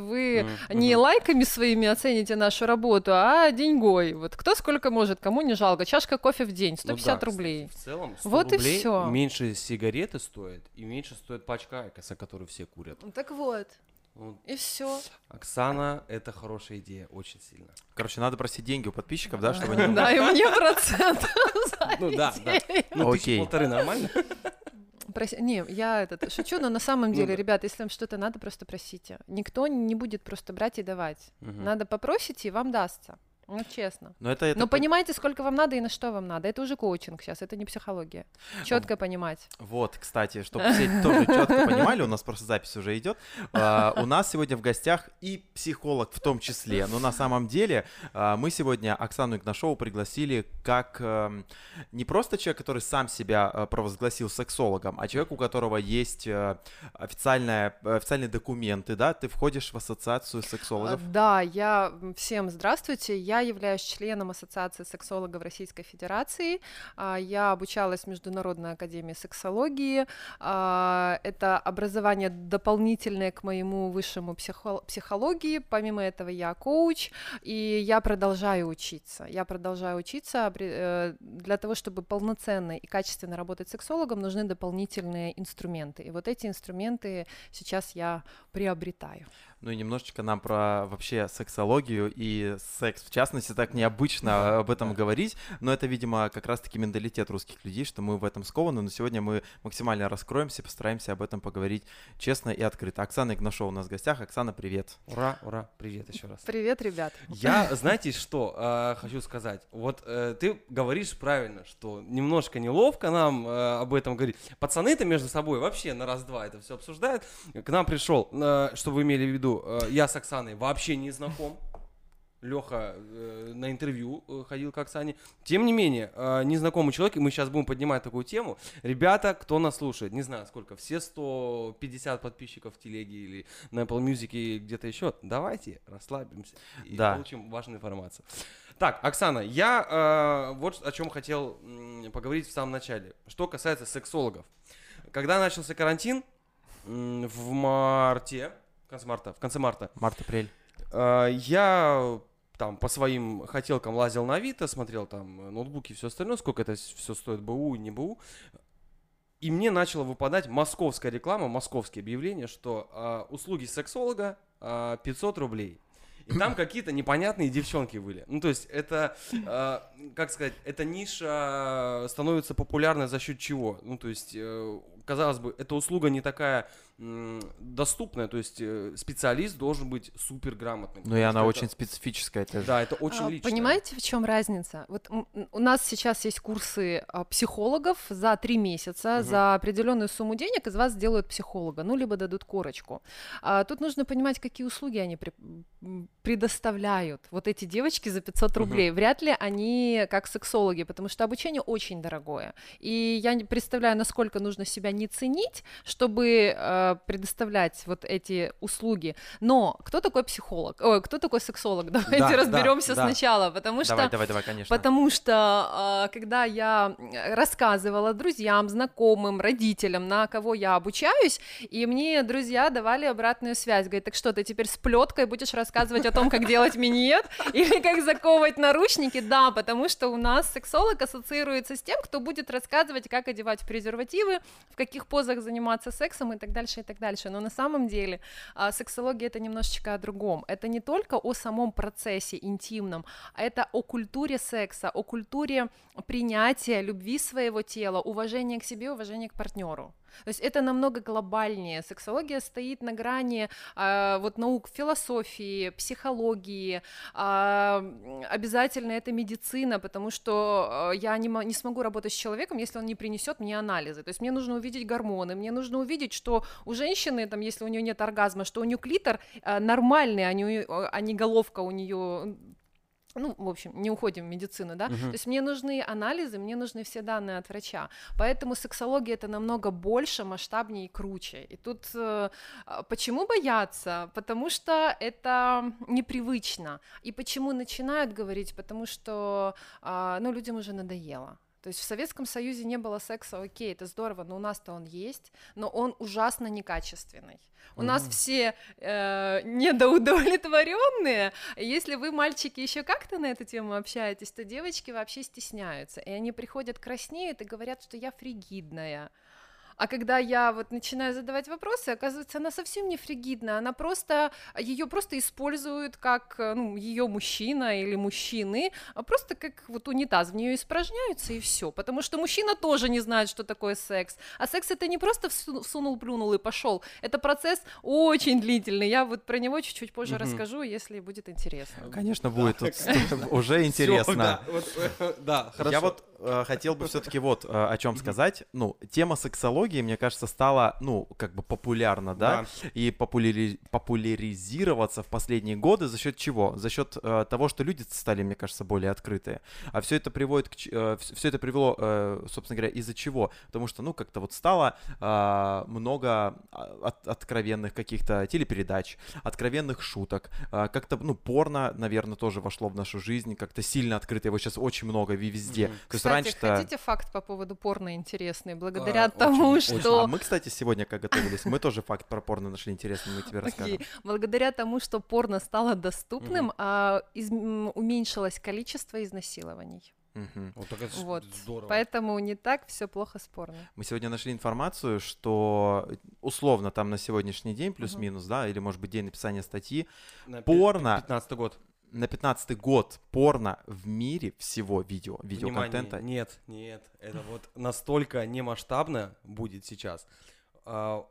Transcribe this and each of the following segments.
вы mm-hmm. не лайками своими оцените нашу работу, а деньгой. Вот кто сколько может, кому не жалко. Чашка кофе в день, 150 ну, да, рублей. Кстати, в целом 100 вот рублей и все. меньше сигареты стоит, и меньше стоит пачка Айкоса, которую все курят. Так вот. Вот. И все. Оксана, это хорошая идея, очень сильно. Короче, надо просить деньги у подписчиков, да, чтобы они... Да, и мне процент. Ну да, да. Ну, Окей. полторы нормально? Прос... Не, я этот, шучу, но на самом ну деле, да. ребята, если вам что-то надо, просто просите. Никто не будет просто брать и давать. Надо попросить, и вам дастся. Ну, честно. Но, это, это... Но понимаете, сколько вам надо и на что вам надо. Это уже коучинг сейчас, это не психология. Четко понимать. Вот, кстати, чтобы все тоже четко понимали, у нас просто запись уже идет. А, у нас сегодня в гостях и психолог в том числе. Но на самом деле а, мы сегодня Оксану Игнашову пригласили как эм, не просто человек, который сам себя э, провозгласил сексологом, а человек, у которого есть э, официальная, официальные документы, да? Ты входишь в ассоциацию сексологов? Да, я... Всем здравствуйте. Я являюсь членом Ассоциации сексологов Российской Федерации. А, я обучалась в Международной академии сексологии. А, это образование дополнительное к моему высшему психологии. Помимо этого я коуч, и я продолжаю учиться. Я продолжаю учиться. Э, для того, чтобы полноценно и качественно работать сексологом, нужны дополнительные инструменты. И вот эти инструменты сейчас я приобретаю. Ну и немножечко нам про вообще сексологию и секс. В частности, так необычно об этом говорить, но это, видимо, как раз-таки менталитет русских людей, что мы в этом скованы, но сегодня мы максимально раскроемся, постараемся об этом поговорить честно и открыто. Оксана Игнашова у нас в гостях. Оксана, привет. Ура, ура, привет еще раз. Привет, ребят. Я, знаете что, э, хочу сказать. Вот э, ты говоришь правильно, что немножко неловко нам э, об этом говорить. Пацаны-то между собой вообще на раз-два это все обсуждают. К нам пришел, э, чтобы вы имели в виду, э, я с Оксаной вообще не знаком. Леха э, на интервью э, ходил к Оксане. Тем не менее, э, незнакомый человек, и мы сейчас будем поднимать такую тему. Ребята, кто нас слушает, не знаю сколько, все 150 подписчиков в телеге или на Apple Music и где-то еще, давайте расслабимся и да. получим важную информацию. Так, Оксана, я э, вот о чем хотел э, поговорить в самом начале. Что касается сексологов. Когда начался карантин, э, в марте, конце марта, в конце марта. Март-апрель. Э, я там по своим хотелкам лазил на Авито, смотрел там ноутбуки и все остальное, сколько это все стоит, БУ не БУ. И мне начала выпадать московская реклама, московские объявления, что э, услуги сексолога э, 500 рублей. И там какие-то непонятные девчонки были. Ну, то есть это, э, как сказать, эта ниша становится популярной за счет чего? Ну, то есть, э, казалось бы, эта услуга не такая доступная, то есть э, специалист должен быть супер грамотным. Ну и она это, очень специфическая. Это... Да, это очень а, личное. Понимаете, в чем разница? Вот у нас сейчас есть курсы а, психологов за три месяца, угу. за определенную сумму денег из вас сделают психолога, ну либо дадут корочку. А, тут нужно понимать, какие услуги они при, предоставляют. Вот эти девочки за 500 рублей, угу. вряд ли они как сексологи, потому что обучение очень дорогое. И я не представляю, насколько нужно себя не ценить, чтобы э, предоставлять вот эти услуги. Но кто такой психолог? Ой, кто такой сексолог? Давайте да, разберемся да, сначала, потому что... Давай, давай, давай, конечно. Потому что, а, когда я рассказывала друзьям, знакомым, родителям, на кого я обучаюсь, и мне друзья давали обратную связь, говорят, так что, ты теперь с плеткой будешь рассказывать о том, как делать миньет или как заковывать наручники? Да, потому что у нас сексолог ассоциируется с тем, кто будет рассказывать, как одевать презервативы, в каких позах заниматься сексом и так дальше, и так дальше. Но на самом деле а, сексология это немножечко о другом. Это не только о самом процессе интимном, а это о культуре секса, о культуре принятия любви своего тела, уважения к себе, уважения к партнеру. То есть это намного глобальнее. Сексология стоит на грани э, вот наук философии, психологии. Э, обязательно это медицина, потому что я не, не смогу работать с человеком, если он не принесет мне анализы. То есть мне нужно увидеть гормоны, мне нужно увидеть, что у женщины, там, если у нее нет оргазма, что у нее клитор э, нормальный, а не, а не головка у нее ну, в общем, не уходим в медицину, да, uh-huh. то есть мне нужны анализы, мне нужны все данные от врача, поэтому сексология это намного больше, масштабнее и круче, и тут э, а, почему бояться? Потому что это непривычно, и почему начинают говорить? Потому что, э, ну, людям уже надоело, То есть в Советском Союзе не было секса, окей, это здорово, но у нас-то он есть, но он ужасно некачественный. У нас все э, недоудовлетворенные. Если вы, мальчики, еще как-то на эту тему общаетесь, то девочки вообще стесняются. И они приходят, краснеют и говорят, что я фригидная. А когда я вот начинаю задавать вопросы, оказывается, она совсем не фригидная, она просто, ее просто используют как, э, ну, ее мужчина или мужчины, а просто как вот унитаз, в нее испражняются и все, потому что мужчина тоже не знает, что такое секс, а секс это не просто всунул, плюнул и пошел, это процесс очень длительный, я вот про него чуть-чуть позже угу. расскажу, если будет интересно. Конечно, будет, тут уже интересно. Да, хорошо. Я вот э, хотел бы все-таки вот э, о чем сказать, ну, тема сексологии мне кажется, стала, ну, как бы популярна, да, и популяри... популяризироваться в последние годы за счет чего? За счет э, того, что люди стали, мне кажется, более открытые. А все это приводит к, э, все это привело, э, собственно говоря, из-за чего? Потому что, ну, как-то вот стало э, много а, от, откровенных каких-то телепередач, откровенных шуток, э, как-то, ну, порно, наверное, тоже вошло в нашу жизнь, как-то сильно открыто, его сейчас очень много везде. Mm-hmm. То есть Кстати, раньше-то... хотите факт по поводу порно интересный? Благодаря а, тому, очень, что... А мы, кстати, сегодня, как готовились, мы тоже факт про порно нашли интересный, мы тебе расскажем. Okay. Благодаря тому, что порно стало доступным, а, из, уменьшилось количество изнасилований. Угу. Вот, так это вот. здорово. Поэтому не так все плохо спорно. Мы сегодня нашли информацию, что условно там на сегодняшний день плюс-минус, угу. да, или может быть день написания статьи, на порно. 15 год на 15 год порно в мире всего видео, видеоконтента. Внимание, нет, нет, это вот настолько немасштабно будет сейчас. А,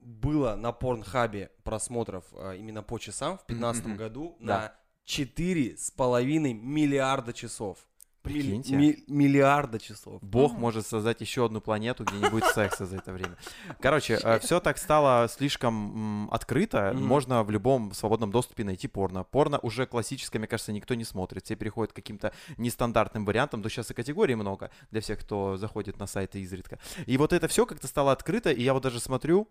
было на порнхабе просмотров а, именно по часам в 2015 mm-hmm. году да. на 4,5 миллиарда часов. Прикиньте. Ми- миллиарда часов. Бог mm может создать еще одну планету, где не будет секса за это время. Короче, э, все так стало слишком открыто. Можно в любом свободном доступе найти порно. Порно уже классическое, мне кажется, никто не смотрит. Все переходят к каким-то нестандартным вариантам. То сейчас и категорий много для всех, кто заходит на сайты изредка. И вот это все как-то стало открыто. И я вот даже смотрю,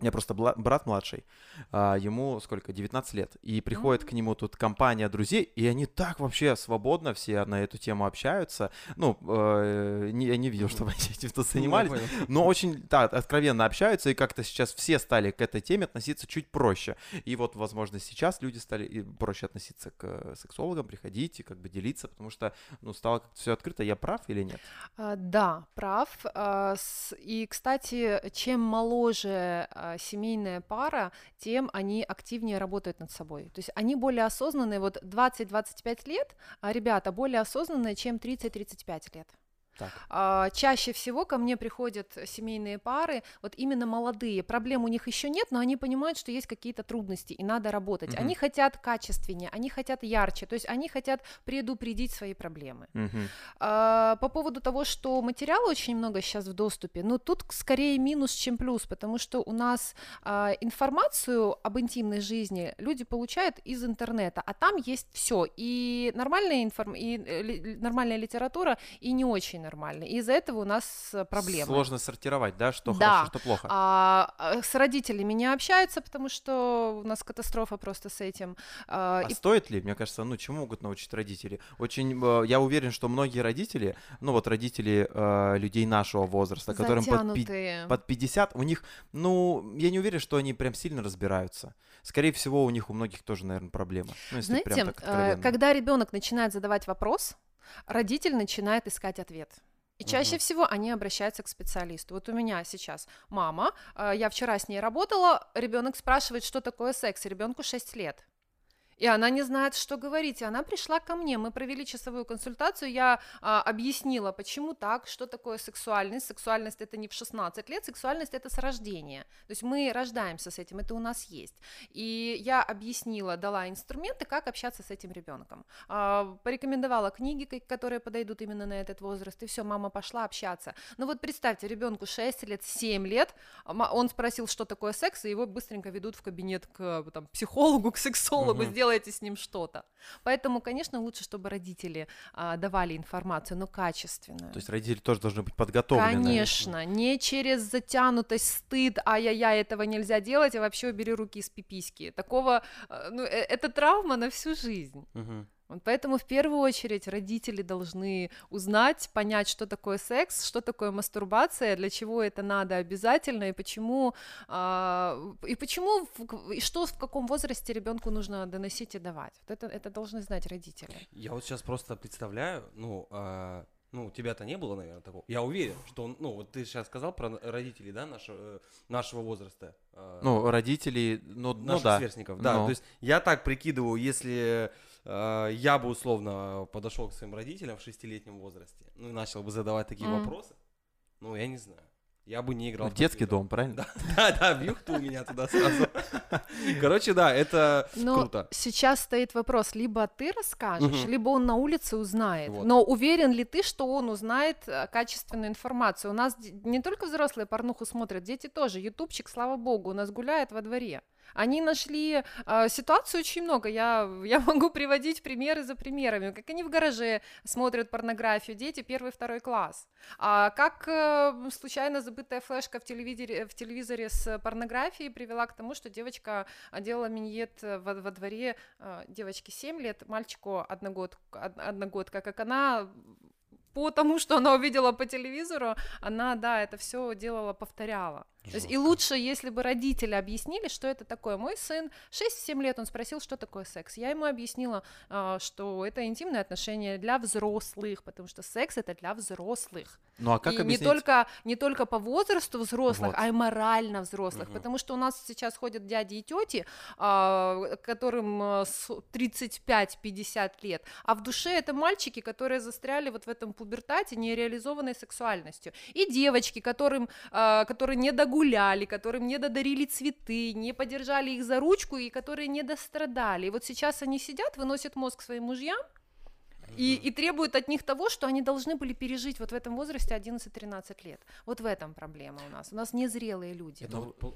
меня просто брат младший, а, ему сколько, 19 лет, и приходит mm-hmm. к нему тут компания друзей, и они так вообще свободно все на эту тему общаются. Ну, э, не, я не видел, чтобы они этим занимались, но очень, да, откровенно общаются, и как-то сейчас все стали к этой теме относиться чуть проще. И вот, возможно, сейчас люди стали проще относиться к сексологам, приходить и как бы делиться, потому что, ну, стало как-то все открыто. Я прав или нет? А, да, прав. С, и, кстати, чем моложе семейная пара, тем они активнее работают над собой. То есть они более осознанные, вот 20-25 лет, а ребята более осознанные, чем 30-35 лет. Так. А, чаще всего ко мне приходят семейные пары, вот именно молодые. Проблем у них еще нет, но они понимают, что есть какие-то трудности и надо работать. Угу. Они хотят качественнее, они хотят ярче, то есть они хотят предупредить свои проблемы. Угу. А, по поводу того, что материала очень много сейчас в доступе, ну тут скорее минус, чем плюс, потому что у нас а, информацию об интимной жизни люди получают из интернета, а там есть все и нормальная информ... и э, нормальная литература, и не очень нормальный. И из-за этого у нас э, проблемы. Сложно сортировать, да, что да. хорошо, что плохо. А, а, с родителями не общаются, потому что у нас катастрофа просто с этим. А, а и... стоит ли? Мне кажется, ну чему могут научить родители? Очень, э, я уверен, что многие родители, ну вот родители э, людей нашего возраста, которым под, пи- под 50, у них, ну, я не уверен, что они прям сильно разбираются. Скорее всего, у них у многих тоже, наверное, проблема. Ну, Знаете, э, когда ребенок начинает задавать вопрос, родитель начинает искать ответ. И чаще всего они обращаются к специалисту. Вот у меня сейчас мама, э, я вчера с ней работала, ребенок спрашивает, что такое секс, ребенку 6 лет. И она не знает, что говорить. И она пришла ко мне. Мы провели часовую консультацию. Я а, объяснила, почему так, что такое сексуальность. Сексуальность это не в 16 лет, сексуальность это с рождения. То есть мы рождаемся с этим, это у нас есть. И я объяснила, дала инструменты, как общаться с этим ребенком. А, порекомендовала книги, которые подойдут именно на этот возраст. И все, мама пошла общаться. Ну вот представьте, ребенку 6 лет, 7 лет, он спросил, что такое секс, и его быстренько ведут в кабинет к там, психологу, к сексологу, uh-huh делаете с ним что-то. Поэтому, конечно, лучше, чтобы родители а, давали информацию, но качественную. То есть родители тоже должны быть подготовлены. Конечно, не через затянутость, стыд, ай-яй-яй, этого нельзя делать, а вообще убери руки из пиписьки. Такого, а, ну, э, это травма на всю жизнь. Угу. Вот поэтому в первую очередь родители должны узнать, понять, что такое секс, что такое мастурбация, для чего это надо обязательно и почему а, и почему и что в каком возрасте ребенку нужно доносить и давать. Вот это это должны знать родители. Я вот сейчас просто представляю, ну а, ну, у тебя-то не было, наверное, такого. Я уверен, что он, ну, вот ты сейчас сказал про родителей, да, нашего, э, нашего возраста. Э, ну, родителей, ну, ну наших да. сверстников, да. Но. То есть я так прикидываю, если я бы условно подошел к своим родителям в шестилетнем возрасте, ну, и начал бы задавать такие mm. вопросы, ну, я не знаю я бы не играл. В детский дом, правильно? Да, да, в юхту у меня туда сразу. Короче, да, это Но круто. Сейчас стоит вопрос, либо ты расскажешь, угу. либо он на улице узнает. Вот. Но уверен ли ты, что он узнает э, качественную информацию? У нас не только взрослые порнуху смотрят, дети тоже. Ютубчик, слава богу, у нас гуляет во дворе. Они нашли э, ситуацию очень много. Я, я могу приводить примеры за примерами. Как они в гараже смотрят порнографию, дети первый, второй класс. А как э, случайно забытая флешка в телевизоре, в телевизоре с порнографией привела к тому, что девочка делала миньет во, во дворе э, девочки 7 лет, мальчику одногод, одногодка, как она по тому, что она увидела по телевизору, она, да, это все делала, повторяла. То есть и лучше, если бы родители объяснили, что это такое. Мой сын 6-7 лет, он спросил, что такое секс. Я ему объяснила, а, что это интимные отношения для взрослых, потому что секс это для взрослых. Ну а как и объяснить? не только не только по возрасту взрослых, вот. а и морально взрослых, угу. потому что у нас сейчас ходят дяди и тети, а, которым 35-50 а, лет, а в душе это мальчики, которые застряли вот в этом пубертате нереализованной сексуальностью, и девочки, которым, которые не догоняют гуляли, которым не додарили цветы, не подержали их за ручку и которые не дострадали. И вот сейчас они сидят, выносят мозг своим мужьям, и, и требуют от них того, что они должны были пережить вот в этом возрасте 11-13 лет. Вот в этом проблема у нас. У нас незрелые люди. Это вот,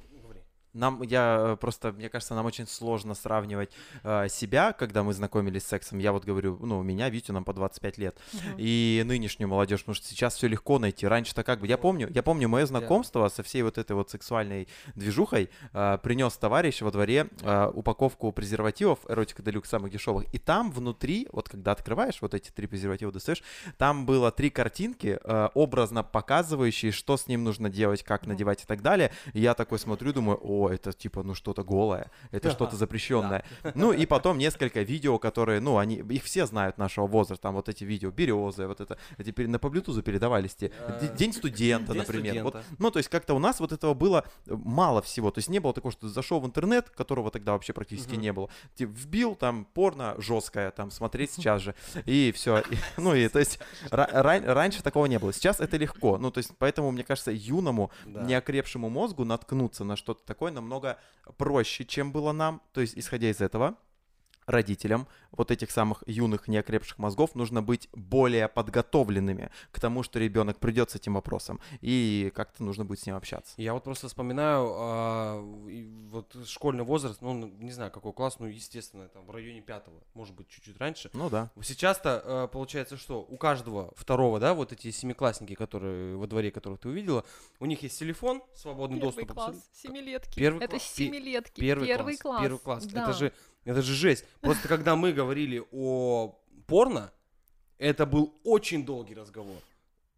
нам, я э, просто, мне кажется, нам очень сложно сравнивать э, себя, когда мы знакомились с сексом. Я вот говорю, ну, у меня, Витю, нам по 25 лет. Uh-huh. И нынешнюю молодежь, потому что сейчас все легко найти. Раньше-то как бы, я помню, я помню мое знакомство yeah. со всей вот этой вот сексуальной движухой. Э, принес товарищ во дворе э, упаковку презервативов, эротика делюкс самых дешевых. И там внутри, вот когда открываешь вот эти три презерватива, достаешь, там было три картинки, э, образно показывающие, что с ним нужно делать, как надевать и так далее. И я такой смотрю, думаю, о, это типа, ну, что-то голое, это что-то запрещенное. Ну, и потом несколько видео, которые, ну, они, их все знают нашего возраста, там вот эти видео, березы, вот это, эти на по Bluetooth передавались, те, э, День студента, например. Вот, ну, то есть как-то у нас вот этого было мало всего, то есть не было такого, что ты зашел в интернет, которого тогда вообще практически не было, ты вбил там порно жесткое, там смотреть сейчас же, и все. Ну, и то есть раньше такого не было. Сейчас это легко, ну, то есть поэтому, мне кажется, юному, неокрепшему мозгу наткнуться на что-то такое намного проще, чем было нам. То есть, исходя из этого, родителям вот этих самых юных неокрепших мозгов нужно быть более подготовленными к тому, что ребенок придет с этим вопросом, и как-то нужно будет с ним общаться. Я вот просто вспоминаю а, вот школьный возраст, ну, не знаю, какой класс, ну, естественно, там в районе пятого, может быть, чуть-чуть раньше. Ну да. Сейчас-то а, получается, что у каждого второго, да, вот эти семиклассники, которые во дворе, которых ты увидела, у них есть телефон, свободный первый доступ. класс, семилетки. Первый Это класс. семилетки. Первый, первый класс. класс. Первый класс. Да. Это же это же жесть. Просто когда мы говорили о порно, это был очень долгий разговор.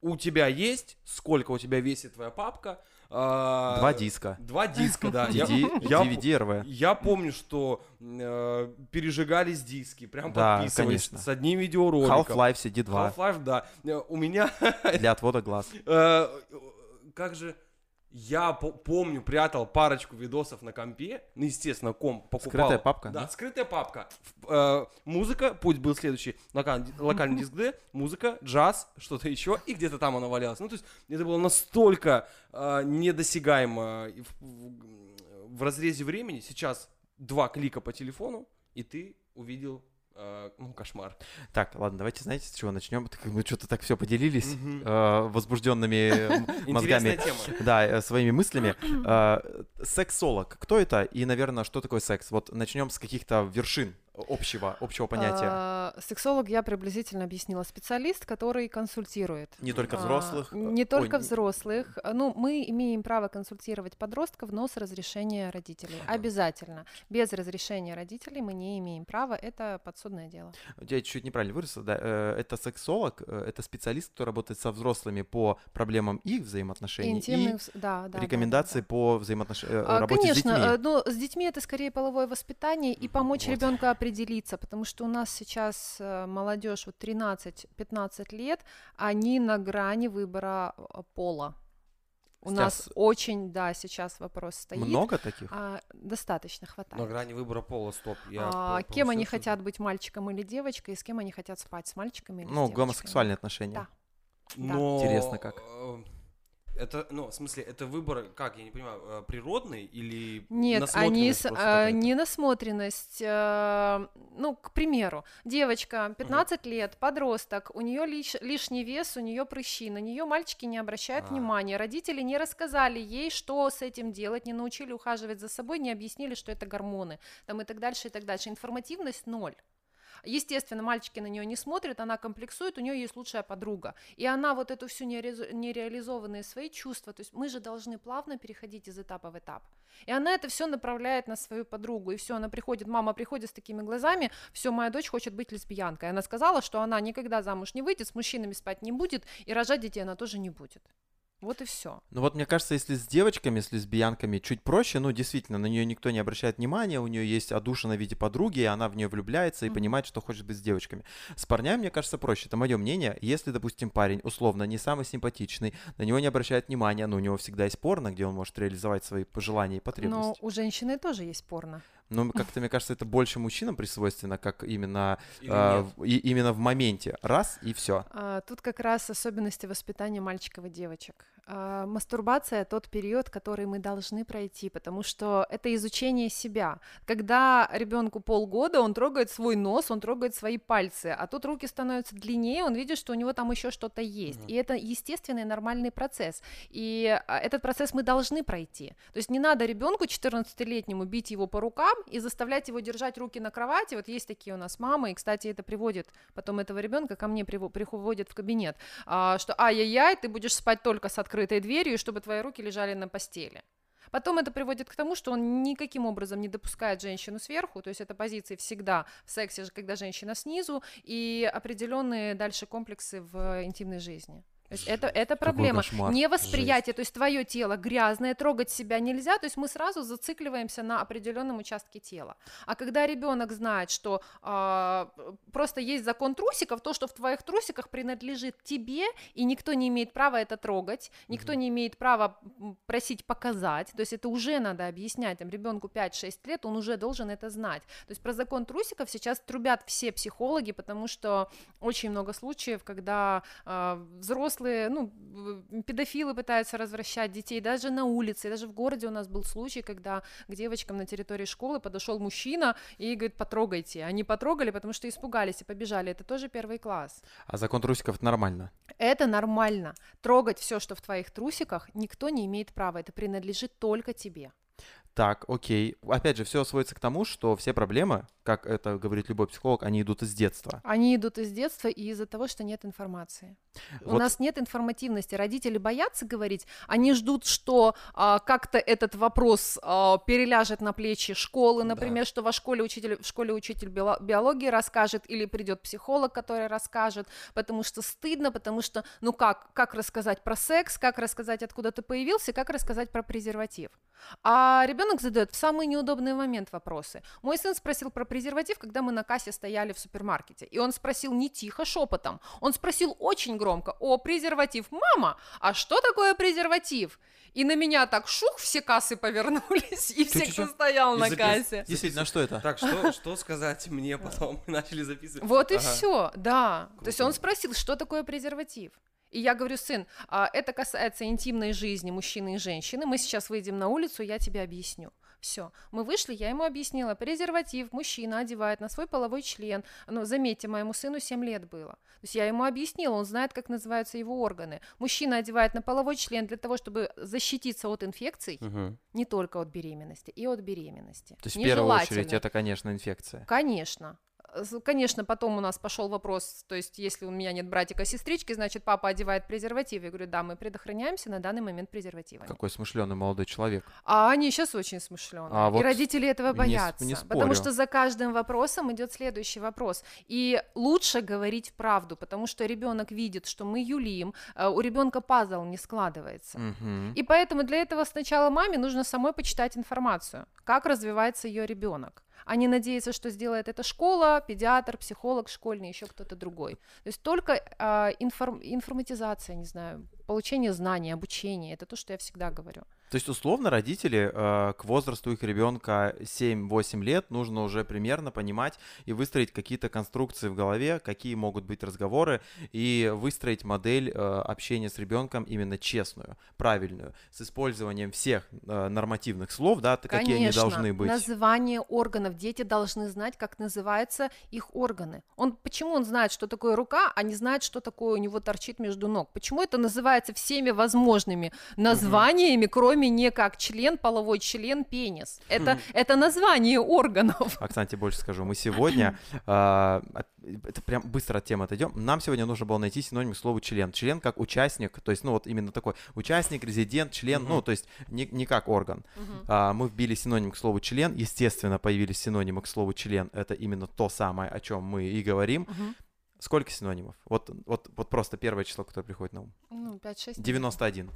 У тебя есть, сколько у тебя весит твоя папка? А, два диска. Два диска, да. DVD, Я помню, что э, пережигались диски, прям подписывались с одним видеороликом. Half-Life CD2. Half-Life, да. У меня... Для отвода глаз. Э, как же я помню, прятал парочку видосов на компе, ну, естественно, комп покупал. Скрытая папка? Да, скрытая папка. Э, музыка, путь был следующий, локальный, локальный диск D, музыка, джаз, что-то еще, и где-то там она валялась. Ну, то есть, это было настолько э, недосягаемо в, в, в разрезе времени. Сейчас два клика по телефону, и ты увидел Э, ну, кошмар. Так, ладно, давайте, знаете, с чего начнем? Мы что-то так все поделились э, возбужденными мозгами. Да, э, своими мыслями. Сексолог. Кто это? И, наверное, что такое секс? Вот начнем с каких-то вершин общего, общего понятия? А, Сексолог я приблизительно объяснила. Специалист, который консультирует. Не только А, взрослых? э, Не ой, только не- взрослых. Ну, мы имеем право консультировать подростков, но с разрешения родителей. Обязательно. Без разрешения родителей мы не имеем права. Это подсудное дело. Я чуть-чуть неправильно выразился, да. э, Это сексолог, э, это специалист, который работает со взрослыми по проблемам их взаимоотношений Интимных, и да, да, да, да, рекомендации да. по взаимоотношениям, А, работе Конечно, с детьми. э, но с детьми это скорее половое воспитание и помочь вот. ребенку определиться, потому что у нас сейчас э, молодежь вот 13-15 лет, они на грани выбора э, пола. У нас Сейчас очень, да, сейчас вопрос стоит. Много таких? А, достаточно На хватает. грани выбора пола, стоп. Я А, по- кем они хотят быть, мальчиком или девочкой, и с кем они хотят спать, с мальчиками или с Ну, девочками? гомосексуальные отношения. Да. Но... Интересно как. Э, Это, ну, в смысле, это выбор, как, я не понимаю, э, природный или Нет, они насмотренность с- просто а, какая-то? не насмотренность. э, ну, к примеру, девочка 15 лет, подросток, у нее лишний вес, у нее прыщи, на нее мальчики не обращают А. внимания, родители не рассказали ей, что с этим делать, не научили ухаживать за собой, не объяснили, что это гормоны, там и так дальше, и так дальше. Информативность ноль. Естественно, мальчики на нее не смотрят, она комплексует, у нее есть лучшая подруга. И она вот эту всю нереализо- нереализованные свои чувства, то есть мы же должны плавно переходить из этапа в этап. И она это все направляет на свою подругу. И все, она приходит, мама приходит с такими глазами, все, моя дочь хочет быть лесбиянкой. Она сказала, что она никогда замуж не выйдет, с мужчинами спать не будет, и рожать детей она тоже не будет. Вот и все. Ну вот мне кажется, если с девочками, с лесбиянками чуть проще, ну действительно, на нее никто не обращает внимания, у нее есть одушина в виде подруги, и она в нее влюбляется и Мгм. понимает, что хочет быть с девочками. С парнями, мне кажется, проще. Это мое мнение. Если, допустим, парень условно не самый симпатичный, на него не обращают внимания, но у него всегда есть порно, где он может реализовать свои пожелания и Но потребности. у женщины тоже есть порно. Но как-то, мне кажется, это больше мужчинам присвойственно, как именно, в- и- именно в моменте. Раз и все. А, Тут как раз особенности воспитания мальчиков и девочек. А, Мастурбация тот период, который мы должны пройти, потому что это изучение себя. Когда ребенку полгода, он трогает свой нос, он трогает свои пальцы, а тут руки становятся длиннее, он видит, что у него там еще что-то есть. Мгм. И это естественный нормальный процесс. И а, этот процесс мы должны пройти. То есть не надо ребенку 14-летнему бить его по рукам и заставлять его держать руки на кровати. Вот есть такие у нас мамы, и, кстати, это приводит потом этого ребенка ко мне приво- приходит в кабинет, а, что ай-яй-яй, ты будешь спать только с открытой дверью, и чтобы твои руки лежали на постели. Потом это приводит к тому, что он никаким образом не допускает женщину сверху, то есть это позиции всегда в сексе, когда женщина снизу, и определенные дальше комплексы в интимной жизни. То есть это, это проблема. Невосприятие, то есть твое тело грязное, трогать себя нельзя, то есть мы сразу зацикливаемся на определенном участке тела. А когда ребенок знает, что а, просто есть закон трусиков, то, что в твоих трусиках принадлежит тебе, и никто не имеет права это трогать, никто не имеет права просить показать, то есть это уже надо объяснять, там, ребенку 5-6 лет, он уже должен это знать. То есть про закон трусиков сейчас трубят все психологи, потому что очень много случаев, когда а, взрослые, ну, в- педофилы пытаются развращать детей даже на улице, даже в городе у нас был случай, когда к девочкам на территории школы подошел мужчина и говорит, потрогайте. Они потрогали, потому что испугались и побежали. Это тоже первый класс. А закон трусиков это нормально. Это нормально. Трогать все, что в твоих трусиках, никто не имеет права. Это принадлежит только тебе. Так, окей. Опять же, все сводится к тому, что все проблемы, как это говорит любой психолог, они идут из детства. Они идут из детства и из-за того, что нет информации. У Вот нас нет информативности. Родители боятся говорить, они ждут, что а, как-то этот вопрос а, переляжет на плечи школы, Да. например, что во школе учитель, в школе учитель био- биологии расскажет, или придет психолог, который расскажет, потому что стыдно, потому что, ну как, как рассказать про секс, как рассказать, откуда ты появился, как рассказать про презерватив. А ребенок задает в самый неудобный момент вопросы. Мой сын спросил про презерватив, когда мы на кассе стояли в супермаркете. И он спросил не тихо, шепотом. Он спросил очень громко. О, презерватив. Мама, а что такое презерватив? И на меня так шух, все кассы повернулись, и все, кто стоял на кассе. Действительно, что это? Так, что, что сказать мне потом? Мы начали записывать. Вот и все, да. То есть он спросил, что такое презерватив. И я говорю, сын, а, это касается интимной жизни мужчины и женщины. Мы сейчас выйдем на улицу, я тебе объясню. Все. Мы вышли, я ему объяснила, презерватив мужчина одевает на свой половой член. Ну, заметьте, моему сыну 7 лет было. То есть я ему объяснила, он знает, как называются его органы. Мужчина одевает на половой член для того, чтобы защититься от инфекций, Мгм. не только от беременности, и от беременности. То есть в первую очередь это, конечно, инфекция. Конечно. Конечно, потом у нас пошел вопрос, то есть если у меня нет братика-сестрички, значит, папа одевает презерватив. Я говорю, да, мы предохраняемся на данный момент презервативами. Какой смышленый молодой человек. А они сейчас очень смышленые. А и вот родители этого не боятся. не потому спорю. что за каждым вопросом идет следующий вопрос. И лучше говорить правду, потому что ребенок видит, что мы юлим, а у ребенка пазл не складывается. Мгм. И поэтому для этого сначала маме нужно самой почитать информацию, как развивается ее ребенок. Не надеяться, что сделает это школа, педиатр, психолог школьный, еще кто-то другой. То есть только а, информ- информатизация, не знаю, получение знаний, обучение, это то, что я всегда говорю. То есть, условно, родители э, к возрасту их ребенка 7-8 лет нужно уже примерно понимать и выстроить какие-то конструкции в голове, какие могут быть разговоры, и выстроить модель э, общения с ребенком именно честную, правильную, с использованием всех э, нормативных слов, да, т- какие они Конечно, должны быть. Название органов. Дети должны знать, как называются их органы. Он, почему он знает, что такое рука, а не знает, что такое у него торчит между ног? Почему это называется всеми возможными названиями, кроме не как член, половой член, пенис? Это, это название органов. А, кстати, больше скажу, мы сегодня, а, это прям быстро от темы отойдем, нам сегодня нужно было найти синоним к слову член. Член как участник, то есть, ну вот именно такой участник, резидент, член, ну то есть не, не как орган. А, мы вбили синоним к слову член, естественно, появились синонимы к слову член, это именно то самое, о чем мы и говорим. Сколько синонимов? Вот, вот, вот просто первое число, которое приходит на ум. Ну, 5-6. 91.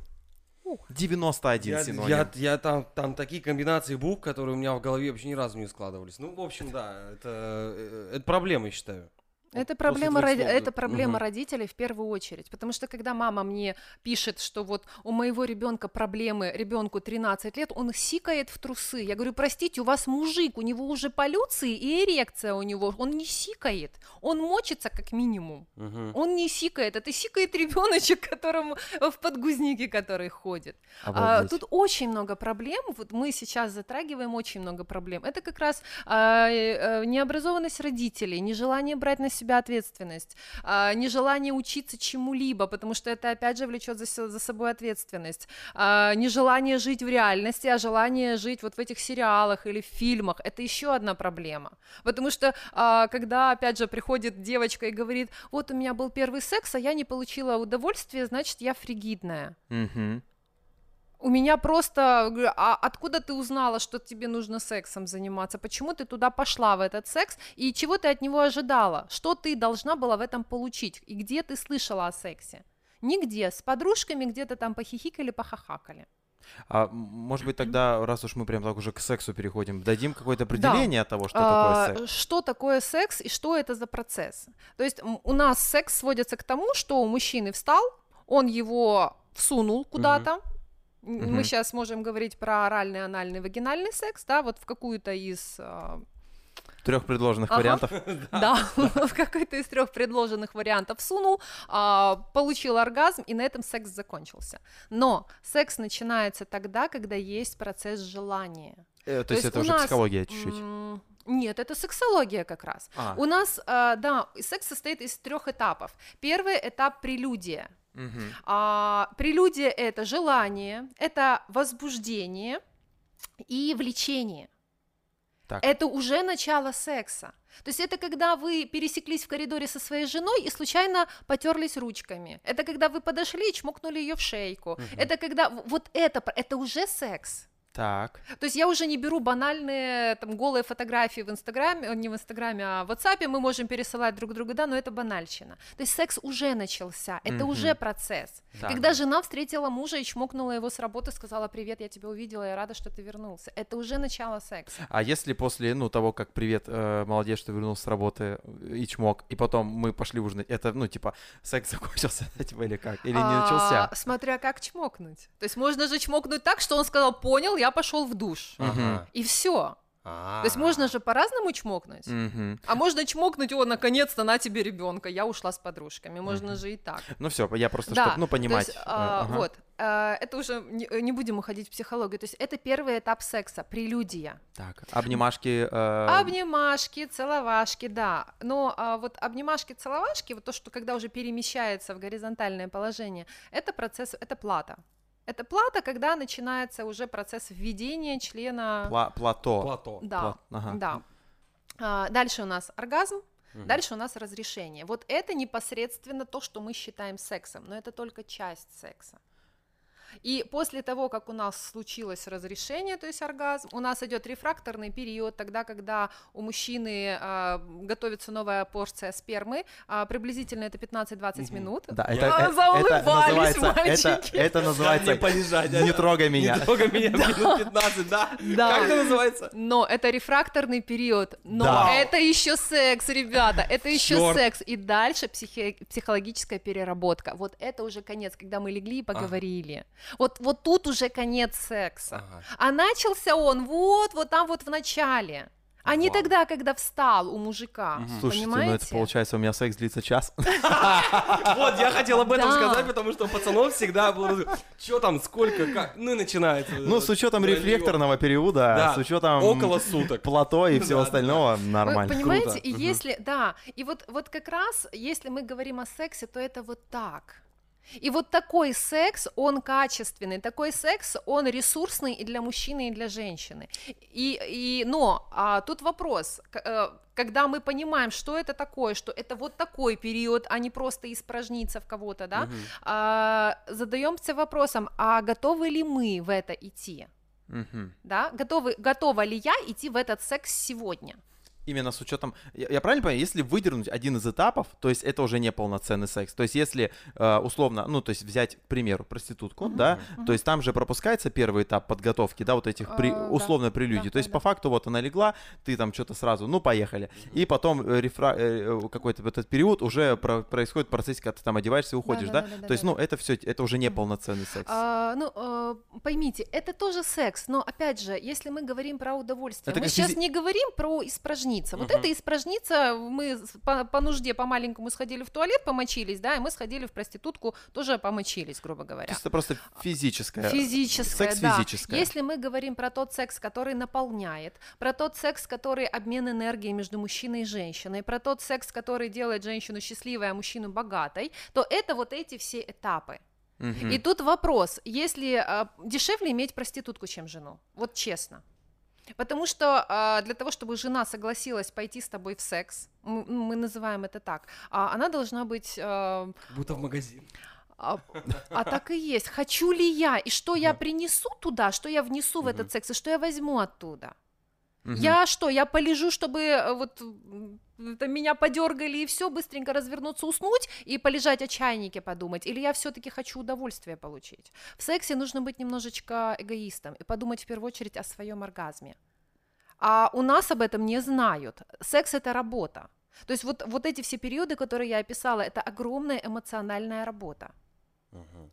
Ух. 91 Я, синоним. я, я там, там такие комбинации букв, которые у меня в голове вообще ни разу не складывались. Ну, в общем, да, это, э, это проблема, я считаю. Это проблема, роди- это проблема Мгм. родителей в первую очередь. Потому что когда мама мне пишет, что вот у моего ребенка проблемы, ребенку 13 лет, он сикает в трусы. Я говорю, простите, у вас мужик, у него уже полюции и эрекция у него, он не сикает, он мочится как минимум. Мгм. Он не сикает, это сикает ребеночек, которому в подгузнике, который ходит. А, тут очень много проблем. Вот мы сейчас затрагиваем очень много проблем. Это как раз а, э, э, необразованность родителей, нежелание брать на себя ответственность, а, нежелание учиться чему-либо, потому что это опять же влечет за, за собой ответственность, а, нежелание жить в реальности, а желание жить вот в этих сериалах или в фильмах. Это еще одна проблема. Потому что а, когда опять же приходит девочка и говорит, вот у меня был первый секс, а я не получила удовольствия, значит я фригидная. Мгм. У меня просто, а откуда ты узнала, что тебе нужно сексом заниматься? Почему ты туда пошла в этот секс? И чего ты от него ожидала? Что ты должна была в этом получить? И где ты слышала о сексе? Нигде. С подружками где-то там похихикали, похахакали. А может быть тогда, раз уж мы прям так уже к сексу переходим, дадим какое-то определение того, что такое А, секс? Что такое секс и что это за процесс? То есть у нас секс сводится к тому, что у мужчины встал, он его всунул куда-то. Мы сейчас можем говорить про оральный, анальный, вагинальный секс, да, вот в какую-то из а, Трех предложенных Ага. вариантов. да, в какой-то из трех предложенных вариантов сунул, а, получил оргазм, и на этом секс закончился. Но секс начинается тогда, когда есть процесс желания. Э, То есть это уже нас, психология чуть-чуть. Нет, это сексология как раз. А, У нас, а, да, секс состоит из трех этапов. Первый этап прелюдия. Мгм. А, прелюдия это желание, это возбуждение и влечение. Так. Это уже начало секса. То есть это когда вы пересеклись в коридоре со своей женой и случайно потерлись ручками. Это когда вы подошли и чмокнули ее в шейку. Это когда вот это, это уже секс. Так. То есть я уже не беру банальные там голые фотографии в Инстаграме, не в Инстаграме, а в WhatsApp, мы можем пересылать друг другу, да, но это банальщина. То есть секс уже начался, это Мгм. уже процесс. Так. Когда жена встретила мужа и чмокнула его с работы, сказала привет, я тебя увидела, я рада, что ты вернулся. Это уже начало секса. А если после, ну, того, как привет, э, молодец, что вернулся с работы и чмок, и потом мы пошли ужинать, это, ну, типа, секс закончился, типа, или как? Или не А, начался? Смотря как чмокнуть. То есть можно же чмокнуть так, что он сказал, понял, я пошел в душ. Ага. И все. А. То есть можно же по-разному чмокнуть. Мгм. А можно чмокнуть, о, наконец-то, на тебе ребенка, я ушла с подружками. Можно Мгм. же и так. Ну все, я просто, Да, чтобы, ну, понимать. есть, э, а, ага. Вот, а, это уже не, не будем уходить в психологию. То есть это первый этап секса, прелюдия. Так, обнимашки. э, Обнимашки, целовашки, да. Но а, вот обнимашки, целовашки, вот то, что когда уже перемещается в горизонтальное положение, это процесс, это плата. Это плата, когда начинается уже процесс введения члена. пла- плато. Плато. Да, Пла- ага. да. А, дальше у нас оргазм, Мгм. дальше у нас разрешение. Вот это непосредственно то, что мы считаем сексом, но это только часть секса. И после того, как у нас случилось разрешение, то есть оргазм, у нас идет рефракторный период, тогда, когда у мужчины а, готовится новая порция спермы, а, приблизительно это 15-20 Мгм. минут. Да, это, А, э, это заулыбались называется, это, мальчики. это Дай называется мне полежать. не трогай меня. Не трогай меня минут 15, да? Да. Как это называется? Но это рефракторный период, но Да. это еще секс, ребята, это еще Чёрт. секс. И дальше психи- психологическая переработка. Вот это уже конец, когда мы легли и поговорили. Вот, вот тут уже конец секса. Ага. А начался он вот, вот там вот в начале. А не Вау. тогда, когда встал у мужика. Мгм. Слушайте, Понимаете? ну это получается у меня секс длится час. Вот, я хотел об этом сказать, потому что у пацанов всегда было, что там, сколько, как, ну и начинается. Ну, с учетом рефлекторного периода, Да, с учетом Около суток. плато и всего остального, нормально. понимаете, и если, да, и вот, вот как раз, если мы говорим о сексе, то это вот так. И вот такой секс, он качественный, такой секс, он ресурсный и для мужчины, и для женщины. И, и, но а, тут вопрос, к- э, когда мы понимаем, что это такое, что это вот такой период, а не просто испражниться в кого-то, да, Мгм. а, задаемся вопросом, а готовы ли мы в это идти? Мгм. Да? Готовы, готова ли я идти в этот секс сегодня? Именно с учетом, я, я правильно понимаю, если выдернуть один из этапов, то есть это уже не полноценный секс. То есть если э, условно, ну то есть взять, к примеру, проститутку, да, то есть там же пропускается первый этап подготовки, да, вот этих при, Э, да. условно прелюдий. Да, то есть да, по факту вот она легла, ты там что-то сразу, ну поехали, и потом э, рефра- э, какой-то в этот период уже про- происходит процесс, когда ты там одеваешься и уходишь, да? да-да-да-да-да. То есть, ну это все, это уже не полноценный секс. А, ну, э, поймите, это тоже секс, но опять же, если мы говорим про удовольствие, Это мы сейчас физи- не говорим про испражниться. Вот Мгм. это испражниться, мы по, по нужде по маленькому сходили в туалет, помочились, да, и мы сходили в проститутку, тоже помочились, грубо говоря. Чисто просто физическое. Физическое, секс да. физическое. Если мы говорим про тот секс, который наполняет, про тот секс, который обмен энергией между мужчиной и женщиной, про тот секс, который делает женщину счастливой, а мужчину богатой, то это вот эти все этапы. Мгм. И тут вопрос, если а, дешевле иметь проститутку, чем жену, вот честно. Потому что а, для того, чтобы жена согласилась пойти с тобой в секс, мы, мы называем это так, а, она должна быть а, будто в магазин. а, а так и есть. Хочу ли я, и что я принесу туда, что я внесу в этот секс, и что я возьму оттуда. Мгм. Я что, я полежу, чтобы э, вот это меня подергали и все, быстренько развернуться, уснуть и полежать о чайнике подумать, или я все-таки хочу удовольствие получить. В сексе нужно быть немножечко эгоистом и подумать в первую очередь о своем оргазме. А у нас об этом не знают. Секс это работа. То есть вот, вот эти все периоды, которые я описала, это огромная эмоциональная работа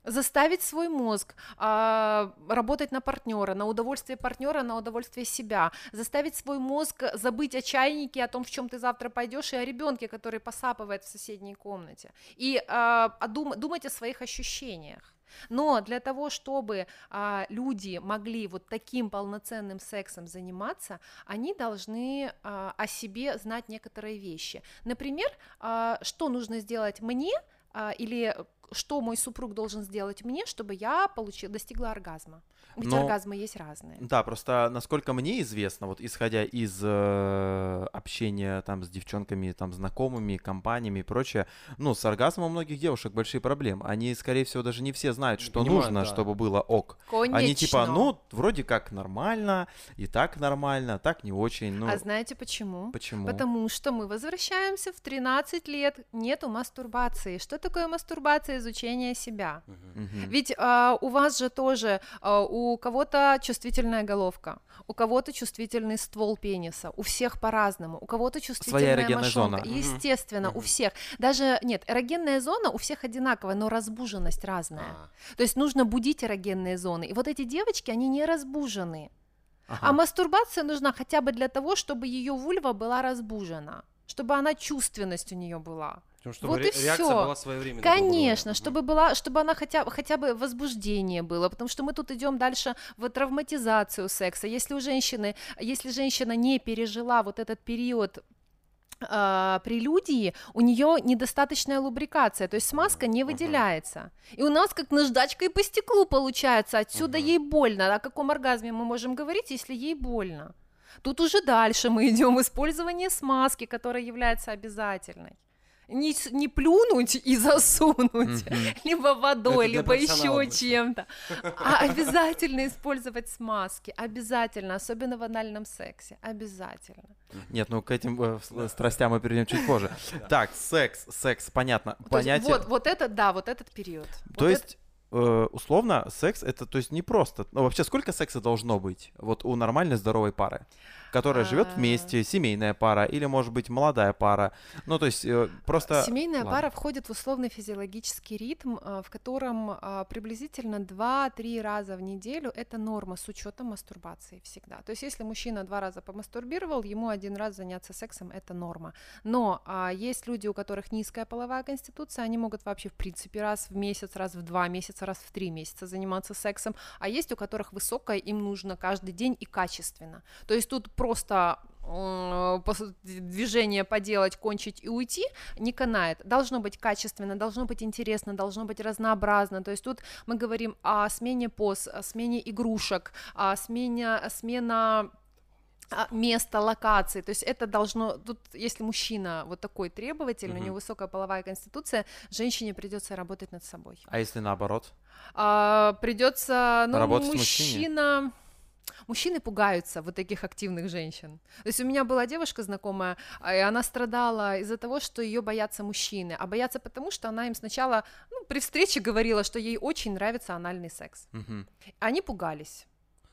заставить свой мозг а, работать на партнера, на удовольствие партнера, на удовольствие себя, заставить свой мозг забыть о чайнике, о том, в чем ты завтра пойдешь, и о ребенке, который посапывает в соседней комнате, и а, о дум- думать о своих ощущениях. Но для того, чтобы а, люди могли вот таким полноценным сексом заниматься, они должны а, о себе знать некоторые вещи. Например, а, что нужно сделать мне а, или что мой супруг должен сделать мне, чтобы я получила, достигла оргазма. Ведь Но- оргазмы есть разные. Да, просто насколько мне известно, вот исходя из э, общения там с девчонками, там знакомыми, компаниями и прочее, ну, с оргазмом у многих девушек большие проблемы. Они, скорее всего, даже не все знают, что понимают, нужно, да. чтобы было ок. Конечно. Они типа, ну, вроде как нормально, и так нормально, так не очень. Ну, а знаете почему? почему? Потому что мы возвращаемся в 13 лет, нету мастурбации. Что такое мастурбация? Изучение себя. Мгм. Ведь а, у вас же тоже, а, у кого-то чувствительная головка, у кого-то чувствительный ствол пениса, у всех по-разному, у кого-то чувствительная эрогенная мошонка. зона. Естественно, у Мгм. всех. Даже, нет, эрогенная зона у всех одинаковая, но разбуженность разная. А, То есть нужно будить эрогенные зоны. И вот эти девочки, они не разбужены. А мастурбация нужна хотя бы для того, чтобы ее вульва была разбужена, чтобы она чувственность у нее была. Причем, чтобы Вот ре- и реакция всё. была говоря. Конечно, чтобы была, чтобы она хотя, хотя бы возбуждение было, потому что мы тут идем дальше в травматизацию секса. Если у женщины, если женщина не пережила вот этот период а, прелюдии, у нее недостаточная лубрикация, то есть смазка не выделяется. И у нас как наждачкой по стеклу получается, отсюда Мгм. ей больно. О каком оргазме мы можем говорить, если ей больно? Тут уже дальше мы идем использование смазки, которая является обязательной. Не, не плюнуть и засунуть, Мгм. либо водой, Это либо еще чем-то. А обязательно использовать смазки, обязательно, особенно в анальном сексе, обязательно. Нет, ну к этим э, с- страстям мы перейдем чуть позже. Так, секс, секс, понятно. То Понятие. вот, вот это, да, вот этот период. То Вот есть, э, условно, секс это, то есть, не просто. Ну, вообще, сколько секса должно быть вот у нормальной здоровой пары, которая живет А. вместе, семейная пара или, может быть, молодая пара. Ну, то есть, э, просто. Семейная Ладно. пара входит в условный физиологический ритм, а, в котором а, приблизительно 2-3 раза в неделю это норма с учетом мастурбации всегда. То есть если мужчина два раза помастурбировал, ему один раз заняться сексом это норма. Но а, есть люди, у которых низкая половая конституция, они могут вообще в принципе раз в месяц, раз в два месяца, раз в три месяца заниматься сексом, а есть у которых высокая, им нужно каждый день и качественно. То есть тут просто пос- движение поделать, кончить и уйти не канает. Должно быть качественно, должно быть интересно, должно быть разнообразно. То есть тут мы говорим о смене поз, о смене игрушек, о смене, о смена а, места, локации, то есть это должно, тут если мужчина вот такой требовательный, у Мгм. него высокая половая конституция, женщине придется работать над собой. А если наоборот? А, придется, ну, Работать с мужчиной? Мужчины пугаются вот таких активных женщин. То есть у меня была девушка знакомая, а, и она страдала из-за того, что ее боятся мужчины, а боятся потому, что она им сначала, ну, при встрече говорила, что ей очень нравится анальный секс. Мгм. Они пугались.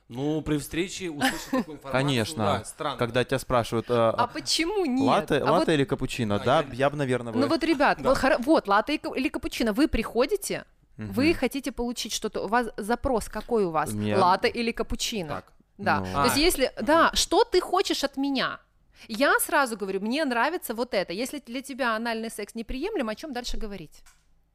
Ну, при встрече услышать такую информацию, Конечно. да, странно. Когда тебя спрашивают, э, А почему нет? латте, А вот латте или капучино, А, да, я- я бы, наверное, Ну вот, ребят, Да. вот, вот, латте или капучино, вы приходите, Мгм. вы хотите получить что-то, у вас запрос какой у вас, Мне- латте или капучино? Так. Да, Ну. то есть А. если, да, что ты хочешь от меня? Я сразу говорю, мне нравится вот это. Если для тебя анальный секс неприемлем, о чем дальше говорить?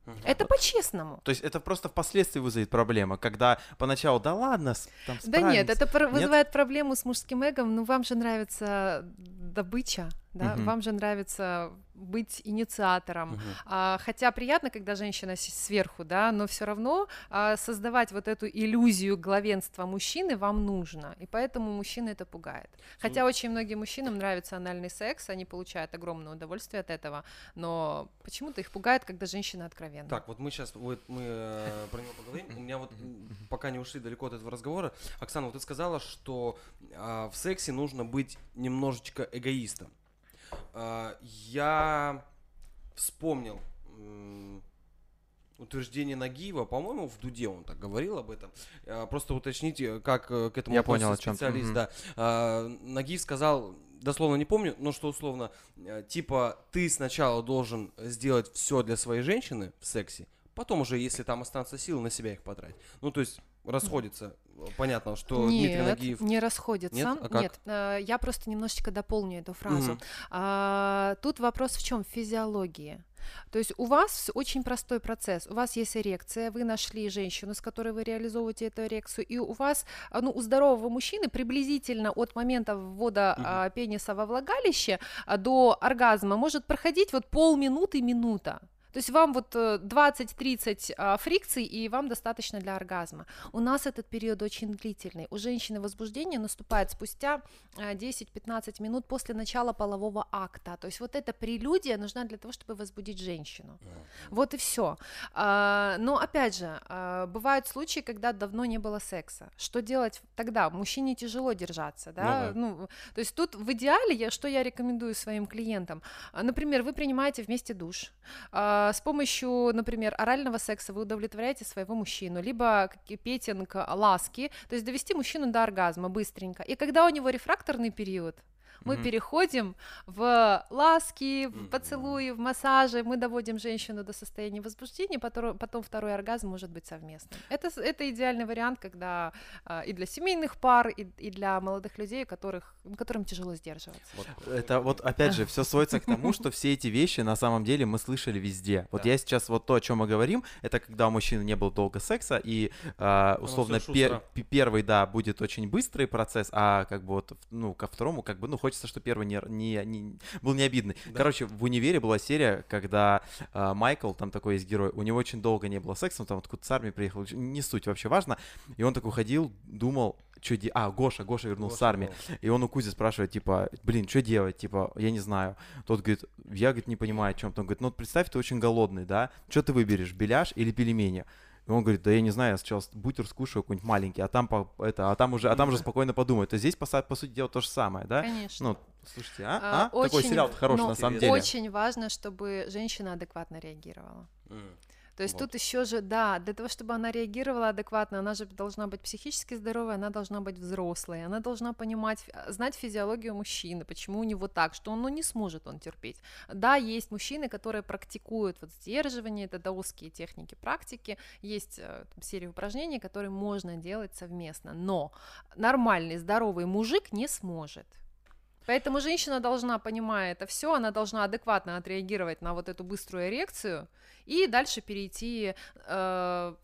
Мгм. Это по-честному. То есть это просто впоследствии вызовет проблема, когда поначалу, да ладно, там Да нет, справимся». это про- Нет? вызывает проблему с мужским эгом. Ну, вам же нравится добыча, да? Мгм. Вам же нравится быть инициатором. Мгм. А, хотя приятно, когда женщина сверху, да, но все равно а, создавать вот эту иллюзию главенства мужчины вам нужно, и поэтому мужчины это пугает. Хотя очень многим мужчинам нравится анальный секс, они получают огромное удовольствие от этого, но почему-то их пугает, когда женщина откровенна. Так, вот мы сейчас вот мы э, про него поговорим. У меня вот пока не ушли далеко от этого разговора, Оксана, вот ты сказала, что а, в сексе нужно быть немножечко эгоистом. А, я вспомнил утверждение Нагиева, по-моему, в Дуде он так говорил об этом. А, просто уточните, как э, к этому Я понял, относится о специалист. Мгм. Да. А, Нагиев сказал, дословно не помню, но что условно, э, типа ты сначала должен сделать все для своей женщины в сексе, потом уже, если там останутся силы, на себя их потратить. Ну, то есть расходится. Понятно, что Дмитрий Нет, Нагиев... не расходится. Нет? А как? э, я просто немножечко дополню эту фразу. Мгм. А, тут вопрос в чем? В физиологии. То есть у вас очень простой процесс. У вас есть эрекция, вы нашли женщину, с которой вы реализовываете эту эрекцию, и у вас, а, ну, у здорового мужчины приблизительно от момента ввода Мгм. а, пениса во влагалище а, до оргазма может проходить вот полминуты, минута. То есть вам вот э, 20-30 а, фрикций, и вам достаточно для оргазма. У нас этот период очень длительный. У женщины возбуждение наступает спустя а, 10-15 минут после начала полового акта. То есть вот эта прелюдия нужна для того, чтобы возбудить женщину. Вот и все. Но опять же, а, бывают случаи, когда давно не было секса. Что делать тогда? Мужчине тяжело держаться, да? Ну Ну, то есть тут в идеале, я, что я рекомендую своим клиентам? А, Например, вы принимаете вместе душ. А, С помощью, например, орального секса вы удовлетворяете своего мужчину, либо петинг ласки, то есть довести мужчину до оргазма быстренько. И когда у него рефракторный период, мы Мгм. переходим в ласки, в поцелуи, в массажи, мы доводим женщину до состояния возбуждения, потом, потом второй оргазм может быть совместным. Это, это идеальный вариант, когда а, и для семейных пар, и, и для молодых людей, у которых, которым тяжело сдерживаться. Вот. Это вот опять же все сводится к тому, что все эти вещи на самом деле мы слышали везде. Вот Да. я сейчас вот то, о чем мы говорим, это когда у мужчины не было долго секса и а, условно пер- первый да будет очень быстрый процесс, а как бы вот ну ко второму как бы ну хочется, чтобы первый не, не, не- был не обидный. Да. Короче, в универе была серия, когда а, Майкл там такой есть герой, у него очень долго не было секса, он там откуда с армии приехал, не суть вообще важно, и он такой ходил, думал что де... А, Гоша, Гоша вернулся с Гоша армии. был. И он у Кузи спрашивает, типа, блин, что делать, типа, я не знаю. Тот говорит, я, говорит, не понимаю, о чем. Он говорит, ну, вот представь, ты очень голодный, да? Что ты выберешь, беляш или пельмени? И он говорит, да я не знаю, я сначала бутер скушаю какой-нибудь маленький, а там, по, это, а там уже, а там уже спокойно подумаю. То здесь, по, по сути дела, то же самое, да? Конечно. Ну, слушайте, а? А, а? Такой очень, сериал хороший, ну, на самом деле. Очень важно, чтобы женщина адекватно реагировала. М. То есть Вот. тут еще же, да, для того, чтобы она реагировала адекватно, она же должна быть психически здоровой, она должна быть взрослой, она должна понимать, знать физиологию мужчины, почему у него так, что он ну, не сможет он терпеть. Да, есть мужчины, которые практикуют вот сдерживание, это даосские техники практики, есть э, там серия упражнений, которые можно делать совместно, но нормальный, здоровый мужик не сможет. Поэтому женщина должна, понимая это все, она должна адекватно отреагировать на вот эту быструю эрекцию и дальше перейти э,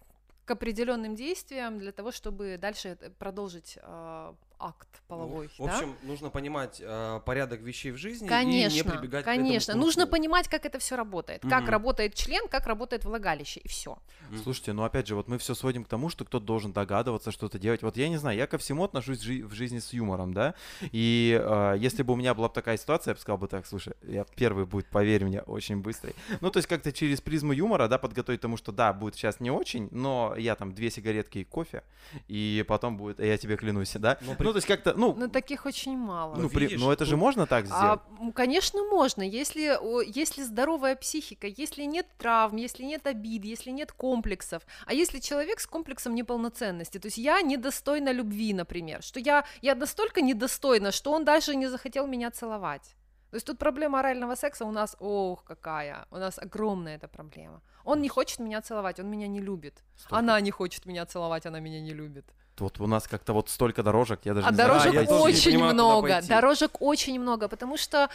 к определенным действиям для того, чтобы дальше продолжить э, акт половой. Ну, в да? общем, нужно понимать э, порядок вещей в жизни и Конечно, не прибегать к этому конечно. к Нужно руку. понимать, как это все работает. Как Мгм. работает член, как работает влагалище, и все. Мгм. Слушайте, ну опять же, вот мы все сводим к тому, что кто-то должен догадываться, что-то делать. Вот я не знаю, я ко всему отношусь жи- в жизни с юмором, да. И э, если бы у меня была бы такая ситуация, я бы сказал бы так, слушай, я первый будет, поверь мне, очень быстрый. Ну, то есть как-то через призму юмора, да, подготовить тому, что да, будет сейчас не очень, но я там две сигаретки и кофе, и потом будет, я тебе клянусь, да. Ну, Ну, то есть как-то, ну, Но таких очень мало. ну, Ну, при- видишь, ну, это же тут- можно так сделать? А, конечно, можно, если, если здоровая психика, если нет травм, если нет обид, если нет комплексов. А если человек с комплексом неполноценности, то есть я недостойна любви, например, что я, я настолько недостойна, что он даже не захотел меня целовать. То есть тут проблема орального секса у нас, ох, какая, у нас огромная эта проблема. Он не хочет меня целовать, он меня не любит. Столько- Она не хочет меня целовать, она меня не любит. Вот у нас как-то вот столько дорожек, я даже А не знаю, дорожек тоже не очень понимаю, много, дорожек очень много, потому что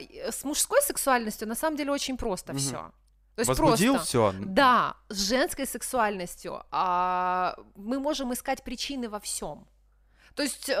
и- с мужской сексуальностью на самом деле очень просто Мгм. все. То есть Возбудил просто. все. Да, с женской сексуальностью а, мы можем искать причины во всем. То есть э,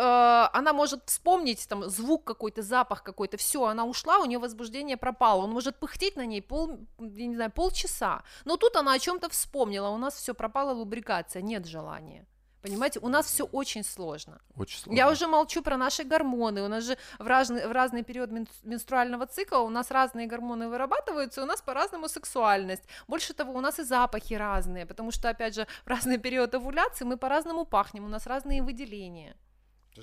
она может вспомнить там звук какой-то, запах какой-то, все, она ушла, у нее возбуждение пропало, он может пыхтеть на ней пол, я не знаю, полчаса, но тут она о чем-то вспомнила, у нас все пропала лубрикация, нет желания. Понимаете, у нас все очень сложно. Очень сложно. Я уже молчу про наши гормоны. У нас же в разный, в разный период мен- менструального цикла у нас разные гормоны вырабатываются, и у нас по-разному сексуальность. Больше того, у нас и запахи разные, потому что, опять же, в разный период овуляции мы по-разному пахнем, у нас разные выделения.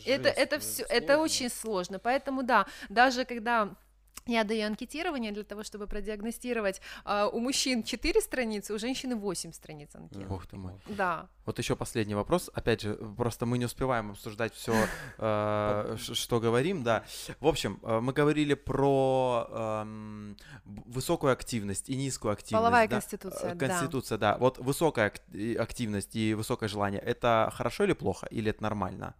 Это, Жесть, это ну, все, сложно. это очень сложно. Поэтому да, даже когда я даю анкетирование для того, чтобы продиагностировать, а, у мужчин 4 страницы, у женщины 8 страниц анкет. Бог ты мой. Да. Вот еще последний вопрос. Опять же, просто мы не успеваем обсуждать все, что говорим, да. В общем, э, мы говорили про высокую активность и низкую активность. Половая конституция, Э, да. Конституция, да. Вот высокая активность и высокое желание это хорошо или плохо, или это нормально?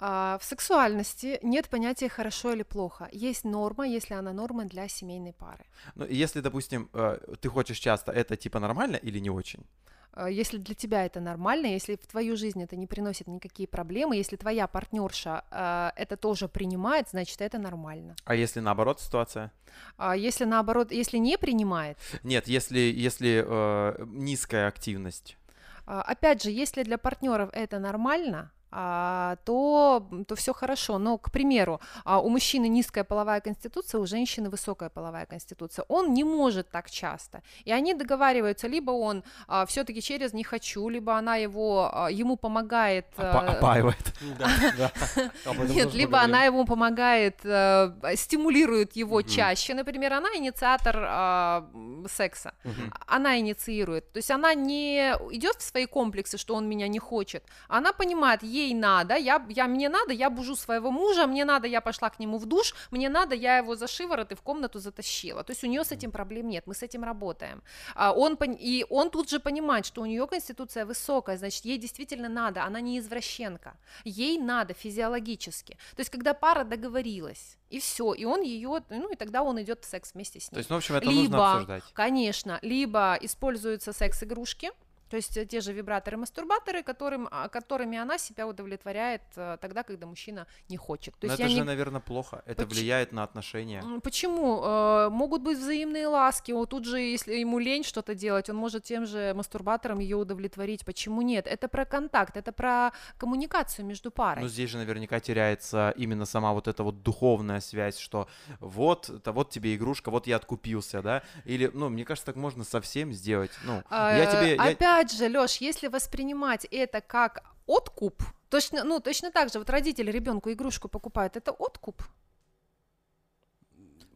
А, В сексуальности нет понятия хорошо или плохо. Есть норма, если она норма для семейной пары. Ну, если, допустим, э, ты хочешь часто, это типа нормально или не очень? А, Если для тебя это нормально, если в твою жизнь это не приносит никакие проблемы, если твоя партнерша а, это тоже принимает, значит это нормально. А если наоборот ситуация? А если наоборот, если не принимает, Нет, если, если э, низкая активность. опять же, если для партнеров это нормально, то, то все хорошо. Но, к примеру, а, у мужчины низкая половая конституция, у женщины высокая половая конституция. Он не может так часто. И они договариваются, либо он все-таки через не хочу, либо она его, а, ему помогает. Э, опаивает. Этом Нет, либо она ему помогает, э, стимулирует его чаще, например, она инициатор а, секса, она инициирует, то есть она не идет в свои комплексы, что он меня не хочет, она понимает, ей надо, я, я, мне надо, я бужу своего мужа, мне надо, я пошла к нему в душ, мне надо, я его за шиворот и в комнату затащила. То есть у нее с этим проблем нет, мы с этим работаем. А он, и он тут же понимает, что у нее конституция высокая, значит, ей действительно надо, она не извращенка, ей надо физиологически. То есть когда пара договорилась, и все, и он ее, ну и тогда он идет в секс вместе с ней. То есть, ну, в общем, это либо, нужно обсуждать. Конечно, либо используются секс-игрушки, то есть э, те же вибраторы-мастурбаторы, которым, а, которыми она себя удовлетворяет э, тогда, когда мужчина не хочет. То Но есть это я же, не... наверное, плохо. Это Поч- влияет на отношения. Почему? Э, Могут быть взаимные ласки. Вот тут же, если ему лень что-то делать, он может тем же мастурбатором ее удовлетворить. Почему нет? Это про контакт, это про коммуникацию между парой. Но здесь же наверняка теряется именно сама вот эта вот духовная связь, что вот, это вот тебе игрушка, вот я откупился, да? Или, ну, мне кажется, так можно совсем сделать. Ну, я Э, тебе... я- Опять же, Лёш, если воспринимать это как откуп, точно, ну, точно так же, вот родители ребенку игрушку покупают, это откуп.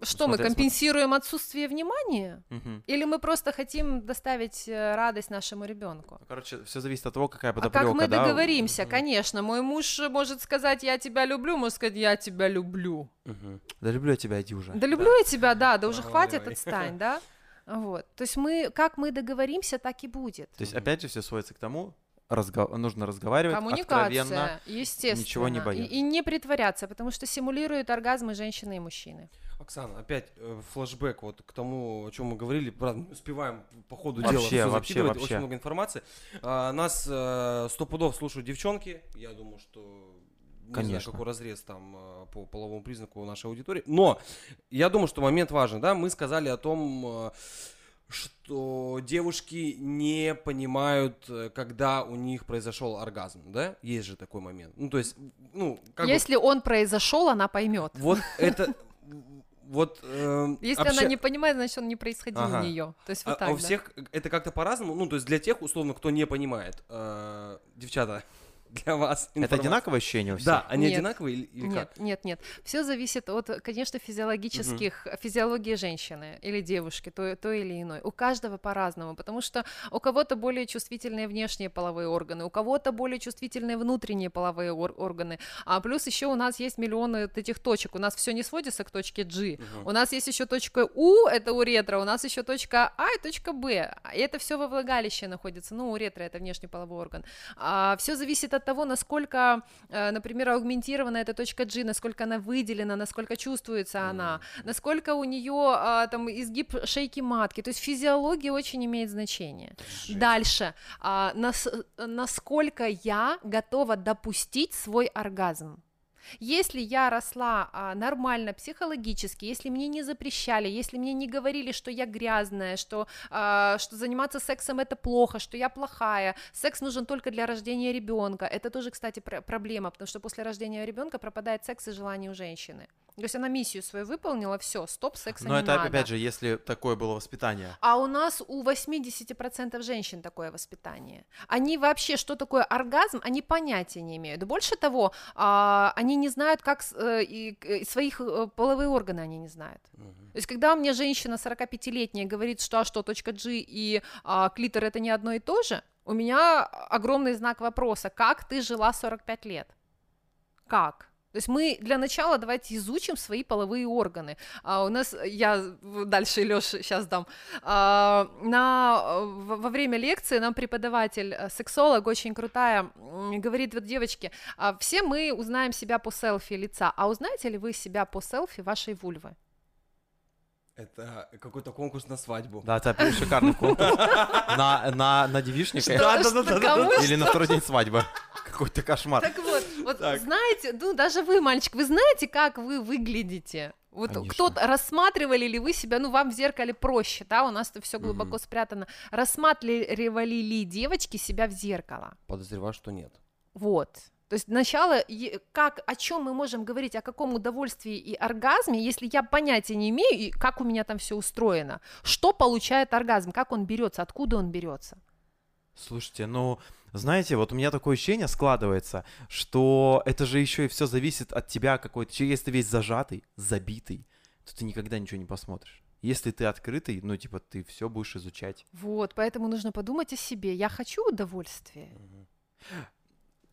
Что, мы смотря- компенсируем отсутствие внимания? Мгм. Или мы просто хотим доставить э, радость нашему ребенку? Ну, Короче, все зависит от того, какая А подоплека, как мы да? договоримся, Мгм. конечно. Мой муж может сказать, я тебя люблю, может сказать, я тебя люблю. Мгм. Да люблю я тебя, иди уже. Да люблю я тебя, да, да уже хватит, отстань, да? Вот. То есть мы, как мы договоримся, так и будет. То есть, опять же, все сводится к тому, разго- нужно разговаривать Коммуникация, откровенно. естественно. ничего не И- бояться. И, не притворяться, потому что симулируют оргазмы женщины и мужчины. Оксана, опять э, флешбэк вот к тому, о чем мы говорили. Правда, не успеваем по ходу Вообще, дела всё вообще, вообще. очень много информации. А, нас э, сто пудов слушают девчонки. Я думаю, что не знаю, Конечно. какой разрез там э, по половому признаку у нашей аудитории. Но я думаю, что момент важен, да. Мы сказали о том, э, что девушки не понимают, э, когда у них произошел оргазм, да? Есть же такой момент. Ну, то есть, ну, как бы Если он произошел, она поймет. вот это вот эм, Если обща- она не понимает, значит, он не происходил Ага. у нее. То есть а, вот а так, у да. всех это как-то по-разному, ну, то есть для тех, условно, кто не понимает. Э, девчата, для вас Это информация. одинаковое ощущение у всех? Да, они Нет. одинаковые или, или Нет, как? нет, нет. Все зависит от, конечно, физиологических, физиологии женщины или девушки, той, той или иной. У каждого по-разному, потому что у кого-то более чувствительные внешние половые органы, у кого-то более чувствительные внутренние половые ор- органы. А плюс еще у нас есть миллионы этих точек. У нас все не сводится к точке G. Мгм. У нас есть еще точка У, это уретра, у нас еще точка А и точка Б. И это все во влагалище находится. Ну, уретра это внешний половой орган. все зависит от того, насколько, э, например, аугментирована эта точка G, насколько она выделена, насколько чувствуется она, насколько у нее там изгиб шейки матки. То есть физиология очень имеет значение. Дальше. А, нас- насколько я готова допустить свой оргазм. Если я росла а, нормально психологически, если мне не запрещали, если мне не говорили, что я грязная, что, а, что заниматься сексом это плохо, что я плохая, секс нужен только для рождения ребенка, это тоже, кстати, пр- проблема, потому что после рождения ребенка пропадает секс и желание у женщины. То есть она миссию свою выполнила, все, стоп, секса Но не это, надо. опять же, если такое было воспитание. А у нас у 80% женщин такое воспитание. Они вообще, что такое оргазм, они понятия не имеют. Больше того, а, они не знают, как э, э, своих э, половые органы они не знают. Мгм. То есть, когда мне женщина 45-летняя говорит, что а что, точка G и а, клитор это не одно и то же, у меня огромный знак вопроса, как ты жила 45 лет? Как? То есть мы для начала давайте изучим свои половые органы. А у нас, я в- дальше Лёше сейчас дам, а, на, э, во во время лекции нам преподаватель, э, сексолог очень крутая, говорит, вот девочки, а, все мы узнаем себя по селфи лица, а узнаете ли вы себя по селфи вашей вульвы? Это какой-то конкурс на свадьбу. Да, это шикарный конкурс. На, на, на девичника Да, да, Что- да, да, кому или на второй день свадьбы. Какой-то кошмар. Так вот, вот Так. знаете, ну даже вы, мальчик, вы знаете, как вы выглядите? Вот кто-то рассматривали ли вы себя, ну вам в зеркале проще, да, у нас это все глубоко Мгм. спрятано. Рассматривали ли девочки себя в зеркало? Подозреваю, что нет. Вот. То есть начало, е- как, о чем мы можем говорить, о каком удовольствии и оргазме, если я понятия не имею, и как у меня там все устроено, что получает оргазм, как он берется, откуда он берется. Слушайте, ну, знаете, вот у меня такое ощущение складывается, что это же еще и все зависит от тебя какой-то. Если ты весь зажатый, забитый, то ты никогда ничего не посмотришь. Если ты открытый, ну, типа, ты все будешь изучать. Вот, поэтому нужно подумать о себе. Я хочу удовольствия.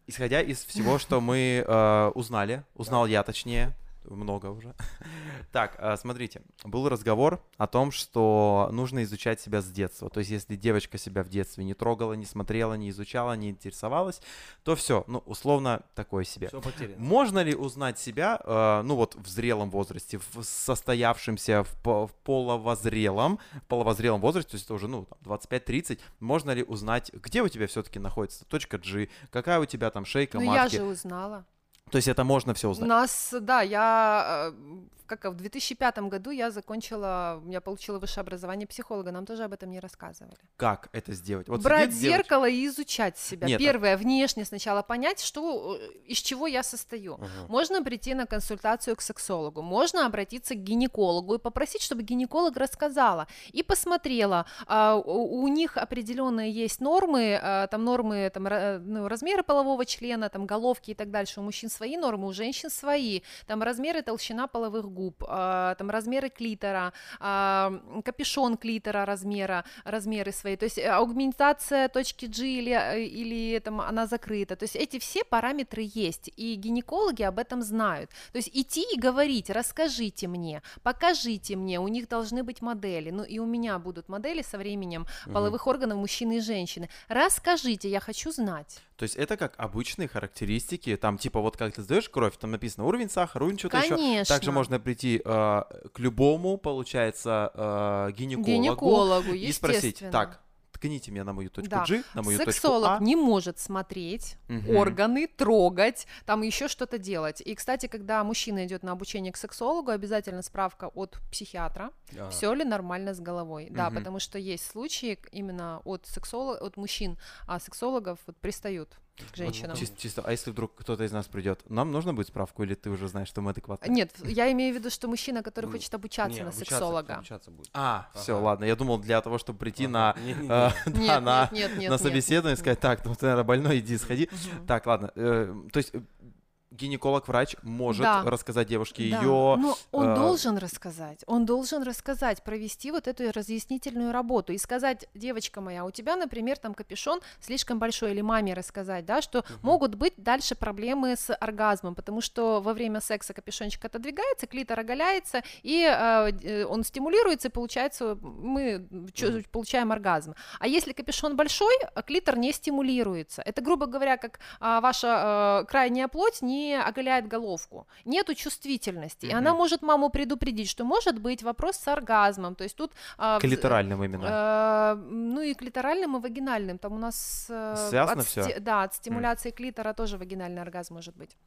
исходя из всего, что мы э, узнали, узнал я точнее, много уже. Так, э, смотрите, был разговор о том, что нужно изучать себя с детства. То есть, если девочка себя в детстве не трогала, не смотрела, не изучала, не интересовалась, то все, ну, условно, такое себе. Все потеряно. Можно ли узнать себя, э, ну вот в зрелом возрасте, в состоявшемся, в, по- в половозрелом, половозрелом возрасте, то есть это уже, ну, там, 25-30, можно ли узнать, где у тебя все-таки находится точка G, какая у тебя там шейка, Ну я матки? же узнала. То есть это можно все У узнать? нас, да, я э, как в 2005 году я закончила, я получила высшее образование психолога, нам тоже об этом не рассказывали. Как это сделать? Вот Брать зеркало и изучать себя. Нет, а- Первое, внешне сначала понять, что, э, из чего я состою. Мгм. Можно прийти на консультацию к сексологу, можно обратиться к гинекологу и попросить, чтобы гинеколог рассказала и посмотрела. а, у, у них определенные есть нормы, а, там нормы там, ну, размеры полового члена, там головки и так дальше. У мужчин свои нормы, у женщин свои. Там размеры, толщина половых губ, а, там размеры клитора, а, капюшон клитора размера, размеры свои. То есть э, аугментация точки G или, э, или там она закрыта. То есть эти все параметры есть, и гинекологи об этом знают. То есть идти и говорить, расскажите мне, покажите мне, у них должны быть модели, ну и у меня будут модели со временем половых органов мужчины и женщины. Расскажите, я хочу знать. То есть это как обычные характеристики, там типа вот как ты сдаешь кровь, там написано уровень сахара, уровень что-то еще. Также можно прийти э, к любому, получается, э, гинекологу, Гинекологу, и спросить, так, ткните меня на мою точку Да. G, на мою Сексолог точку А. не может смотреть Мгм. органы, трогать, там еще что-то делать. И, кстати, когда мужчина идет на обучение к сексологу, обязательно справка от психиатра, А. все ли нормально с головой. Да, Мгм. потому что есть случаи именно от сексолога, от мужчин, а сексологов вот пристают к женщинам. Чис- чисто, а если вдруг кто-то из нас придет, нам нужно будет справку или ты уже знаешь, что мы адекватные? Нет, я имею в виду, что мужчина, который М, хочет обучаться Не, на обучаться- сексолога. обучаться будет. А, все, Ага. ладно. Я думал для того, чтобы прийти на, Не-не-не. э, да, Нет, на, нет, нет, нет, на нет. собеседование и сказать, так, ну ты, наверное, больной, иди сходи. Так, ладно. э, то есть гинеколог-врач может Да. рассказать девушке Да, ее... Но он э, должен рассказать, он должен рассказать, провести вот эту разъяснительную работу и сказать, девочка моя, у тебя, например, там капюшон слишком большой, или маме рассказать, да, что могут быть дальше проблемы с оргазмом, потому что во время секса капюшончик отодвигается, клитор оголяется, и э, э, он стимулируется, и получается, мы Мгм. получаем оргазм. А если капюшон большой, клитор не стимулируется. Это, грубо говоря, как а, ваша э, крайняя плоть не оголяет головку. Нету чувствительности. И она может маму предупредить, что может быть вопрос с оргазмом. То есть тут... а, в- Клиторальным именно. Э, ну и клиторальным, и вагинальным. Там у нас... э, Связано от сти- Да, от стимуляции клитора тоже вагинальный оргазм может быть.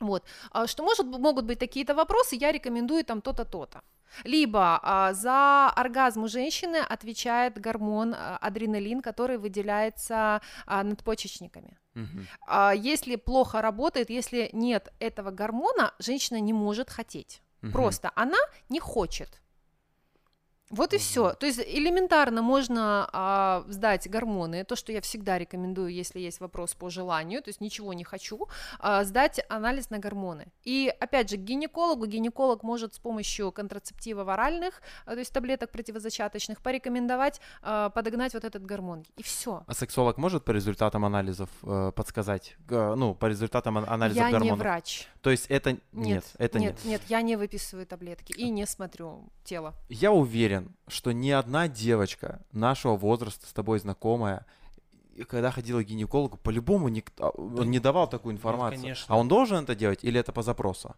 Вот. А Что может, могут быть такие-то вопросы, я рекомендую там то-то, то-то. Либо а, за оргазм у женщины отвечает гормон а, адреналин, который выделяется а, надпочечниками. Мгм. А, если плохо работает, если нет этого гормона, женщина не может хотеть. Мгм. Просто она не хочет. Вот и все. То есть элементарно можно а, сдать гормоны, то, что я всегда рекомендую, если есть вопрос по желанию, то есть ничего не хочу, а, сдать анализ на гормоны. И опять же, к гинекологу, гинеколог может с помощью контрацептивов оральных, а, то есть таблеток противозачаточных, порекомендовать а, подогнать вот этот гормон. И все. А сексолог может по результатам анализов э, подсказать, э, ну, по результатам ан- анализов Я не гормонов? врач. То есть это нет, это нет. нет, нет, я не выписываю таблетки и не смотрю тело. Я уверен, что ни одна девочка нашего возраста с тобой знакомая, когда ходила к гинекологу, по-любому никто, он не давал такую информацию. конечно. А он должен это делать или это по запросу?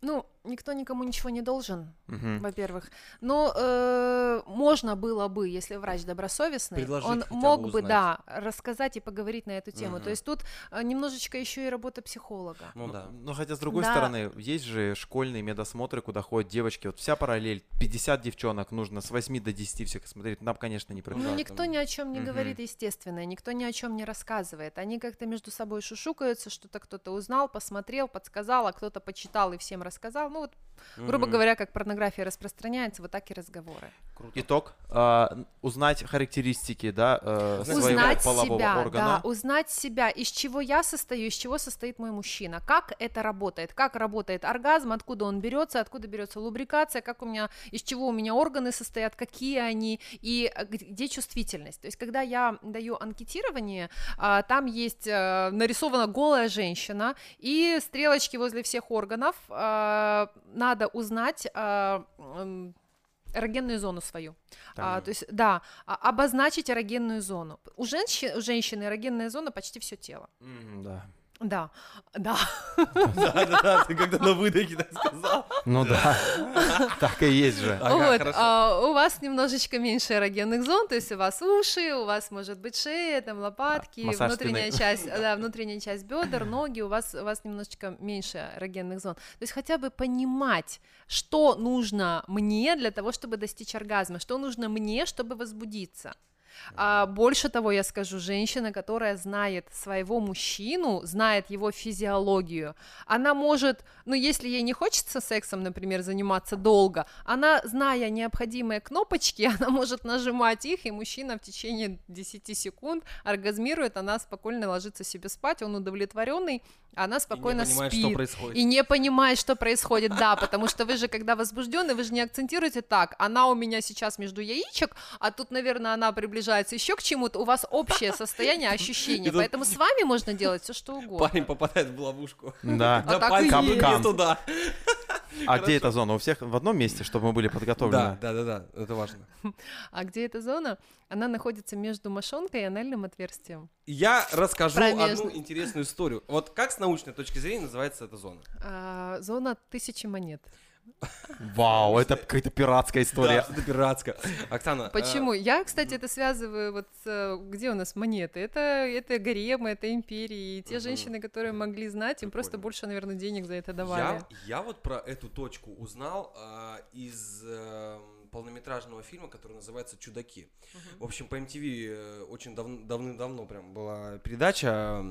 Ну, никто никому ничего не должен, Мгм. во-первых. Но э, можно было бы, если врач добросовестный, Предложить он мог бы, узнать. да, рассказать и поговорить на эту тему. Мгм. То есть тут э, немножечко еще и работа психолога. Ну да. Но хотя, с другой Да. стороны, есть же школьные медосмотры, куда ходят девочки. Вот вся параллель, 50 девчонок, нужно с 8 до 10 всех смотреть. Нам, конечно, не Ну, пройдет. да, никто ни о чем не Мгм. говорит, естественно, никто ни о чем не рассказывает. Они как-то между собой шушукаются, что-то кто-то узнал, посмотрел, подсказал, а кто-то почитал и всем рассказал. Ну вот, грубо Мгм. говоря, как порнография распространяется, вот так и разговоры. Круто. Итог. а, узнать характеристики, да, э, своего узнать полового себя, органа. да, узнать себя, из чего я состою, из чего состоит мой мужчина, как это работает, как работает оргазм, откуда он берется, откуда берется лубрикация, как у меня, из чего у меня органы состоят, какие они и э, где чувствительность. То есть, когда я даю анкетирование, а, там есть э, нарисована голая женщина и стрелочки возле всех органов. а, Надо узнать а, эрогенную зону свою. А, то есть, да, а- обозначить эрогенную зону. У, женщи- у женщины эрогенная зона почти все тело. М, Да. Да, да. Да-да-да, ты когда на выдохе так сказал. Ну да, так и есть же. Ага, вот, а, у вас немножечко меньше эрогенных зон, то есть у вас уши, у вас может быть шея, там лопатки, массаж внутренняя часть, да, внутренняя часть бедер, ноги, у вас у вас немножечко меньше эрогенных зон. То есть хотя бы понимать, что нужно мне для того, чтобы достичь оргазма, что нужно мне, чтобы возбудиться. А, больше того, я скажу, женщина, которая знает своего мужчину, знает его физиологию, она может, ну, если ей не хочется сексом, например, заниматься долго, она, зная необходимые кнопочки, она может нажимать их, и мужчина в течение 10 секунд оргазмирует, она спокойно ложится себе спать, он удовлетворенный, она спокойно И не понимает, спит. что происходит. И не понимает, что происходит, да, потому что вы же, когда возбуждены, вы же не акцентируете так, она у меня сейчас между яичек, а тут, наверное, она приближается еще к чему-то, у вас общее состояние, ощущение, поэтому с вами можно делать все, что угодно. Парень попадает в ловушку. Да. А так и туда. А где эта зона? У всех в одном месте, чтобы мы были Да, подготовлены? да, да, да, это важно. А где эта зона? Она находится между мошонкой и анальным отверстием. Я расскажу Промежность. одну интересную историю. Вот как с научной точки зрения называется эта зона? А, зона тысячи монет. Вау, это какая-то пиратская Да, история. что-то пиратское. Оксана. э, Почему? Я, кстати, это связываю вот с, э, где у нас монеты. Это, это гаремы, это империи. И те женщины, которые могли знать, им просто больше, наверное, денег за это давали. я вот про эту точку узнал а, из э, полнометражного фильма, который называется «Чудаки». В общем, по MTV э, очень дав- давным-давно прям была передача.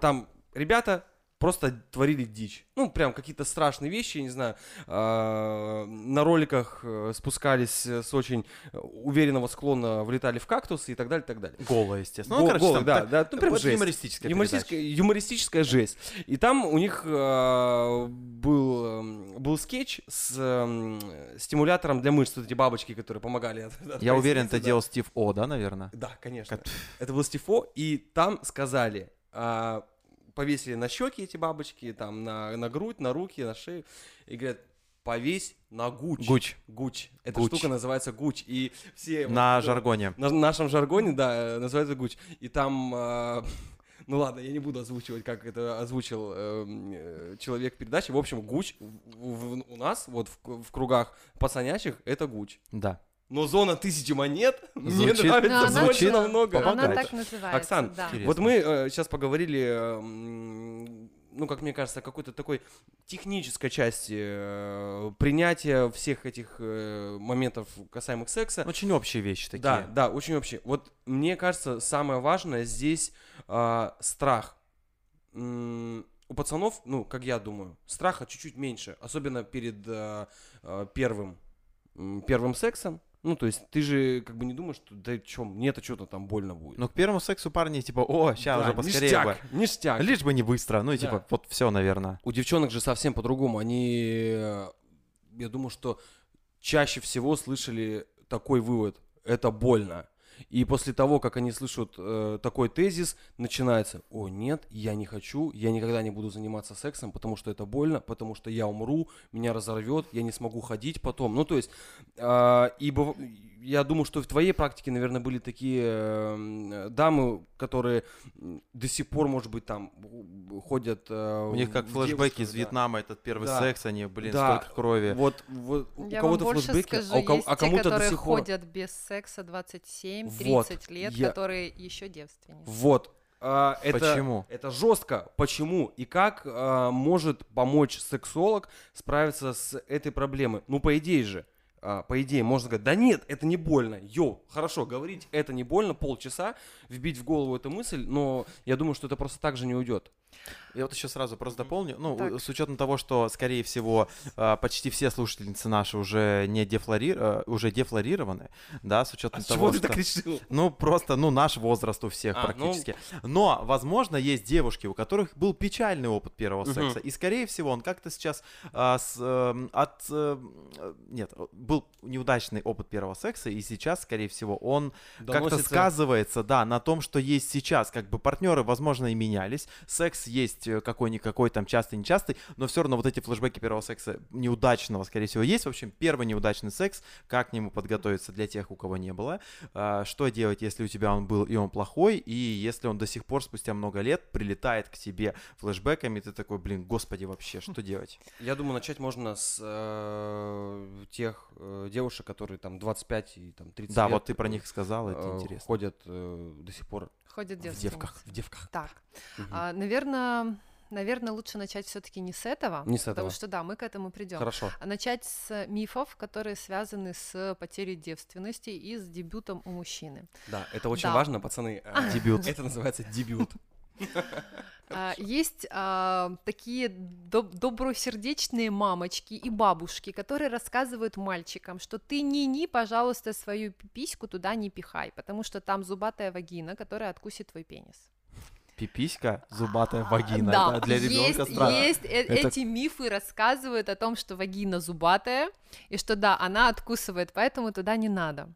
Там ребята просто творили дичь. Ну, прям какие-то страшные вещи, я не знаю. а, На роликах э, спускались э, с очень э, уверенного склона, влетали в кактусы и так далее, и так далее. Голая, естественно. Гол- Ну, короче, голый, там да, так- да, ну, прям вот жесть. юмористическая Юмористическая, передача. юмористическая жесть. И там у них э, был, эм, был скетч с эм, стимулятором для мышц, вот эти бабочки, которые помогали. от- Я уверен, это да. делал Стив О, да, наверное? Да, конечно. Как- Это был Стифо, и там сказали, а, повесили на щеки эти бабочки, там на, на грудь, на руки, на шею, и говорят, повесь на гуч. Гуч. Гуч. Эта Гуч. штука называется гуч. И все... вот, На э, жаргоне. на нашем жаргоне, да, э, называется гуч. И там, а, ну ладно, я не буду озвучивать, как это озвучил э, человек передачи. В общем, гуч в- в- у нас, вот в, в кругах пацанячих, это гуч. Да. Но зона тысячи монет мне Звучит- нравится Но она- звучит намного. Она так называется, Оксан, да. Интересно. Вот мы сейчас поговорили, м, ну, как мне кажется, о какой-то такой технической части э, принятия всех этих э, моментов, касаемых секса. Очень общие вещи такие. Да, да, очень общие. Вот мне кажется, самое важное здесь а, страх. М, У пацанов, ну, как я думаю, страха чуть-чуть меньше, особенно перед а, а, первым, первым сексом. Ну, то есть ты же как бы не думаешь, что да чё, мне-то что-то там больно будет. Но к первому сексу парни типа, о, сейчас Да, уже поскорее ништяк, бы. ништяк. Лишь бы не быстро. Ну, и Да. типа, вот все, наверное. У девчонок же совсем по-другому. Они, я думаю, что чаще всего слышали такой вывод. Это больно. И после того, как они слышат э, такой тезис, начинается, о нет, я не хочу, я никогда не буду заниматься сексом, потому что это больно, потому что я умру, меня разорвет, я не смогу ходить потом. Ну, то есть, э, и быв- я думаю, что в твоей практике, наверное, были такие э, дамы, которые до сих пор, может быть, там ходят... э, У них как флешбеки из да. Вьетнама, этот первый Да. секс, они, блин, Да. столько крови. Вот, вот у Я вам кого-то больше флешбеки, скажу, а, у а те, кому-то до которые сих пор... ходят без секса 27-30 Вот, лет, я- которые еще девственницы. Вот. а, это, Почему? Это жестко. Почему? И как а, может помочь сексолог справиться с этой проблемой? Ну, по идее же. а, по идее, можно сказать, да нет, это не больно. Йоу, хорошо, говорить это не больно, полчаса, вбить в голову эту мысль, но я думаю, что это просто так же не уйдет. Я вот еще сразу просто дополню. Ну, Так. с учетом того, что, скорее всего, а, почти все слушательницы наши уже не дефлори... а, уже дефлорированы, да, с учетом А того, чего ты что... так решил? Ну, просто, ну, наш возраст у всех А, ну. практически. Но, возможно, есть девушки, у которых был печальный опыт первого Мгм. секса. И, скорее всего, он как-то сейчас а, с, эм, от... э, нет, был неудачный опыт первого секса, и сейчас, скорее всего, он как-то Доносится- сказывается, да, на том, что есть сейчас. Как бы партнеры, возможно, и менялись. Секс есть э, какой-никакой там частый-нечастый, но все равно вот эти флешбеки первого секса неудачного, скорее всего, есть. В общем, первый неудачный секс, как к нему подготовиться для тех, у кого не было. А, Что делать, если у тебя он был и он плохой, и если он до сих пор спустя много лет прилетает к тебе флешбеками, ты такой, блин, господи, вообще, что делать? Я думаю, начать можно с э, тех э, девушек, которые там 25 и там 30 Да, лет, вот ты про них сказал, это э, интересно. ходят э, до сих пор Ходят В девках, в девках. Так, Мгм. а, наверное, наверное, лучше начать все-таки не с этого, Не с потому этого. что да, мы к этому придем. Хорошо. А начать с мифов, которые связаны с потерей девственности и с дебютом у мужчины. Да, это очень Да. важно, пацаны. э, Дебют. Это называется дебют. А, Есть а, такие доб- добросердечные мамочки и бабушки, которые рассказывают мальчикам, что ты ни-ни, пожалуйста, свою пипиську туда не пихай, потому что там зубатая вагина, которая откусит твой пенис. Пиписька, зубатая вагина. Да, это для ребенка есть, странно. есть э- Это- эти мифы рассказывают о том, что вагина зубатая, и что да, она откусывает, поэтому туда не надо.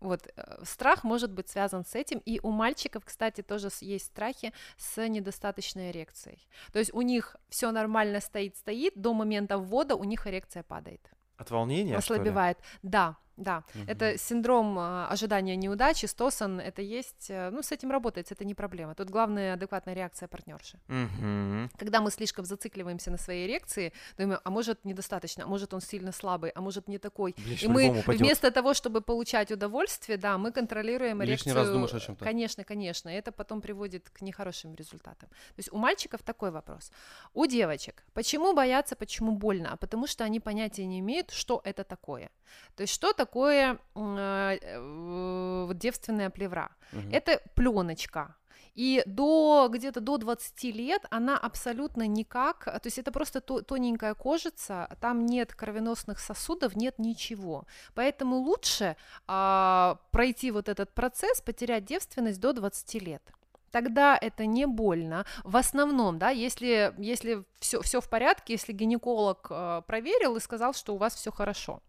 Вот, э, страх может быть связан с этим, и у мальчиков, кстати, тоже есть страхи с недостаточной эрекцией. То есть у них все нормально стоит-стоит, до момента ввода у них эрекция падает, От волнения, ослабевает. Да, да, Мгм. это синдром э, ожидания неудачи, стосан, это есть, э, ну, с этим работается, это не проблема. Тут главная адекватная реакция партнерши. Мгм. Когда мы слишком зацикливаемся на своей эрекции, думаем, а может недостаточно, а может он сильно слабый, а может не такой. Блин, И мы упадёт. вместо того, чтобы получать удовольствие, да, мы контролируем эрекцию. Лишний раз думаешь о чём-то. Конечно, конечно, это потом приводит к нехорошим результатам. То есть у мальчиков такой вопрос. У девочек. Почему боятся, почему больно? А потому что они понятия не имеют, что это такое. То есть что такое м, э, э, девственная плевра? Мгм. Это пленочка. И до где-то до 20 лет она абсолютно никак, то есть это просто то- тоненькая кожица, там нет кровеносных сосудов, нет ничего. Поэтому лучше а, пройти вот этот процесс, потерять девственность до 20 лет. Тогда это не больно. В основном, да, если, если все, все в порядке, если гинеколог э, проверил и сказал, что у вас все хорошо.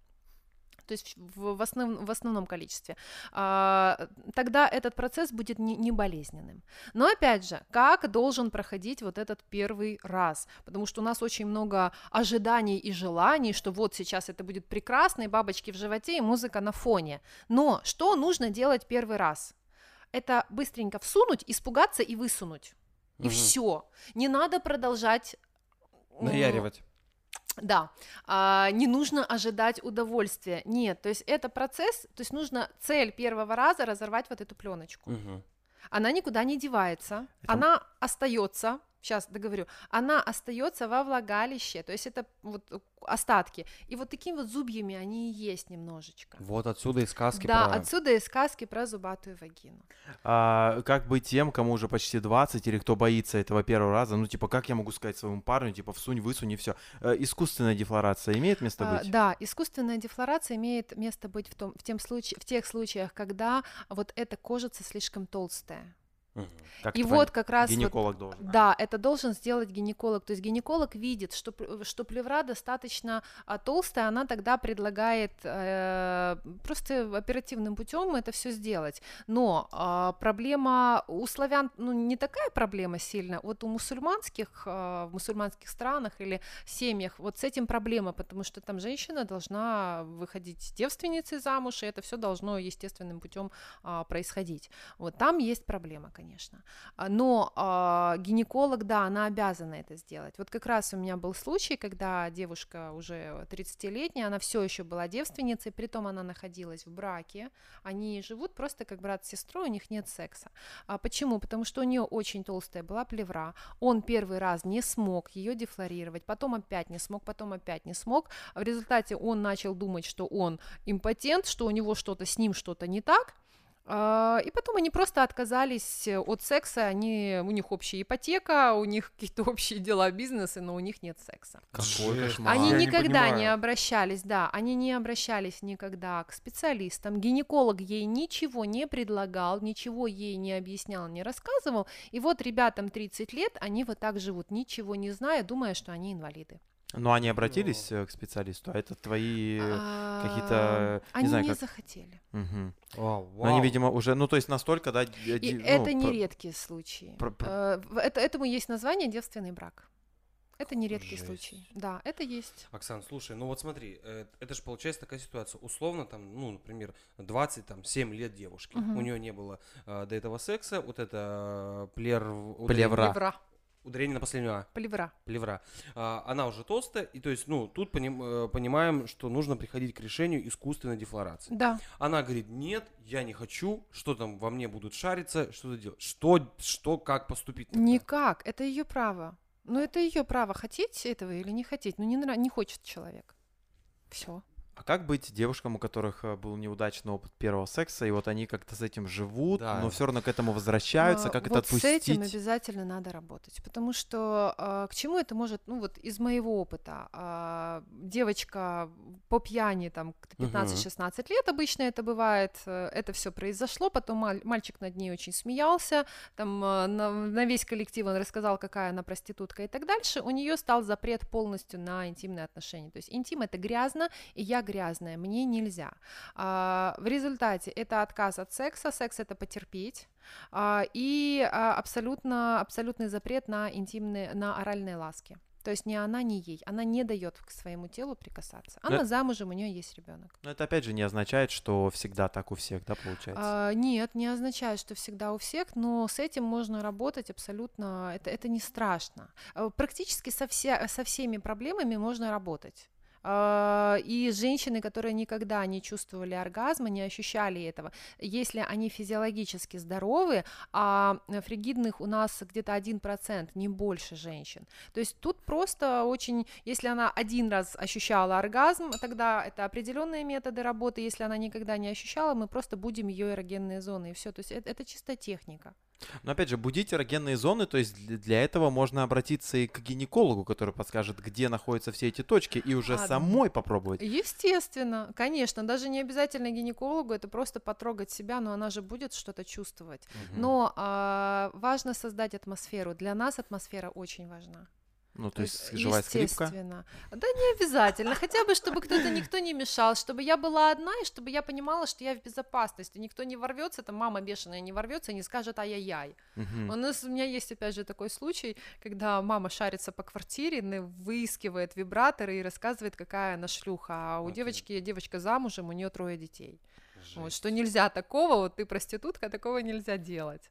То есть в, в, основ- в основном количестве. А, тогда этот процесс будет не, не болезненным. Но опять же, как должен проходить вот этот первый раз? Потому что у нас очень много ожиданий и желаний, что вот сейчас это будет прекрасно, и бабочки в животе, и музыка на фоне. Но что нужно делать первый раз? Это быстренько всунуть, испугаться и высунуть. И Мгм. все. Не надо продолжать Наяривать. Да, а, не нужно ожидать удовольствия. Нет, то есть это процесс, то есть нужно цель первого раза разорвать вот эту пленочку. Мгм. Она никуда не девается, Это- она остается. Сейчас договорю. Она остается во влагалище, то есть это вот э, остатки. И вот такими вот зубьями они и есть немножечко. Вот отсюда и сказки да, про... отсюда и сказки про зубатую вагину. А, как быть тем, кому уже почти 20, или кто боится этого первого раза? Ну, типа, как я могу сказать своему парню, типа, всунь, высунь и все. искусственная дефлорация имеет место А, быть? Да, искусственная дефлорация имеет место быть в, том, в, тем случае, в тех случаях, когда вот эта кожица слишком толстая. Как И вот как раз вот гинеколог должен. Да, это должен сделать гинеколог. То есть гинеколог видит, что, что плевра достаточно а, толстая, она тогда предлагает э, просто оперативным путем это все сделать. Но а, проблема у славян, ну, не такая проблема сильно. Вот у мусульманских, а, в мусульманских странах или семьях, вот с этим проблема, потому что там женщина должна выходить девственницей замуж, и это все должно естественным путем а, происходить. Вот там есть проблема, конечно. А, Но а, гинеколог, да, она обязана это сделать. Вот как раз у меня был случай, когда девушка уже 30-летняя, она все еще была девственницей, притом она находилась в браке, они живут просто как брат с сестрой, у них нет секса. А почему? Потому что у нее очень толстая была плевра, он первый раз не смог ее дефлорировать, потом опять не смог, потом опять не смог. В результате он начал думать, что он импотент, что у него что-то с ним что-то не так, А, И потом они просто отказались от секса, они, у них общая ипотека, у них какие-то общие дела, бизнесы, но у них нет секса. Какой Жесть. кошмар. Они Я не никогда не, понимаю. обращались, да, они не обращались никогда к специалистам. Гинеколог ей ничего не предлагал, ничего ей не объяснял, не рассказывал. И вот ребятам 30 лет, они вот так живут, ничего не зная, думая, что они инвалиды. Но они обратились э, к специалисту, а это твои... А, какие-то, не Они знаю, не как- захотели. Мгм. Вау, Но они, видимо, уже, ну, то есть настолько, да... И ди- ну, это не про- редкие случаи. про- про- Э, это, этому есть название девственный брак. Это не редкий Жесть. случай. Да, это есть. Оксан, слушай, ну вот смотри, это же получается такая ситуация. Условно, там, ну, например, 27 лет девушки. Мгм. У нее не было э, до этого секса. Вот это плер... Плевра. Плевра. Ударение на последнюю А. Плевра. плевра. А, она уже толстая, и то есть, ну, тут поним- э, понимаем, что нужно приходить к решению искусственной дефлорации. Да. Она говорит, нет, я не хочу, что там во мне будут шариться, что-то делать. Что, что, как поступить? тогда? Никак. Это ее право. Но это ее право, хотеть этого или не хотеть. Ну, не, нра- не хочет человек. Все. А как быть девушкам, у которых э, был неудачный опыт первого секса, и вот они как-то с этим живут, Да. но все равно к этому возвращаются, как это А, вот с этим отпустить? обязательно надо работать, потому что а, к чему это может, ну вот из моего опыта, а, девочка по пьяни там к- Мгм. 15-16 лет обычно это бывает, э, это все произошло, потом маль- мальчик над ней очень смеялся, там на весь коллектив он рассказал, какая она проститутка и так дальше, у нее стал запрет полностью на интимные отношения, то есть интим это грязно, и я грязная, мне нельзя. А, в результате это отказ от секса, секс это потерпеть, а, и а, абсолютно, абсолютный запрет на интимные, на оральные ласки. То есть ни она, ни ей. Она не дает к своему телу прикасаться. Она Да. замужем, у нее есть ребенок. Но это опять же не означает, что всегда так у всех, да, получается? А, нет, не означает, что всегда у всех, но с этим можно работать абсолютно. Это, это не страшно. А, Практически со, вся, со всеми проблемами можно работать. А, И женщины, которые никогда не чувствовали оргазма, не ощущали этого, если они физиологически здоровы, а фригидных у нас где-то 1%, не больше женщин. То есть тут просто очень, если она один раз ощущала оргазм, тогда это определенные методы работы, если она никогда не ощущала, мы просто будем ее эрогенные зоны, и все. То есть это, это чисто техника. Но опять же, будить эрогенные зоны, то есть для- этого можно обратиться и к гинекологу, который подскажет, где находятся все эти точки, и уже А, самой попробовать. Естественно, конечно, даже не обязательно гинекологу, это просто потрогать себя, но она же будет что-то чувствовать. Мгм. Но а, важно создать атмосферу. Для нас атмосфера очень важна. Ну, то есть э, живая скрипка. естественно. Да не обязательно, хотя бы, чтобы кто-то, никто не мешал, чтобы я была одна, и чтобы я понимала, что я в безопасности, никто не ворвется, там мама бешеная не ворвется и не скажет ай-яй-яй. Мгм. У нас, у меня есть, опять же, такой случай, когда мама шарится по квартире, выискивает вибраторы и рассказывает, какая она шлюха, а у Окей. девочки, девочка замужем, у нее трое детей. Вот, что нельзя такого, вот ты проститутка, такого нельзя делать.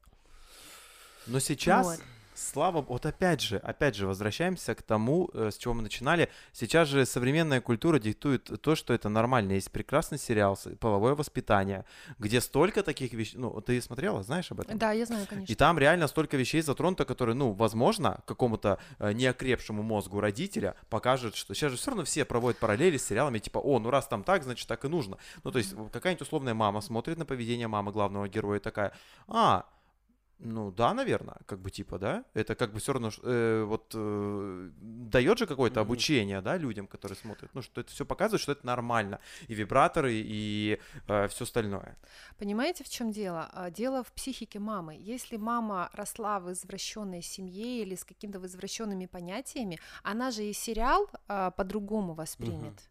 Но сейчас, Вот. Слава вот опять же, опять же, возвращаемся к тому, э, с чего мы начинали. Сейчас же современная культура диктует то, что это нормально. Есть прекрасный сериал «Половое воспитание», где столько таких вещей... Ну, ты смотрела, знаешь об этом? Да, я знаю, конечно. И там реально столько вещей затронуто, которые, ну, возможно, какому-то э, неокрепшему мозгу родителя покажет, что сейчас же все равно все проводят параллели с сериалами, типа, о, ну раз там так, значит так и нужно. Ну, то есть какая-нибудь условная мама смотрит на поведение мамы главного героя и такая, а, ну да, наверное, как бы типа, да, это как бы все равно э, вот э, дает же какое-то обучение, да, людям, которые смотрят, ну что это все показывает, что это нормально, и вибраторы, и все остальное. Понимаете, в чем дело? А, Дело в психике мамы. Если мама росла в извращенной семье или с какими-то извращенными понятиями, она же и сериал а, по-другому воспримет.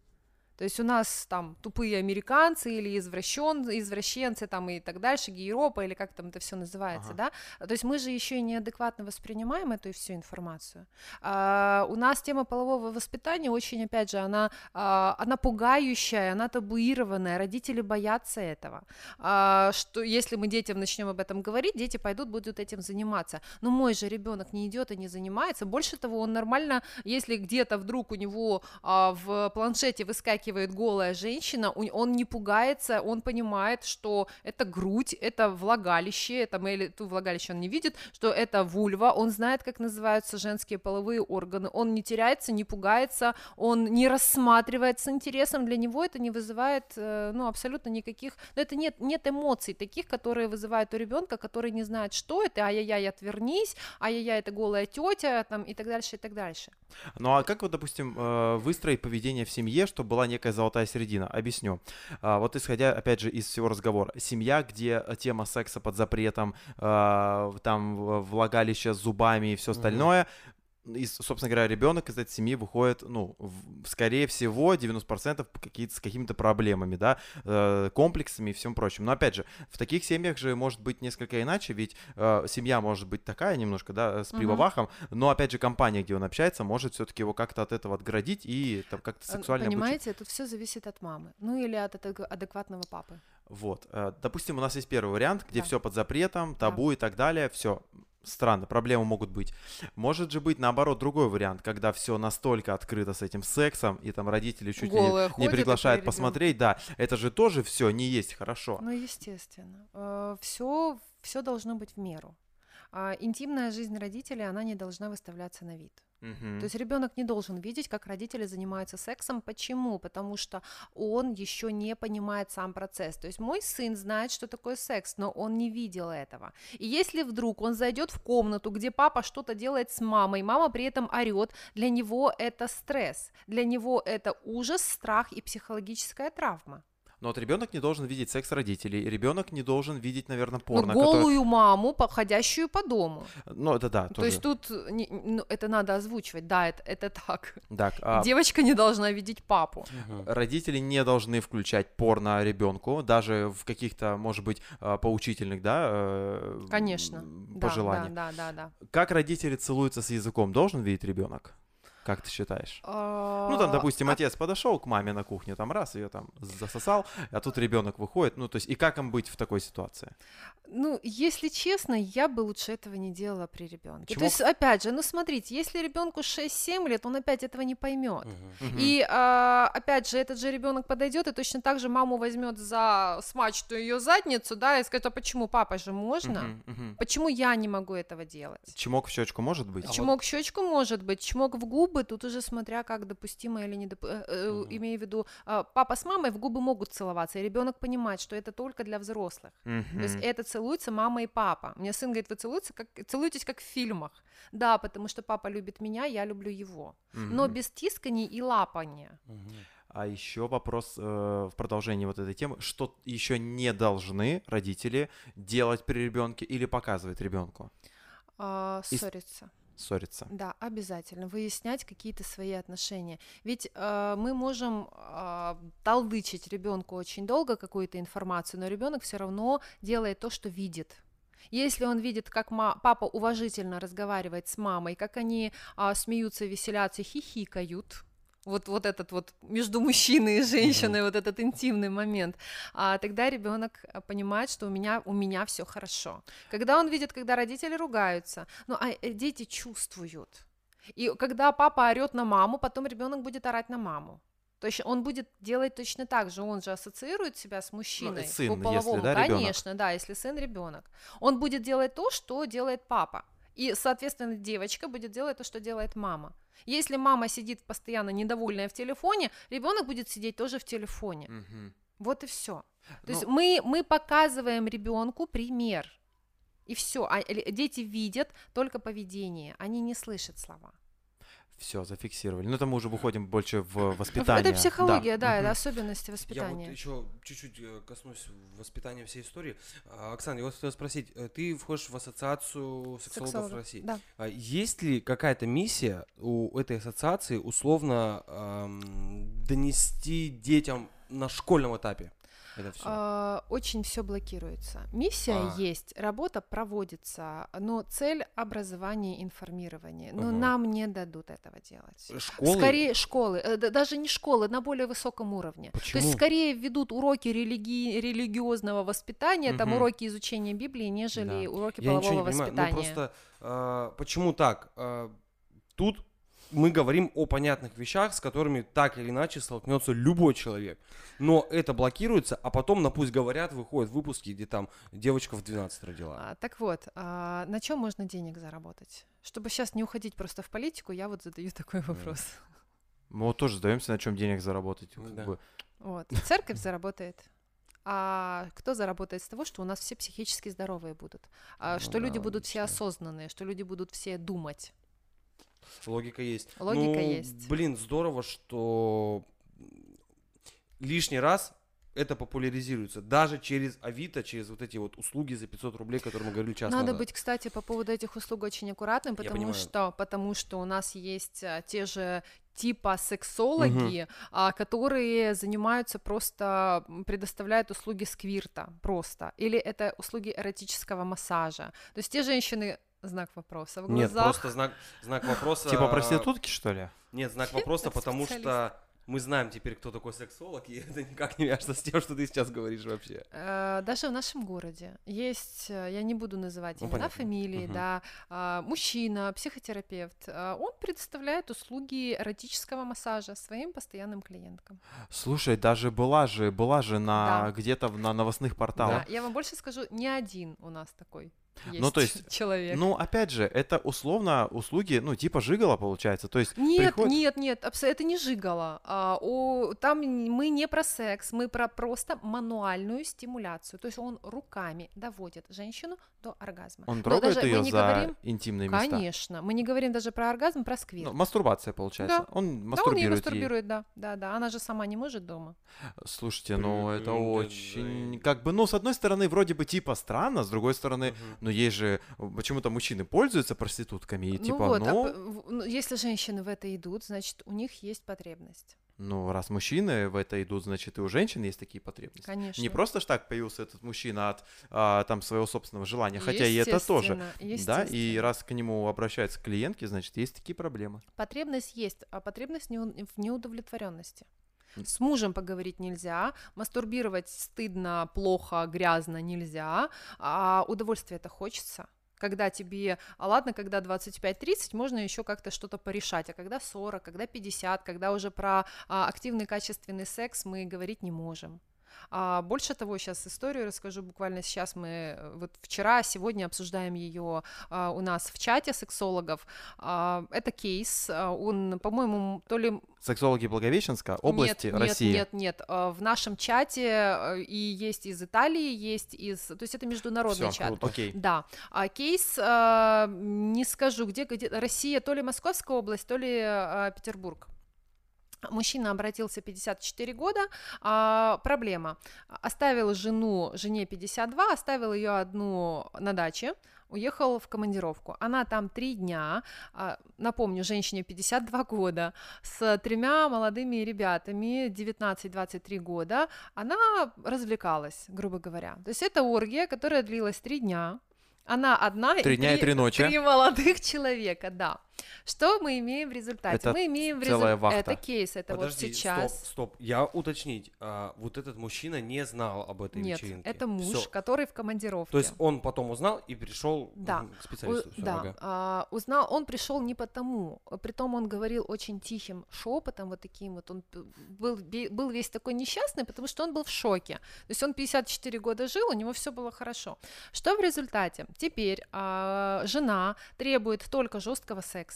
То есть у нас там тупые американцы или извращен, извращенцы там и так дальше, гейропа или как там это все называется, Ага. да? То есть мы же еще и неадекватно воспринимаем эту всю информацию. А, у нас тема полового воспитания очень, опять же, она, а, она пугающая, она табуированная, родители боятся этого. А, что если мы детям начнем об этом говорить, дети пойдут, будут этим заниматься. Но мой же ребенок не идет и не занимается. Больше того, он нормально, если где-то вдруг у него а, в планшете выскакивает выскакивает голая женщина, он не пугается, он понимает, что это грудь, это влагалище, это или ту влагалище он не видит, что это вульва, он знает, как называются женские половые органы, он не теряется, не пугается, он не рассматривает с интересом, для него это не вызывает, э, ну, абсолютно никаких, ну, это нет, нет эмоций таких, которые вызывают у ребенка, который не знает, что это, ай-яй-яй, отвернись, ай-яй-яй, это голая тетя, там, и так дальше, и так дальше. Ну а как вот, допустим, э, выстроить поведение в семье, чтобы была некая золотая середина? Объясню. А, Вот исходя, опять же, из всего разговора. Семья, где тема секса под запретом, а, там влагалище с зубами и все остальное, и, собственно говоря, ребенок из этой семьи выходит, ну, в- скорее всего, 90% какие-то, с какими-то проблемами, да, э, комплексами и всем прочим. Но, опять же, в таких семьях же может быть несколько иначе, ведь э, семья может быть такая немножко, да, с Мгм. привавахом, но, опять же, компания, где он общается, может все-таки его как-то от этого отградить и там как-то Э, сексуально обучить. Понимаете, тут все зависит от мамы, ну, или от адек- адекватного папы. Вот. э, Допустим, у нас есть первый вариант, где Да. все под запретом, табу и так далее. Все странно, проблемы могут быть. Может же быть, наоборот, другой вариант, когда все настолько открыто с этим сексом, и там родители чуть ли Голая не и приглашают посмотреть, да, это же тоже все не есть хорошо. Ну, естественно. Все, все должно быть в меру. А, интимная жизнь родителей, она не должна выставляться на вид. То есть ребенок не должен видеть, как родители занимаются сексом. Почему? Потому что он еще не понимает сам процесс. То есть мой сын знает, что такое секс, но он не видел этого. И если вдруг он зайдет в комнату, где папа что-то делает с мамой, мама при этом орет, для него это стресс, для него это ужас, страх и психологическая травма. Но вот ребенок не должен видеть секс родителей, ребенок не должен видеть, наверное, Ну, порно. голую которое- маму, походящую по дому. Ну, это да, То тоже. есть тут не- ну, это надо озвучивать, да, это, это так. Так, а Девочка не должна видеть папу. Родители не должны включать порно ребенку, даже в каких-то, может быть, а, поучительных, да, э, Конечно. Да, пожеланиях. Да, да, да, да. Как родители целуются с языком, должен видеть ребенок? Как ты считаешь? Ну, там, допустим, А, отец подошел к маме на кухню, там раз ее там засосал, а тут ребенок выходит. Ну, то есть, и как им быть в такой ситуации? Ну, если честно, я бы лучше этого не делала при ребенке. То есть, опять же, ну смотрите, если ребенку 6-7 лет, он опять этого не поймет. И а, опять же, этот же ребенок подойдет и точно так же маму возьмет за смачную ее задницу, да, и скажет, а почему папа же можно? Почему я не могу этого делать? Чмок в щечку может быть? А Чмок в щечку может быть, чмок в губы, тут уже смотря как допустимо или не допустимо. Мгм. Имею в виду, а, папа с мамой в губы могут целоваться, и ребенок понимает, что это только для взрослых. То есть это целуются мама и папа. Мне сын говорит, вы целуетесь как, целуетесь как в фильмах. Да, потому что папа любит меня, я люблю его. Но Мгм. без тисканий и лапания. Мгм. А еще вопрос э, в продолжении вот этой темы. Что еще не должны родители делать при ребенке или показывать ребенку? А, И- ссориться. Да, обязательно. Выяснять какие-то свои отношения. Ведь э, мы можем э, толдычить ребенку очень долго какую-то информацию, но ребенок все равно делает то, что видит. Если он видит, как папа уважительно разговаривает с мамой, как они а, смеются, веселятся, хихикают, вот, вот этот вот между мужчиной и женщиной, вот этот интимный момент, а, тогда ребенок понимает, что у меня, у меня все хорошо. Когда он видит, когда родители ругаются, ну, а э, дети чувствуют. И когда папа орет на маму, потом ребенок будет орать на маму. То есть он будет делать точно так же, он же ассоциирует себя с мужчиной сын, по если, половому, да, ребёнок. конечно, да, если сын ребенок, он будет делать то, что делает папа, и, соответственно, девочка будет делать то, что делает мама. Если мама сидит постоянно недовольная в телефоне, ребенок будет сидеть тоже в телефоне. Мгм. Вот и все. То есть Ну, мы, мы показываем ребенку пример. И все. А э, дети видят только поведение, они не слышат слова. Все, зафиксировали. Ну, это мы уже выходим больше в воспитание. Это психология, да, Мгм. это особенности Я воспитания. вот еще чуть-чуть э, коснусь воспитания всей истории. А, Оксана, я вот хотел спросить, э, ты входишь в ассоциацию сексологов Сексологов, России. Да. А Есть ли какая-то миссия у этой ассоциации условно ам, донести детям на школьном этапе это все? А, очень все блокируется. Миссия А. есть, работа проводится, но цель образования, информирования. Но Ага. нам не дадут этого делать. Школы? Скорее школы, э, да- даже не школы, на более высоком уровне. То Почему? есть скорее ведут уроки религи- религиозного воспитания, там Мгм. уроки изучения Библии, нежели Да. уроки Я ничего полового не понимаю. воспитания. Ну просто а, почему так? А, тут мы говорим о понятных вещах, с которыми так или иначе столкнется любой человек. Но это блокируется, а потом на пусть говорят, выходят выпуски, где там девочка в 12 родила. А, так вот, а, на чем можно денег заработать? Чтобы сейчас не уходить просто в политику, я вот задаю такой вопрос. Мы вот тоже сдаемся, на чем денег заработать. Ну как да. бы. Вот. Церковь заработает. А кто заработает с того, что у нас все психически здоровые будут? А Ну что люди да, будут все осознанные, что люди будут все думать? Логика есть. Логика Ну, есть. Блин, здорово, что лишний раз это популяризируется. Даже через Авито, через вот эти вот услуги за 500 рублей, которые мы говорили час Надо назад. быть, кстати, по поводу этих услуг очень аккуратным, потому что, потому что у нас есть а, те же типа сексологи, а, которые занимаются просто предоставляют услуги сквирта просто, или это услуги эротического массажа. То есть те женщины знак вопроса в Нет, глазах. просто знак, знак вопроса. Типа проститутки, что ли? Нет, знак Нет, вопроса, потому что мы знаем теперь, кто такой сексолог, и это никак не вяжется с тем, что ты сейчас говоришь вообще. Э, Даже в нашем городе есть, э, я не буду называть Ну, имена, понятно. фамилии, Мгм. да, а, мужчина, психотерапевт, а, он предоставляет услуги эротического массажа своим постоянным клиенткам. Слушай, даже была же, была же на Да. где-то на новостных порталах. Да, я вам больше скажу, не один у нас такой есть Ну, то есть, человек. Ну, опять же, это условно услуги, ну, типа жигала получается. То есть Нет, приходит- нет, нет, это не жигало. А, о, там мы не про секс, мы про просто мануальную стимуляцию. То есть он руками доводит женщину до оргазма. он Но трогает даже ее за говорим- интимные места. Конечно, мы не говорим даже про оргазм, про сквирт. Ну, мастурбация получается. Да. Он да, он ей мастурбирует ей. мастурбирует, да, да, да. Она же сама не может дома. Слушайте, ну это очень, как бы, ну, с одной стороны, вроде бы типа странно, с другой стороны, Мгм. Ну, есть же, почему-то мужчины пользуются проститутками, и ну типа, вот, а ну, ну, если женщины в это идут, значит, у них есть потребность. ну, раз мужчины в это идут, значит, и у женщин есть такие потребности. Конечно. Не просто ж так появился этот мужчина от а, там своего собственного желания, хотя и это тоже. Да, и раз к нему обращаются клиентки, значит, есть такие проблемы. Потребность есть, а потребность в неудовлетворенности. С мужем поговорить нельзя, мастурбировать стыдно, плохо, грязно нельзя, а удовольствие это хочется. Когда тебе, а ладно, когда 25-30, можно еще как-то что-то порешать, а когда 40, когда 50, когда уже про а, активный качественный секс мы говорить не можем. А больше того, сейчас историю расскажу. Буквально сейчас мы э, вот вчера, сегодня обсуждаем ее а, у нас в чате сексологов. А, это кейс. а, Он, по-моему, то ли Сексологи Благовещенска, области нет, России. Нет, нет, нет. а, В нашем чате э, и есть из Италии, есть из, то есть это международный Всё, чат. круто. Окей. Да, а кейс а, не скажу, где, где Россия, то ли Московская область, то ли а, Петербург. Мужчина обратился 54 года. А, проблема. Оставил жену, жене 52, оставил ее одну на даче, уехал в командировку. Она там три дня, а, напомню, женщине 52 года, с тремя молодыми ребятами, 19-23 года, она развлекалась, грубо говоря. То есть это оргия, которая длилась три дня. Она одна Три дня и три ночи. Три молодых человека, да. Что мы имеем в результате? Это мы имеем в результате... Это кейс, это Подожди, вот сейчас. стоп, стоп. Я уточнить. а, вот этот мужчина не знал об этой Нет, вечеринке. это муж, Всё. который в командировке. То есть он потом узнал и пришел Да. к специалисту. У- Всё, да, ага. а, узнал, он пришел не потому, притом он говорил очень тихим шепотом, вот таким вот, он был, был весь такой несчастный, потому что он был в шоке. То есть он 54 года жил, у него все было хорошо. Что в результате? Теперь а, жена требует только жесткого секса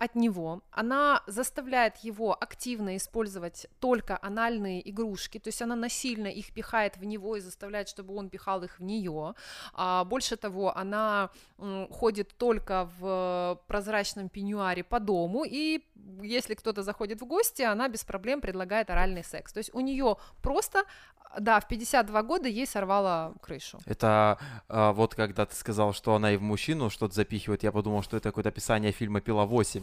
от него, она заставляет его активно использовать только анальные игрушки, то есть она насильно их пихает в него и заставляет, чтобы он пихал их в нее. А, больше того, она ходит только в прозрачном пеньюаре по дому, и если кто-то заходит в гости, она без проблем предлагает оральный секс. То есть у нее просто, да, в 52 года ей сорвало крышу. Это а, вот когда ты сказал, что она и в мужчину что-то запихивает, я подумал, что это какое-то описание фильма «Пила 8».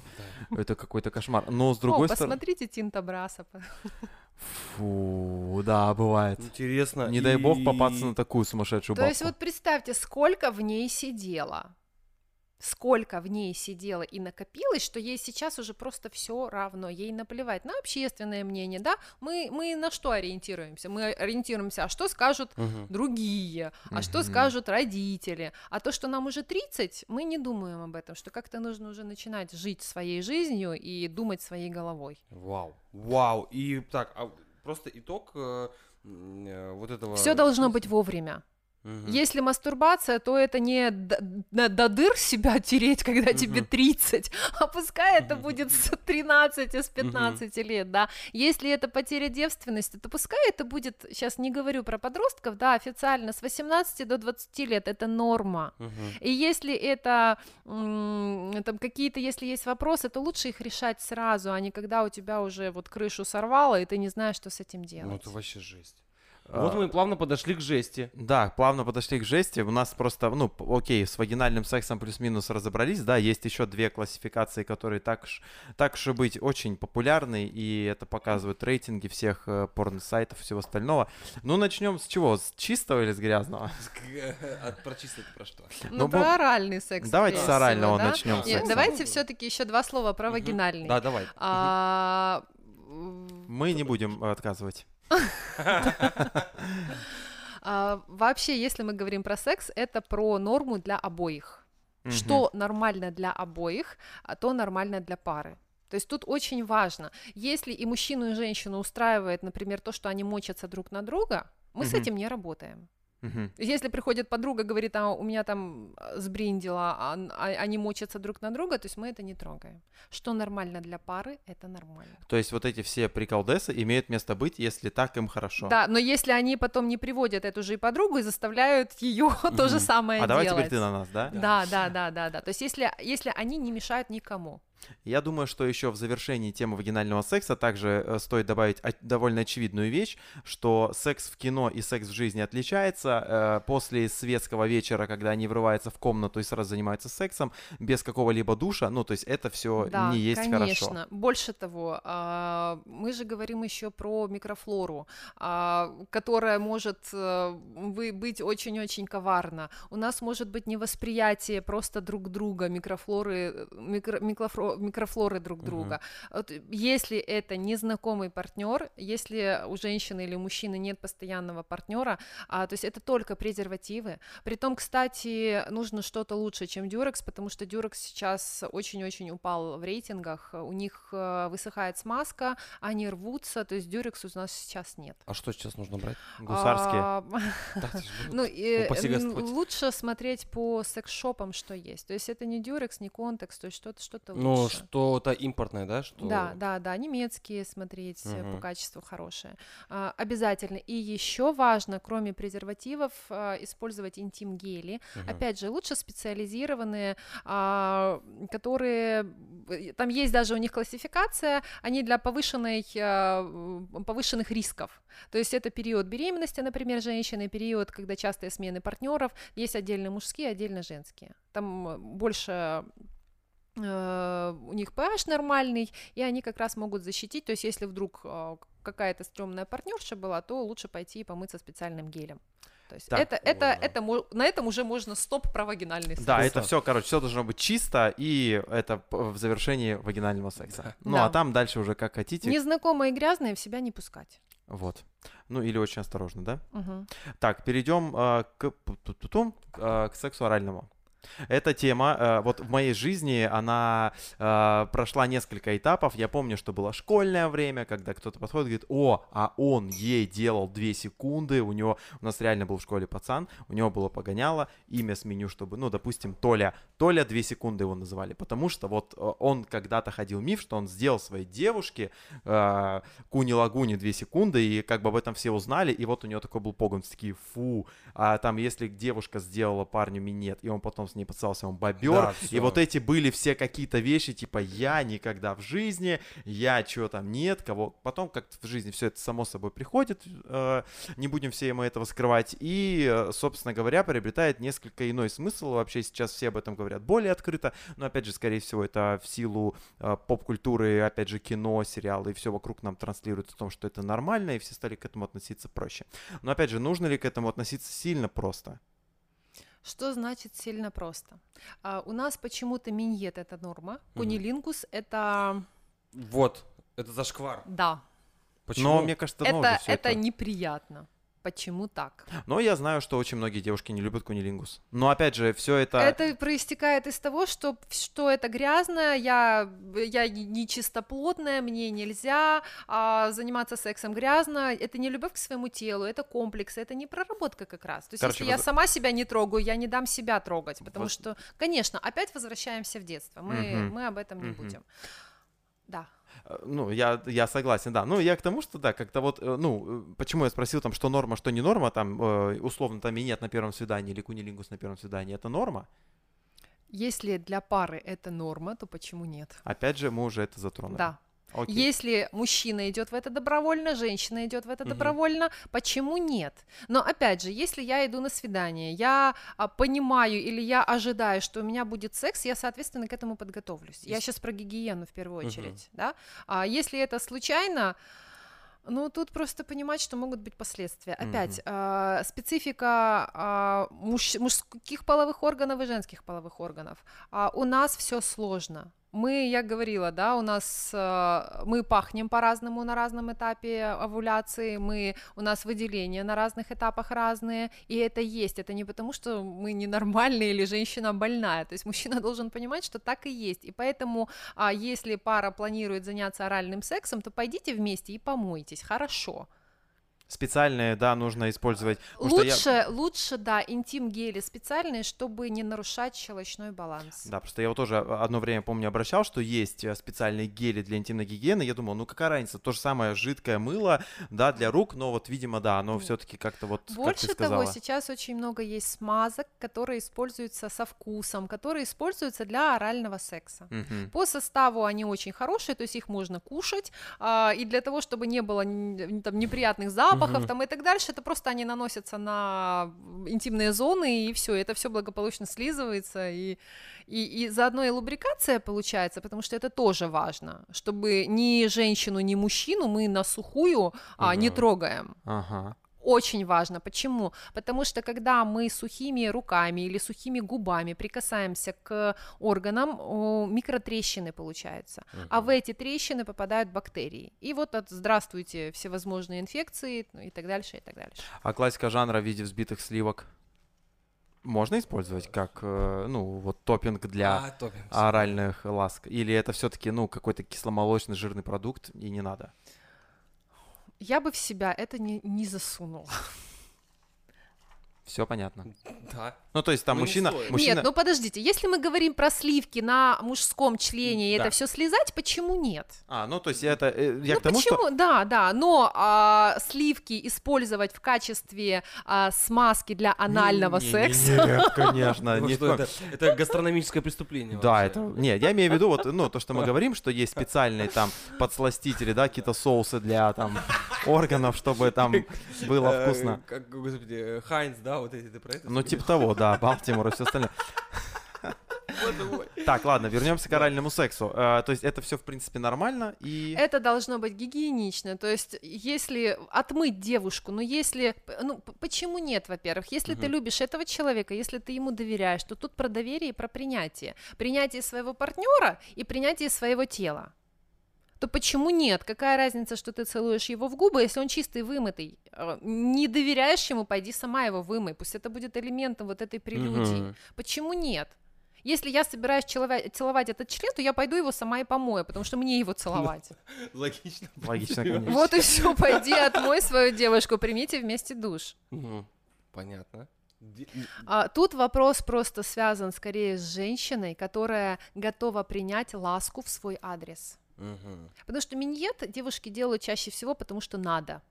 Это какой-то кошмар. Но с другой О, стороны... посмотрите Тинта Браса. Фу, да, бывает. Интересно. Не дай бог и- попасться на такую сумасшедшую То бабку. есть вот представьте, сколько в ней сидело. Сколько в ней сидело и накопилось, что ей сейчас уже просто все равно, ей наплевать на общественное мнение, да, мы, мы на что ориентируемся? Мы ориентируемся, а что скажут Мгм. другие, а что Мгм. скажут родители, а то, что нам уже 30, мы не думаем об этом, что как-то нужно уже начинать жить своей жизнью и думать своей головой. Вау, вау. И так, а просто итог э, э, вот этого... Все должно быть вовремя. Мгм. Если мастурбация, то это не д- на- до дыр себя тереть, когда тебе Мгм. 30, а пускай это будет с 13, с 15 лет, да. Если это потеря девственности, то пускай это будет, сейчас не говорю про подростков, да, официально с 18 до 20 лет, это норма. Мгм. И если это там какие-то, если есть вопросы, то лучше их решать сразу, а не когда у тебя уже вот крышу сорвало, и ты не знаешь, что с этим Ну делать. это вообще жесть. А, Вот мы плавно подошли к жести. Да, плавно подошли к жести. У нас просто, ну, окей, с вагинальным сексом плюс-минус разобрались, да, есть еще две классификации, которые так ж, так же быть очень популярны, и это показывают рейтинги всех э, порно-сайтов и всего остального. Ну, начнем с чего? С чистого или с грязного? А про чисто это про что? Ну, ну, про оральный секс. Давайте с орального начнем. Давайте все-таки еще два слова про вагинальный. Да, давай. А, Мы не будем э, отказывать. А, вообще, если мы говорим про секс, это про норму для обоих. Что нормально для обоих, а то нормально для пары. То есть тут очень важно, если и мужчину, и женщину устраивает, например, то, что они мочатся друг на друга, мы с этим не работаем. Мгм. Если приходит подруга, говорит, а у меня там сбриндила, а, н- а- они мочатся друг на друга, то есть мы это не трогаем. Что нормально для пары, это нормально. То есть вот эти все приколдесы имеют место быть, если так им хорошо. Да, но если они потом не приводят эту же и подругу и заставляют ее то же самое А давай делать. теперь ты на нас, да? Да, да, да, да, да. То есть если, если они не мешают никому. Я думаю, что еще в завершении темы вагинального секса также э, стоит добавить довольно очевидную вещь, что секс в кино и секс в жизни отличается. Э, После светского вечера, когда они врываются в комнату и сразу занимаются сексом, без какого-либо душа, ну, то есть это все Да, не есть конечно. хорошо. Больше того, а, мы же говорим еще про микрофлору, а, которая может э, быть очень-очень коварна. У нас может быть невосприятие просто друг друга, микрофлоры, микро- микрофло- микрофлоры друг друга. Вот если это незнакомый партнер, если у женщины или у мужчины нет постоянного партнера, а, то есть это только презервативы. Притом, кстати, нужно что-то лучше, чем Дюрекс, потому что Дюрекс сейчас очень-очень упал в рейтингах. У них э, высыхает смазка, они рвутся, то есть Дюрекс у нас сейчас нет. А что сейчас нужно брать? Гусарские. А, был. ну, лучше смотреть по секс-шопам, что есть. То есть это не Дюрекс, не Контекс, то есть что-то что-то Ну, что-то импортное, да? Что... Да, да, да, немецкие смотреть э, по качеству хорошие. А, обязательно. И еще важно, кроме презервативов, а, использовать интим-гели. Мгм. Опять же, лучше специализированные, а, которые... э, Там есть даже у них классификация, они для повышенной, а, повышенных рисков. То есть это период беременности, например, женщины, период, когда частые смены партнеров, есть отдельно мужские, отдельно женские. Там э, больше у них pH нормальный, и они как раз могут защитить. То есть, если вдруг э, какая-то стрёмная партнерша была, то лучше пойти и помыться специальным гелем. То есть Так, это, это, ладно. это, на этом уже можно стоп про вагинальный секс. Да, это все, короче, все должно быть чисто, и это в завершении вагинального секса. Да. Ну, Да. а там дальше уже как хотите. Незнакомые и грязные в себя не пускать. Вот. Ну, или очень осторожно, да? Мгм. Так, перейдем а, к, а, к сексу оральному. Эта тема, э, вот в моей жизни, она э, прошла несколько этапов. Я помню, что было школьное время, когда кто-то подходит и говорит, о, а он ей делал 2 секунды, у него, у нас реально был в школе пацан, у него было погоняло, имя сменю, чтобы, ну, допустим, Толя, Толя 2 секунды его называли, потому что вот э, он когда-то ходил миф, что он сделал своей девушке э, куни-лагуни 2 секунды, и как бы об этом все узнали, и вот у него такой был погон, все такие, фу, а там если девушка сделала парню минет, и он потом с ней поцеловался, он бобер, Да, и вот эти были все какие-то вещи, типа я никогда в жизни, я чего там нет, кого, потом как-то в жизни все это само собой приходит, э, не будем все мы этого скрывать, и, э, собственно говоря, приобретает несколько иной смысл, вообще сейчас все об этом говорят более открыто, но опять же, скорее всего, это в силу э, поп-культуры, опять же, кино, сериалы и все вокруг нам транслируют о том, что это нормально, и все стали к этому относиться проще. Но опять же, нужно ли к этому относиться сильно просто? Что значит сильно просто? А, у нас почему-то миньет это норма, кунилингус это Вот, это зашквар. да, Почему? Но мне кажется, это, всё это неприятно. Почему так? Но я знаю, что очень многие девушки не любят кунилингус. Но опять же, все это... Это проистекает из того, что, что это грязно, я, я не чистоплотная, мне нельзя а, заниматься сексом грязно. Это не любовь к своему телу, это комплекс, это не проработка как раз. То есть, Короче, если я воз- сама себя не трогаю, я не дам себя трогать, потому Воз- что, конечно, опять возвращаемся в детство. Мы, Мгм. мы об этом не Мгм. будем. Да. Э, Ну, я, я согласен, да. Ну, я к тому, что да, как-то вот, э, ну, э, почему я спросил там, что норма, что не норма, там, условно, там минет на первом свидании или кунилингус на первом свидании, это норма? Если для пары это норма, то почему нет? Опять же, мы уже это затронули. Да. Окей. Если мужчина идет в это добровольно, женщина идет в это Мгм. добровольно, почему нет? Но опять же, если я иду на свидание, я а, понимаю или я ожидаю, что у меня будет секс, я, соответственно, к этому подготовлюсь. Я сейчас про гигиену в первую очередь, да? А если это случайно, ну, тут просто понимать, что могут быть последствия. Опять, а, специфика а, муж- мужских половых органов и женских половых органов. А, у нас все сложно. Мы, я говорила, да, у нас а, мы пахнем по-разному на разном этапе овуляции, мы, у нас выделения на разных этапах разные, и это есть. Это не потому, что мы ненормальные или женщина больная. То есть мужчина должен понимать, что так и есть. И поэтому, а, если пара планирует заняться оральным сексом, то пойдите вместе и помойтесь. Хорошо. Специальные, да, нужно использовать. что я- Лучше, лучше, да, интим-гели специальные, чтобы не нарушать щелочной баланс. Да, просто я вот тоже одно время, помню, обращал, что есть э, специальные гели для интимной гигиены. Я думал, ну какая разница, то же самое жидкое мыло, да, для рук, но вот, видимо, да, оно все-таки как-то вот, Больше как того, сейчас очень много есть смазок, которые используются со вкусом, которые используются для орального секса. Мгм. По составу они очень хорошие, то есть их можно кушать, а, и для того, чтобы не было там, неприятных запахов Мгм. там, и так дальше, это просто они наносятся на интимные зоны, и все, это все благополучно слизывается, и, и, и заодно и лубрикация получается, потому что это тоже важно, чтобы ни женщину, ни мужчину мы на сухую а, не трогаем. Ага. Очень важно. Почему? Потому что когда мы сухими руками или сухими губами прикасаемся к органам, микротрещины получаются. А в эти трещины попадают бактерии. И вот от здравствуйте всевозможные инфекции ну, и так дальше, и так дальше. А классика жанра в виде взбитых сливок можно использовать как, э, ну, вот топпинг для А, топинг. оральных ласк? Или это все-таки, ну, какой-то кисломолочный жирный продукт и не надо? Я бы в себя это не, не засунула. Все понятно. Да. Ну, то есть там Ну, не мужчина, стоит. мужчина... Нет, ну подождите, если мы говорим про сливки на мужском члене и Да. это все слезать, почему нет? А, ну, то есть это, э, я ну к тому, что... почему? Да, да, но а, сливки использовать в качестве а, смазки для анального Не- не- секса. Нет, конечно. Ну что, это, это гастрономическое преступление. Да, вообще. это... Нет, я имею в виду вот, ну, то, что мы говорим, что есть специальные там подсластители, да, какие-то соусы для там органов, чтобы там было вкусно. Как, господи, э, Хайнц, да, вот эти, ты про это? Ну, типа того, да, Балтимор и все остальное. Так, ладно, вернемся к оральному сексу. Э, То есть это все, в принципе, нормально и... Это должно быть гигиенично. То есть, если отмыть девушку, ну если, ну почему нет, во-первых, если ты любишь этого человека, если ты ему доверяешь, то тут про доверие и про принятие, принятие своего партнера и принятие своего тела. То почему нет? Какая разница, что ты целуешь его в губы, если он чистый, вымытый? Э, Не доверяешь ему, пойди сама его вымой. Пусть это будет элементом вот этой прелюдии. Мгм. Почему нет? Если я собираюсь целовать, целовать этот член, то я пойду его сама и помою, потому что мне его целовать. Логично. Логично, конечно. Вот и все, пойди отмой свою девушку, примите вместе душ. Понятно. А, тут вопрос просто связан скорее с женщиной, которая готова принять ласку в свой адрес. Мгм. Потому что миньет девушки делают чаще всего, потому что надо.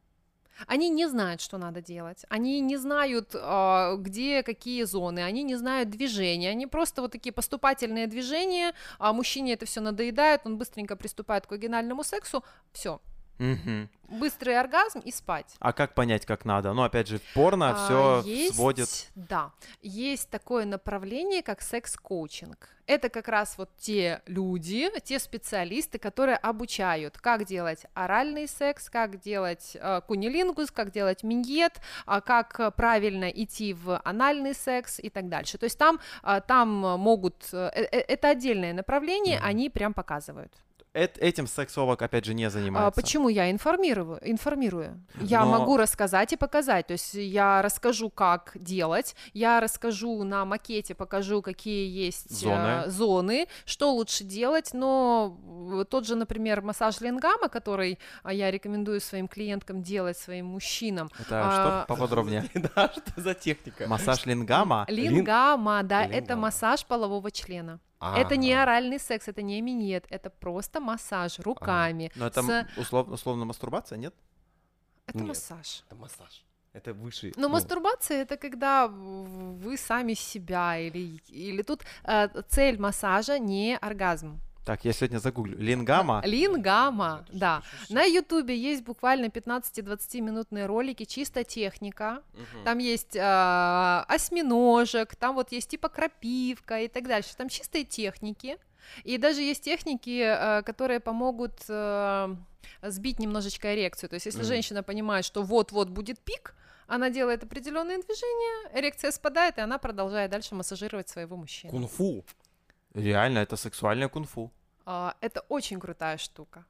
Они не знают, что надо делать. Они не знают, а, где какие зоны. Они не знают движения. Они просто вот такие поступательные движения. А мужчине это все надоедает. Он быстренько приступает к вагинальному сексу. Все. Мгм. Быстрый оргазм и спать. А как понять, как надо? Ну, опять же, порно А, все есть, сводит. Да, есть такое направление, как секс-коучинг. Это как раз вот те люди, те специалисты, которые обучают, как делать оральный секс, как делать э, кунилингус, как делать миньет, а как э, правильно идти в анальный секс и так дальше. То есть там, а, там могут, э, э, это отдельное направление, Мгм. они прям показывают. Эт- этим сексолог, опять же, не А занимается. почему я информирую? Информирую. Я Но- могу рассказать и показать. То есть я расскажу, как делать, я расскажу на макете, покажу, какие есть э, Зоны. зоны, что лучше делать. Но э, тот же, например, массаж лингама, который а, я рекомендую своим клиенткам делать, своим мужчинам. Это а, что поподробнее? Да, что за техника? Массаж лингама? Лингама, да, это массаж полового члена. Это не оральный секс, это не минет, это просто массаж руками. Но это с- услов- условно мастурбация, нет? Это Нет. массаж. Это массаж. Это выше. Но ну, мастурбация это когда вы сами себя или или тут э, цель массажа не оргазм. Так, я сегодня загуглю. Лингама? Лингама, это ж- да. На Ютубе есть буквально 15-20 минутные ролики, чисто техника. Мгм. Там есть э, осьминожек, там вот есть типа крапивка и так дальше. Там чистые техники. И даже есть техники, э, которые помогут э, сбить немножечко эрекцию. То есть, если Мгм. женщина понимает, что вот-вот будет пик, она делает определенные движения, эрекция спадает, и она продолжает дальше массажировать своего мужчину. Кунг-фу. Реально, это сексуальное кунг-фу. А, это очень крутая штука.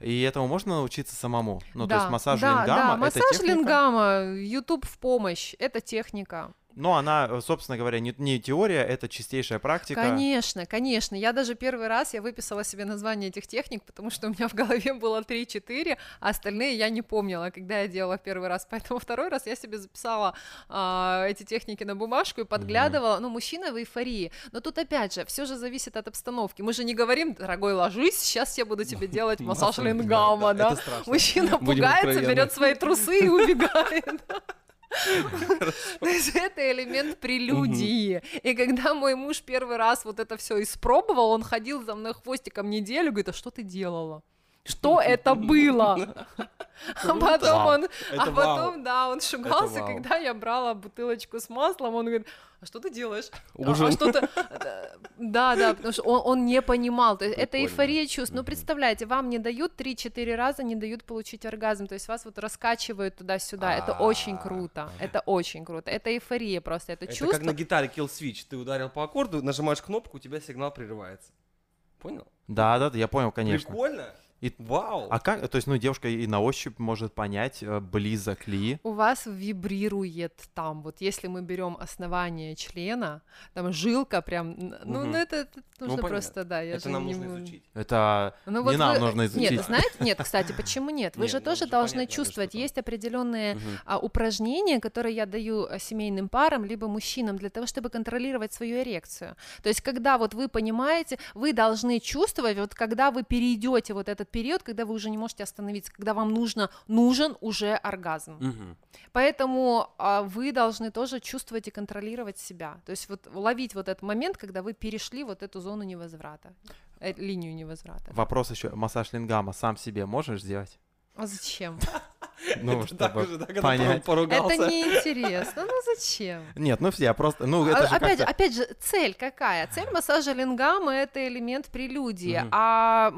И этому можно научиться самому? Ну, то Да, есть массаж да, лингама да, это массаж техника? лингама, YouTube в помощь, это техника. Но она, э, собственно говоря, не, не теория, это чистейшая практика. Конечно, конечно. Я даже первый раз я выписала себе название этих техник, потому что у меня в голове было 3-4, а остальные я не помнила, когда я делала первый раз. Поэтому второй раз я себе записала а, эти техники на бумажку и подглядывала. Ну, мужчина в эйфории. Но тут опять же, все же зависит от обстановки. Мы же не говорим, дорогой, ложись, сейчас я буду тебе делать массаж лингама, да? Мужчина пугается, берет свои трусы и убегает. Это элемент прелюдии. И когда мой муж первый раз вот это все испробовал, он ходил за мной хвостиком неделю, говорит, а что ты делала? Что это было? А потом он, а потом, да, он шугался, когда я брала бутылочку с маслом, он говорит, а что ты делаешь? А- Ужин. А что-то... Да, да, потому что он, он не понимал. То есть это эйфория чувств. Ну, представляете, вам не дают 3-4 раза, не дают получить оргазм. То есть вас вот раскачивают туда-сюда. Это очень А, круто. Это очень круто. Это эйфория просто. Это, Это чувство. как на гитаре kill switch. Ты ударил по аккорду, нажимаешь кнопку, у тебя сигнал прерывается. Понял? Да, да, да, я понял, конечно. Прикольно. И- Вау. А как, то есть, ну, девушка и на ощупь может понять, э, близок ли. У вас вибрирует там, вот если мы берем основание члена, там жилка прям, ну, Мгм. ну это, это нужно понятно. просто, да, я Это же нам не нужно изучить. Это Ну, не вот нам вы- нужно изучить. Нет, знаете, нет, кстати, почему нет? Вы Нет, же ну, тоже должны понятно, чувствовать, есть определенные Мгм. а, упражнения, которые я даю а, семейным парам либо мужчинам для того, чтобы контролировать свою эрекцию. То есть, когда вот вы понимаете, вы должны чувствовать, вот когда вы перейдете вот этот период, когда вы уже не можете остановиться, когда вам нужно нужен уже оргазм. Мгм. Поэтому а, вы должны тоже чувствовать и контролировать себя. То есть вот ловить вот этот момент, когда вы перешли вот эту зону невозврата, э, линию невозврата. Вопрос еще, массаж лингама сам себе можешь сделать? А зачем? Ну, Это так чтобы да, когда понять. поругался. Это неинтересно. Ну зачем? Нет, ну все, я просто, ну это А- же опять, же, опять же, цель какая? Цель массажа лингама это элемент прелюдии, Мгм. а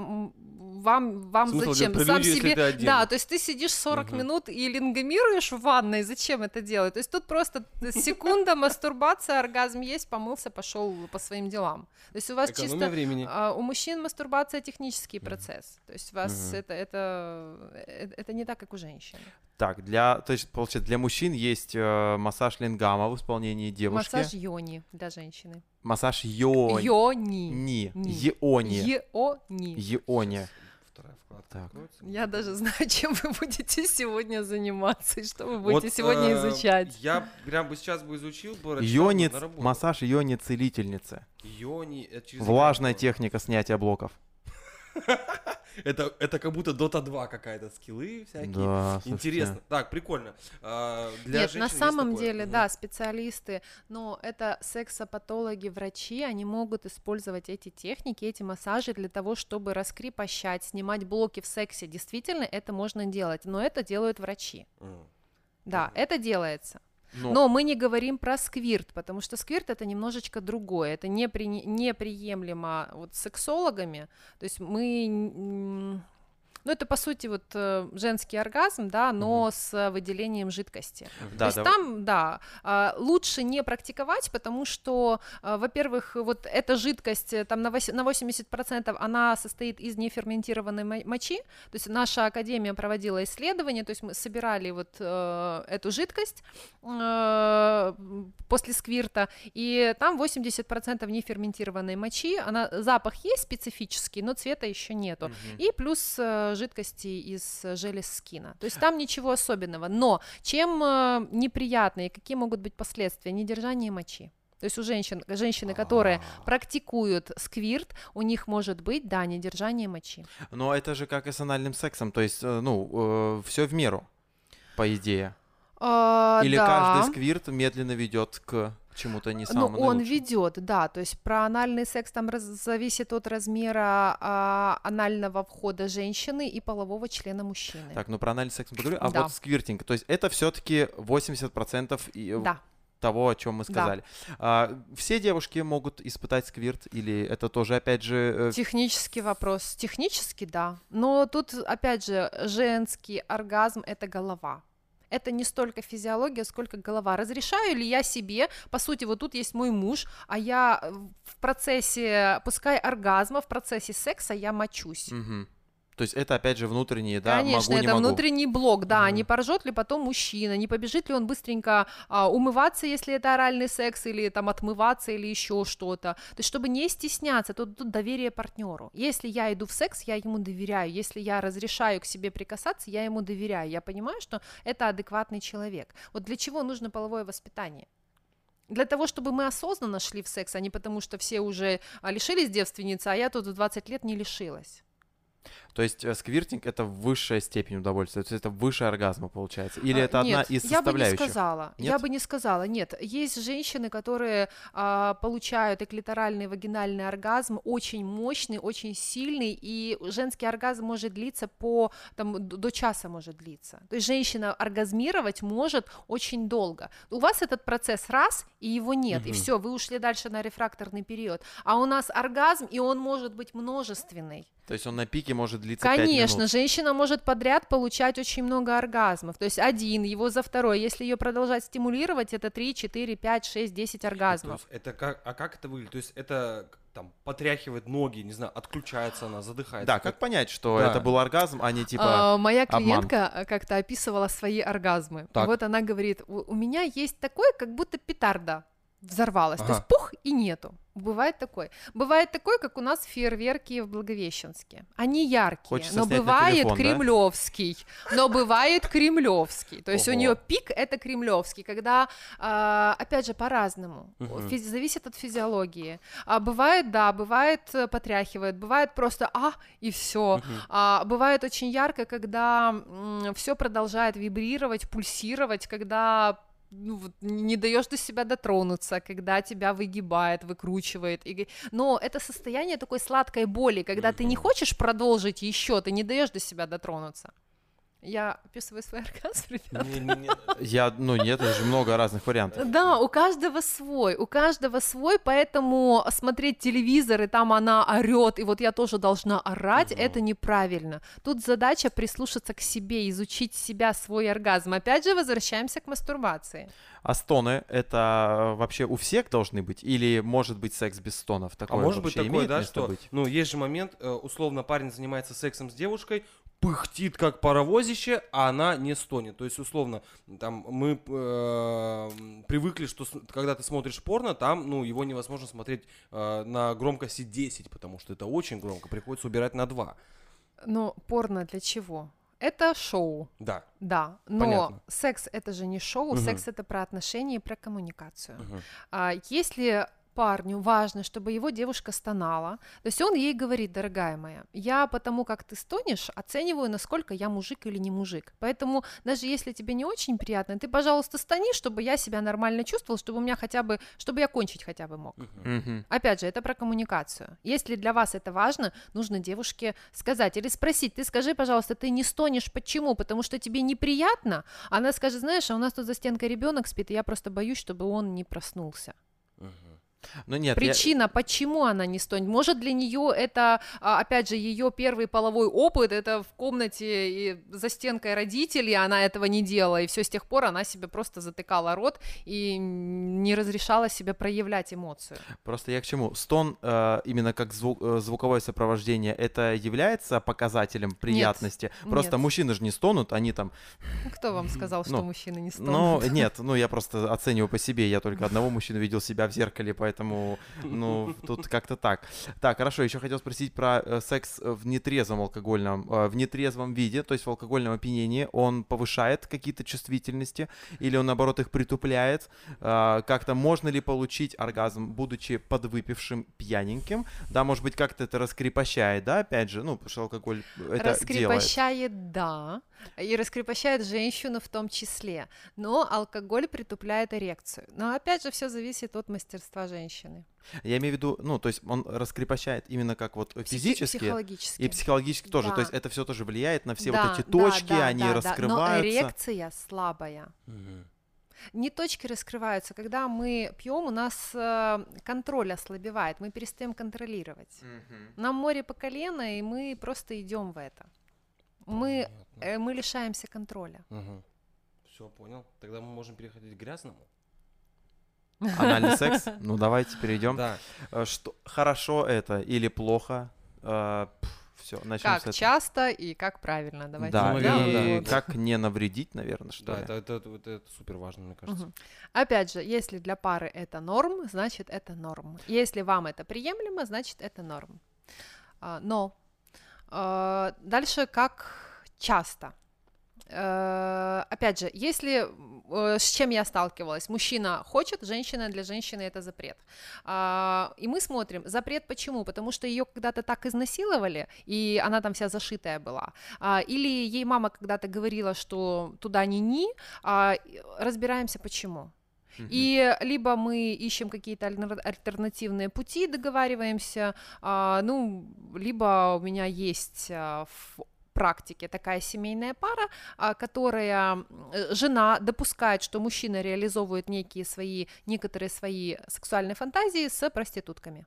вам, вам Смысл зачем? Сам себе. Да, то есть ты сидишь 40 Мгм. минут и лингамируешь в ванной. Зачем это делать? То есть тут просто секунда, мастурбация, оргазм есть, помылся, пошел по своим делам. То есть у вас Экономия чисто времени. а, у мужчин мастурбация технический процесс. То есть у вас это, это, э, это не так, как у женщин. Так, для, то есть, получается, для мужчин есть э, массаж лингама в исполнении девушки. Массаж йони для женщины. Массаж йони. Йони. Ни. Ни. Йони. Йони. Йони. Вторая вкладка Так. откроется. Я даже знаю, чем вы будете сегодня заниматься и что вы Вот, будете сегодня э, изучать. Я прям бы сейчас бы изучил бы. Йони, массаж йони целительницы. Йони, это через Влажная техника снятия блоков. Это, это как будто Dota 2 какая-то, скиллы всякие. Да. Интересно. Так, прикольно. А, для Нет, на самом такое. деле, Мгм. да, специалисты, но это сексопатологи, врачи, они могут использовать эти техники, эти массажи для того, чтобы раскрепощать, снимать блоки в сексе. Действительно, это можно делать, но это делают врачи. М. Да, это делается. Ну, Но мы не говорим про сквирт, потому что сквирт это немножечко другое, это непри- неприемлемо вот сексологами, то есть мы, ну это по сути вот э, женский оргазм, да, но с э, выделением жидкости. да, То есть да, там, да, а, лучше не практиковать, потому что, а, во-первых, вот эта жидкость э, там на вось- на 80% она состоит из неферментированной мо- мочи, то есть наша академия проводила исследования, то есть мы собирали вот э, эту жидкость э, после сквирта, и там 80% неферментированной мочи, она, запах есть специфический, но цвета еще нету, Мгм. и плюс э, жидкости из э, желез скина. То есть там ничего особенного. Но чем э, неприятные, какие могут быть последствия? Недержание мочи. То есть у женщин, женщины, которые А. практикуют сквирт, у них может быть, да, недержание мочи. Но это же как и с анальным сексом, то есть, э, ну, все в меру, по идее. А, Или да. каждый сквирт медленно ведет к чему-то не Ну, самому он наилучшему? ведет, да, то есть про анальный секс там раз- зависит от размера а, анального входа женщины и полового члена мужчины. Так, ну про анальный секс мы поговорили, а Да. вот сквиртинг, то есть это все-таки 80% и, э, Да. того, о чем мы Да. сказали. А, все девушки могут испытать сквирт, или это тоже, опять же, э, Технический вопрос. Технически, да. Но тут, опять же, женский оргазм — это голова. Это не столько физиология, сколько голова. Разрешаю ли я себе, по сути, вот тут есть мой муж, а я э, в процессе, пускай оргазма, в процессе секса я мочусь. мгм. То есть это, опять же, внутренние, да, Конечно, могу, не это могу. внутренний блок, да, Мгм. не поржет ли потом мужчина, не побежит ли он быстренько а, умываться, если это оральный секс, или там отмываться, или еще что-то. То есть, чтобы не стесняться, тут, тут доверие партнеру. Если я иду в секс, я ему доверяю. Если я разрешаю к себе прикасаться, я ему доверяю. Я понимаю, что это адекватный человек. Вот для чего нужно половое воспитание? Для того, чтобы мы осознанно шли в секс, а не потому, что все уже а, лишились девственницы, а я тут в 20 лет не лишилась. То есть э, сквиртинг — это высшая степень удовольствия, то есть это выше оргазма, получается? Или А, это одна нет, из я бы не составляющих? сказала. Я Нет? бы не сказала. Нет, есть женщины, которые а, получают эклиторальный вагинальный оргазм очень мощный, очень сильный, и женский оргазм может длиться по там до часа может длиться. То есть женщина оргазмировать может очень долго. У вас этот процесс раз и его нет, и Мгм. все, вы ушли дальше на рефракторный период. А у нас оргазм и он может быть множественный. То есть он на пике может длиться 5 Конечно, минут? женщина может подряд получать очень много оргазмов. То есть один, его за второй. Если ее продолжать стимулировать, это 3, 4, 5, 6, 10 То оргазмов. это как, а как это выглядит? То есть это там потряхивает ноги, не знаю, отключается она, задыхается. Да, как понять, что Да. это был оргазм, а не типа... А, моя обман. клиентка э, как-то описывала свои оргазмы. Так. Вот она говорит, у, у меня есть такое, как будто петарда взорвалась. То Ага. есть пух и нету. Бывает такой. Бывает такой, как у нас фейерверки в Благовещенске. Они яркие, Хочется но бывает телефон, да? кремлевский. Но бывает кремлевский. То есть у нее пик это кремлевский, когда, а, опять же, по-разному. Зависит от физиологии. А бывает, да, бывает э, потряхивает, бывает просто а и все. А, бывает очень ярко, когда все продолжает вибрировать, пульсировать, когда ну, вот, не даешь до себя дотронуться, когда тебя выгибает, выкручивает. И... Но это состояние такой сладкой боли, когда ты не хочешь продолжить еще, ты не даешь до себя дотронуться. Я описываю свой оргазм, ребят. Не-не-не. Я, ну нет, это же много разных вариантов. Да, у каждого свой, у каждого свой, поэтому смотреть телевизор, и там она орет, и вот я тоже должна орать, Мгм. это неправильно. Тут задача прислушаться к себе, изучить себя, свой оргазм. Опять же, возвращаемся к мастурбации. А стоны — это вообще у всех должны быть? Или может быть секс без стонов? А Такое может быть вообще такое, имеет да, что, быть? ну, есть же момент, э, условно, парень занимается сексом с девушкой, пыхтит как паровозище, а она не стонет. То есть, условно, там мы э, привыкли, что когда ты смотришь порно, там, ну, его невозможно смотреть э, на громкости 10, потому что это очень громко, приходится убирать на 2. Но порно для чего? Это шоу, Да. да, но Понятно. секс это же не шоу, Мгм. секс это про отношения и про коммуникацию. Мгм. А, если парню важно, чтобы его девушка стонала. То есть он ей говорит, дорогая моя, я потому как ты стонешь, оцениваю, насколько я мужик или не мужик. Поэтому даже если тебе не очень приятно, ты, пожалуйста, стони, чтобы я себя нормально чувствовал, чтобы у меня хотя бы, чтобы я кончить хотя бы мог. Опять же, это про коммуникацию. Если для вас это важно, нужно девушке сказать или спросить, ты скажи, пожалуйста, ты не стонешь, почему? Потому что тебе неприятно? Она скажет, знаешь, а у нас тут за стенкой ребенок спит, и я просто боюсь, чтобы он не проснулся. Ну нет, я- Причина, почему она не стонет. Может, для нее это, а, опять же, ее первый половой опыт, это в комнате и за стенкой родителей она этого не делала, и все с тех пор она себе просто затыкала рот и не разрешала себе проявлять эмоцию. Просто я к чему? Стон э, именно как звук, э, звуковое сопровождение, это является показателем приятности? Просто нет. мужчины же не стонут, они там... Ну, Кто вам сказал, что Ну, мужчины не Ну, стонут? нет, ну я просто оцениваю по себе, я только одного мужчину видел себя в зеркале, поэтому, ну, тут как-то так. Так, хорошо, еще хотел спросить про э, секс в нетрезвом алкогольном, э, в нетрезвом виде, то есть в алкогольном опьянении, он повышает какие-то чувствительности или он, наоборот, их притупляет? Э, Как-то можно ли получить оргазм, будучи подвыпившим пьяненьким? Да, может быть, как-то это раскрепощает, да, опять же, ну, потому что алкоголь это делает. Раскрепощает, да, и раскрепощает женщину в том числе, но алкоголь притупляет эрекцию. Но опять же, все зависит от мастерства женщины. Я имею в виду, ну, то есть он раскрепощает именно как вот физически Психологически. и психологически тоже. То Да. есть это все тоже влияет на все Да, вот эти да, точки, да, они да, да. раскрываются. Но эрекция слабая. Мгм. Не точки раскрываются. Когда мы пьем, у нас э, контроль ослабевает, мы перестаем контролировать. Мгм. Нам море по колено, и мы просто идем в это. Мы, Понятно. э, мы лишаемся контроля. Все, понял. Тогда мы можем переходить к грязному. Анальный секс? Ну, давайте перейдем. Да. Что хорошо это или плохо? Все, начнем Как с этого. часто и как правильно. Давайте. Да, Ну, и наверное, да. как не навредить, наверное, что Да, ли. это, это, это, это супер важно, мне кажется. Мгм. Опять же, если для пары это норм, значит это норм. Если вам это приемлемо, значит это норм. А, но а, дальше как часто. Э, Опять же, если э, с чем я сталкивалась, мужчина хочет, женщина для женщины это запрет. А, И мы смотрим, запрет почему? Потому что ее когда-то так изнасиловали, и она там вся зашитая была. А, Или ей мама когда-то говорила, что туда не ни, а, разбираемся почему. И либо мы ищем какие-то альтер- альтернативные пути, договариваемся, ну, либо у меня есть в практике такая семейная пара, а, которая э, жена допускает, что мужчина реализовывает некие свои некоторые свои сексуальные фантазии с проститутками.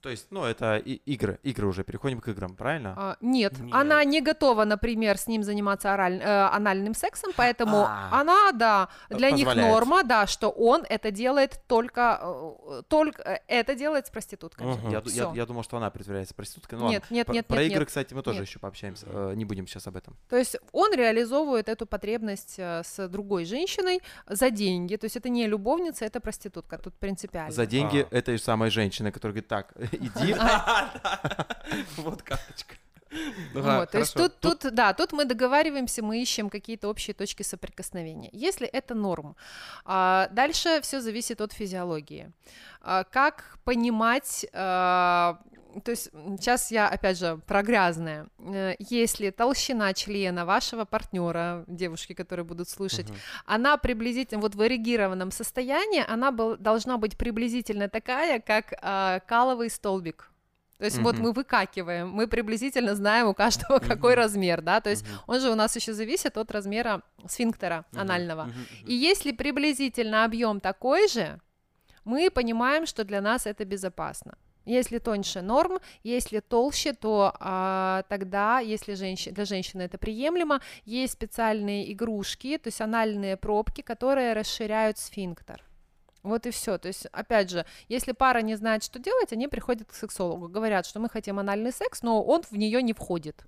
То есть, ну, это и- игры, игры уже, переходим к играм, правильно? А, нет, Нет. она не готова, например, с ним заниматься ораль- э, анальным сексом, поэтому А. она, да, для них Позволяет. норма, да, что он это делает только, э, только э, это делает с проститутками. Мгм. Я, я- я думал, что она притворяется проституткой. Ну, ладно. Нет, нет, Про- нет, Про нет, игры, нет. кстати, мы тоже Нет. еще пообщаемся. э, Не будем сейчас об этом. То есть он реализовывает эту потребность э, с другой женщиной за деньги, то есть это не любовница, это проститутка, тут принципиально. За деньги А. этой самой женщины, которая говорит, так, иди, Вот карточка. Вот, то есть тут, тут, да, тут мы договариваемся, мы ищем какие-то общие точки соприкосновения. Если это норм, а, дальше все зависит от физиологии. А, Как понимать, а, то есть сейчас я опять же про грязное. Э, Если толщина члена вашего партнера, девушки, которые будут слушать, она приблизительно, вот в эрегированном состоянии, она был, должна быть приблизительно такая, как а, каловый столбик. То есть вот Мгм. мы выкакиваем, мы приблизительно знаем у каждого какой размер, да, то есть он же у нас еще зависит от размера сфинктера анального. И если приблизительно объем такой же, мы понимаем, что для нас это безопасно. Если тоньше норм, если толще, то а, тогда, если женщи- для женщины это приемлемо, есть специальные игрушки, то есть анальные пробки, которые расширяют сфинктер. Вот и все. То есть, опять же, если пара не знает, что делать, они приходят к сексологу, говорят, что мы хотим анальный секс, но он в нее не входит.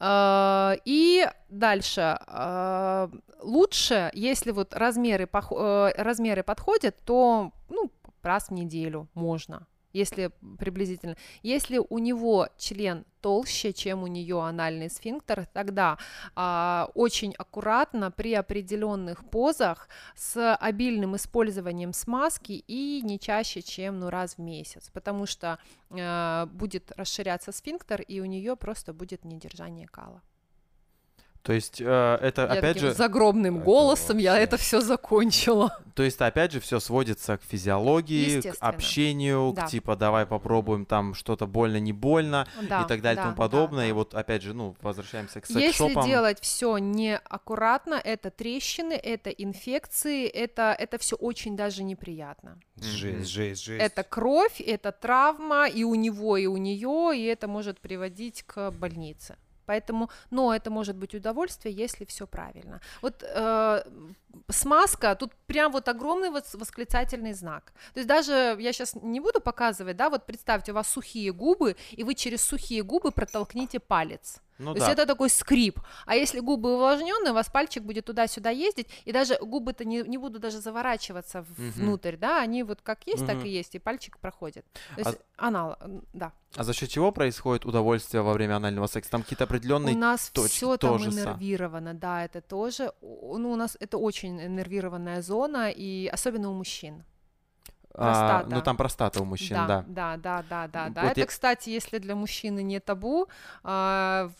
А, И дальше а, лучше, если вот размеры, э, размеры подходят, то ну, раз в неделю можно, если приблизительно. Если у него член толще, чем у нее анальный сфинктер, тогда а, очень аккуратно при определенных позах с обильным использованием смазки и не чаще, чем ну, раз в месяц, потому что а, будет расширяться сфинктер, и у нее просто будет недержание кала. То есть э, это Я опять таким же, загробным Это голосом я это все закончила. то есть опять же все сводится к физиологии, к общению, Да. к типа давай попробуем там что-то больно не больно Да, и так далее и да, тому да, подобное. да. И вот опять же, ну возвращаемся к Если секс-шопам. делать все неаккуратно, это трещины, это инфекции, это, это все очень даже неприятно. Жесть, жесть, жесть. Это кровь, это травма и у него, и у нее, и это может приводить к больнице. Поэтому, но это может быть удовольствие, если все правильно. Вот э, смазка, тут прям вот огромный восклицательный знак. То есть даже я сейчас не буду показывать, да, вот представьте, у вас сухие губы, и вы через сухие губы протолкнете палец. Ну То да. есть это такой скрип. А если губы увлажненные, у вас пальчик будет туда-сюда ездить, и даже губы-то не, не будут даже заворачиваться Мгм. внутрь, да, они вот как есть, так Мгм. и есть, и пальчик проходит. То А- есть анал, м, да. А за счет чего происходит удовольствие во время анального секса? Там какие-то определенные У нас точки все там иннервировано, да, это тоже, ну, у нас это очень иннервированная зона, и особенно у мужчин. А, простата. ну там простата у мужчин, да. да, да, да, да, да. Вот это, я- кстати, если для мужчины не табу, а,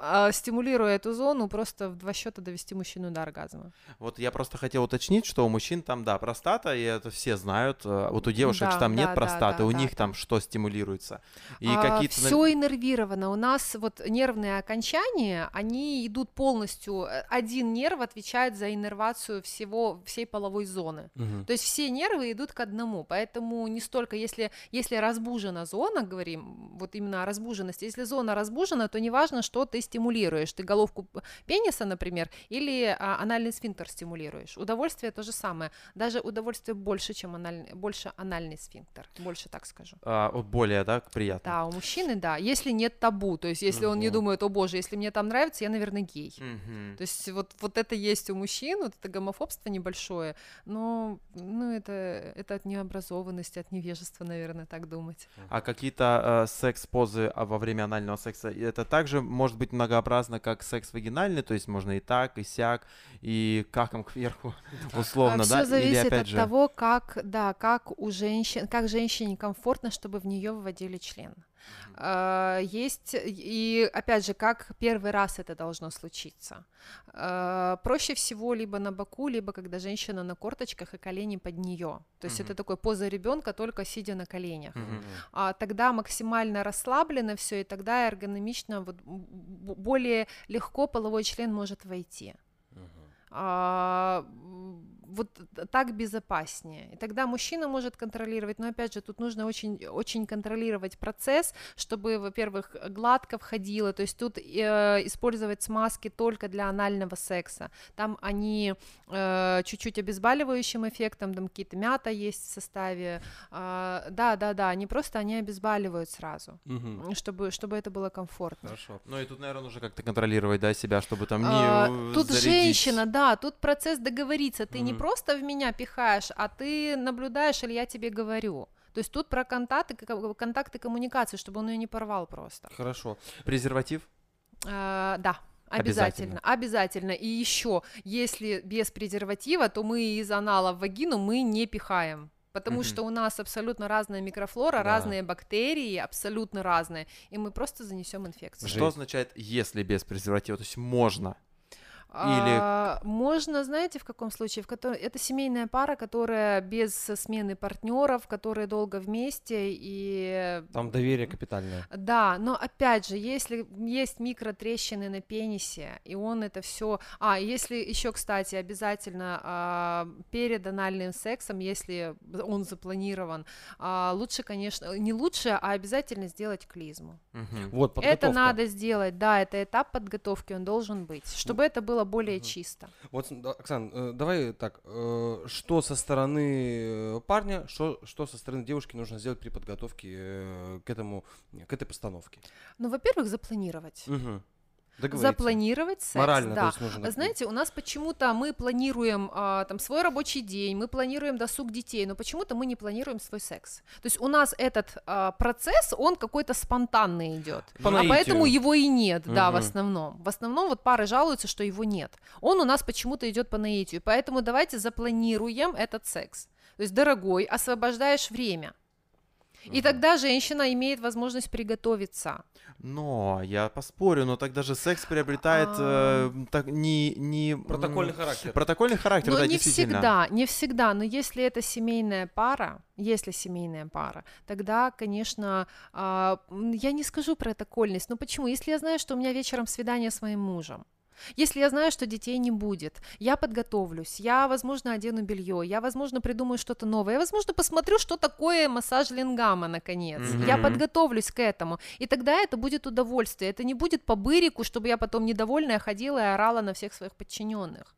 а, стимулируя эту зону, просто в два счета довести мужчину до оргазма. Вот я просто хотел уточнить, что у мужчин там, да, простата, и это все знают. э, Вот у девушек Да, там да, нет да, простаты, да, у да, них да. там что стимулируется. И какие-то... нав- Все иннервировано. У нас вот нервные окончания, они идут полностью. э, Один нерв отвечает за иннервацию всего всей половой зоны. Мгм. То есть все нервы идут к одному, поэтому не столько, если, если разбужена зона, говорим, вот именно о разбуженности, если зона разбужена, то неважно, что ты стимулируешь, ты головку пениса, например, или а, анальный сфинктер стимулируешь. Удовольствие то же самое, даже удовольствие больше, чем анальный, больше анальный сфинктер, больше так скажу. а, более, да, приятно. Да, у мужчины, да, если нет табу, то есть если он не думает, о боже, если мне там нравится, я, наверное, гей. Мгм. То есть вот, вот это есть у мужчин, вот это гомофобство небольшое, но ну, это, это от необразованности, от невежества, наверное, так думать. А какие-то э, секс-позы а, во время анального секса, и это также может быть многообразно, как секс вагинальный, то есть можно и так, и сяк, и каком кверху, условно, Все да? А зависит Или опять от же... того, как, да, как у женщин, как женщине комфортно, чтобы в нее выводили член. А, Есть, и опять же, как первый раз это должно случиться. А, Проще всего либо на боку, либо когда женщина на корточках и колени под нее. То есть Мгм. это такой поза ребенка, только сидя на коленях. А тогда максимально расслаблено все, и тогда эргономично, вот, более легко половой член может войти. Мгм. Вот так безопаснее. И тогда мужчина может контролировать, но опять же, тут нужно очень, очень контролировать процесс, чтобы, во-первых, гладко входило, то есть тут э, использовать смазки только для анального секса. Там они э, чуть-чуть обезболивающим эффектом, там какие-то мята есть в составе. А, да, да, да, они просто они обезболивают сразу, Мгм. чтобы, чтобы это было комфортно. Хорошо. Ну и тут, наверное, нужно как-то контролировать, да, себя, чтобы там не э, тут зарядить. женщина, да, тут процесс договориться. Ты не Мгм. Просто в меня пихаешь, а ты наблюдаешь, или я тебе говорю. То есть тут про контакты, ко- контакты коммуникации, чтобы он ее не порвал просто. Хорошо. Презерватив? А, да. Обязательно. Обязательно. И еще, если без презерватива, то мы из анала в вагину мы не пихаем. Потому Мгм. что у нас абсолютно разная микрофлора, Да. разные бактерии, абсолютно разные. И мы просто занесем инфекцию. Что означает «если без презерватива»? То есть можно. А, можно, знаете, в каком случае? В котором это семейная пара, которая без смены партнеров, которые долго вместе и Там доверие капитальное. да, но опять же, если есть микротрещины на пенисе, и он это все. А, если еще, кстати, обязательно а, перед анальным сексом, если он запланирован, а, лучше, конечно, не лучше, а обязательно сделать клизму. Мгм. Вот, подготовка. Это надо сделать, да, это этап подготовки, он должен быть, чтобы это было более Мгм. чисто. Вот, Оксан, э, давай так, э, что со стороны э, парня, что, что со стороны девушки нужно сделать при подготовке к этому, к этой постановке? Ну, во-первых, запланировать. Мгм. Запланировать секс, Морально, да. то есть нужно. Знаете, у нас почему-то мы планируем а, там свой рабочий день, мы планируем досуг детей, но почему-то мы не планируем свой секс. То есть у нас этот а, процесс, он какой-то спонтанный идет, По а поэтому его и нет, да, в основном. В основном вот пары жалуются, что его нет. Он у нас почему-то идет по наитию, поэтому давайте запланируем этот секс. То есть, дорогой, освобождаешь время. И тогда женщина имеет возможность приготовиться. Но я поспорю, но тогда же секс приобретает А. э, так, не, не... Протокольный характер. Протокольный характер, Но да, не действительно. всегда, не всегда. Но если это семейная пара, если семейная пара, тогда, конечно, м, я не скажу протокольность. Но почему? Если я знаю, что у меня вечером свидание с моим мужем, если я знаю, что детей не будет, я подготовлюсь, я, возможно, одену белье, я, возможно, придумаю что-то новое, я, возможно, посмотрю, что такое массаж лингама, наконец. Я Мгм. подготовлюсь к этому. И тогда это будет удовольствие. Это не будет по бырику, чтобы я потом недовольная ходила и орала на всех своих подчиненных.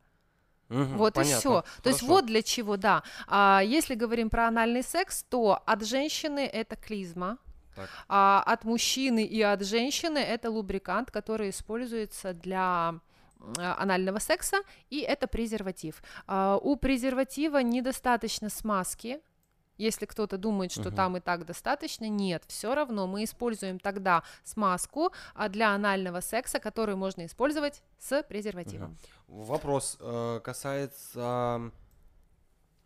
Мгм, Вот и понятно. все. То есть вот для чего, да. А если говорим про анальный секс, то от женщины это клизма, Так. а от мужчины и от женщины это лубрикант, который используется для анального секса, и это презерватив. А, у презерватива недостаточно смазки. Если кто-то думает, что Мгм. там и так достаточно, нет, все равно мы используем тогда смазку а, для анального секса, которую можно использовать с презервативом. Вопрос э, касается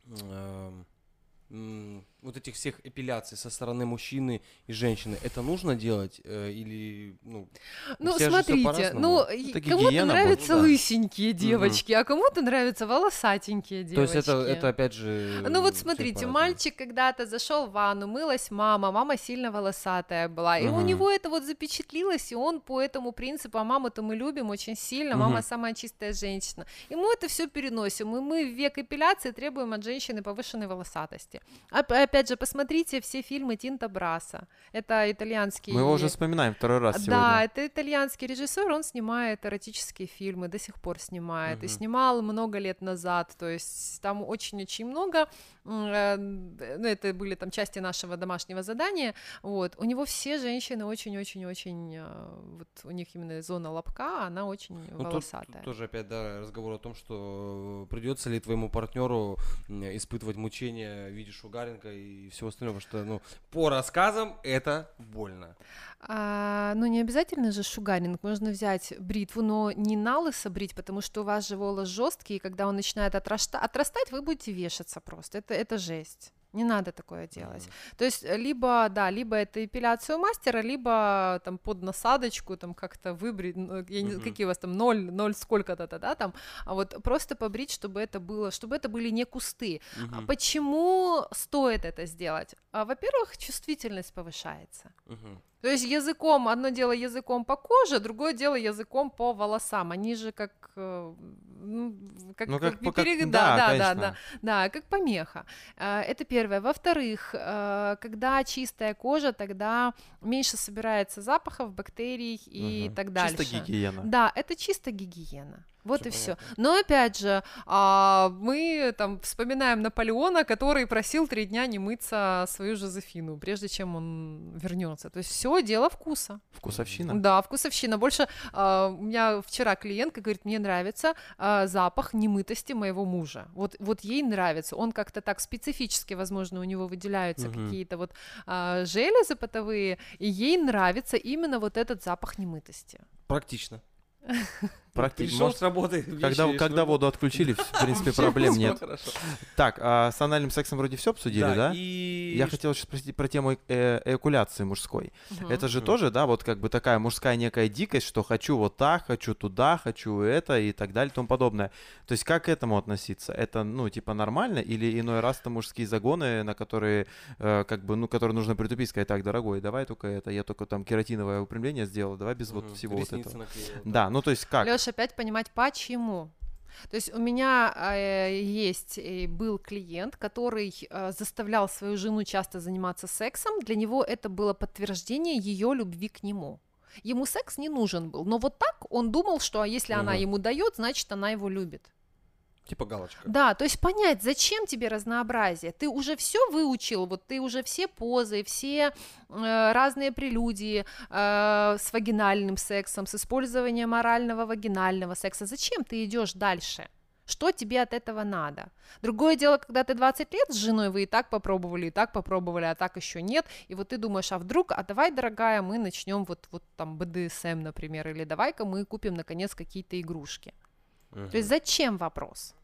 эм, м, вот этих всех эпиляций со стороны мужчины и женщины. Это нужно делать э, или ну? Ну, смотрите, ну, и кому-то нравятся будет, да. лысенькие девочки, а кому-то нравятся волосатенькие девочки. То есть это, это опять же. Ну вот смотрите, мальчик когда-то зашел в ванну, мылась мама, мама сильно волосатая была, и у него это вот запечатлилось, и он по этому принципу, а маму-то мы любим очень сильно, мама Мгм. самая чистая женщина, и мы это все переносим, и мы в век эпиляции требуем от женщины повышенной волосатости. Оп- Опять же, посмотрите все фильмы Тинта Браса, это итальянский... Мы его уже вспоминаем второй раз Да, сегодня. это итальянский режиссер, он снимает эротические фильмы, до сих пор снимает, и Мгм. снимал много лет назад, то есть там очень-очень много, э, ну, это были там части нашего домашнего задания, вот, у него все женщины очень-очень-очень, э, вот у них именно зона лобка, она очень Ну, тут, волосатая. тут тоже опять да, разговор о том, что придется ли твоему партнеру испытывать мучения в виде шугаринга и всего остального, потому что ну, по рассказам это больно. А, ну, не обязательно же шугаринг, можно взять бритву, но не на лысо брить, потому что у вас же волос жесткий, и когда он начинает отрашта- отрастать, вы будете вешаться просто, это, это жесть. Не надо такое делать. То есть э, либо, да, либо это эпиляция у мастера, либо там под насадочку там как-то выбрить, ну, я не Мгм. какие у вас там ноль, ноль сколько-то, да, да, там, а вот просто побрить, чтобы это было, чтобы это были не кусты. А Мгм, почему стоит это сделать? А, во-первых, чувствительность повышается. мгм. То есть языком, одно дело языком по коже, другое дело языком по волосам. Они же как, э, ну, как, Ну, как как по- перег- как- да, да, да, да, конечно. да, да, как помеха. Э, Это первое. Во-вторых, э, когда чистая кожа, тогда меньше собирается запахов, бактерий и Мгм. так дальше. Чисто гигиена. Да, это чисто гигиена. Вот Всё и все. Но опять же, а, мы там вспоминаем Наполеона, который просил три дня не мыться свою Жозефину, прежде чем он вернется. То есть все дело вкуса. Вкусовщина. Да, вкусовщина. Больше а, у меня вчера клиентка говорит, мне нравится а, запах немытости моего мужа. Вот, вот ей нравится. Он как-то так специфически, возможно, у него выделяются Мгм. какие-то вот а, железы потовые, и ей нравится именно вот этот запах немытости. Практично. Практично. Пришел Может, с работы. Когда, вещи когда воду отключили, в принципе, проблем нет. Так, а с анальным сексом вроде все обсудили, да? И Я хотел сейчас спросить про тему э- эякуляции мужской. Это же тоже, да, вот как бы такая мужская некая дикость, что хочу вот так, хочу туда, хочу это и так далее и тому подобное. То есть как к этому относиться? Это, ну, типа нормально или иной раз это мужские загоны, на которые, э, как бы, ну, которые нужно притупить, сказать, так, дорогой, давай только это, я только там кератиновое упрямление сделал, давай без вот всего вот этого. наклеил, Да, ну, то есть как? Лёш, опять понимать, почему. То есть у меня э, есть и был клиент, который э, заставлял свою жену часто заниматься сексом. Для него это было подтверждение ее любви к нему. Ему секс не нужен был, но вот так он думал, что а если она Мгм. ему дает, значит она его любит. Типа галочка. Да, то есть понять, зачем тебе разнообразие. Ты уже все выучил, вот ты уже все позы, все э, разные прелюдии э, с вагинальным сексом, с использованием орального вагинального секса. Зачем ты идешь дальше? Что тебе от этого надо? Другое дело, когда ты 20 лет с женой, вы и так попробовали, и так попробовали, а так еще нет, и вот ты думаешь, а вдруг, а давай, дорогая, мы начнем вот, вот там БДСМ, например, или давай-ка мы купим, наконец, какие-то игрушки. Мгм. То есть зачем вопрос?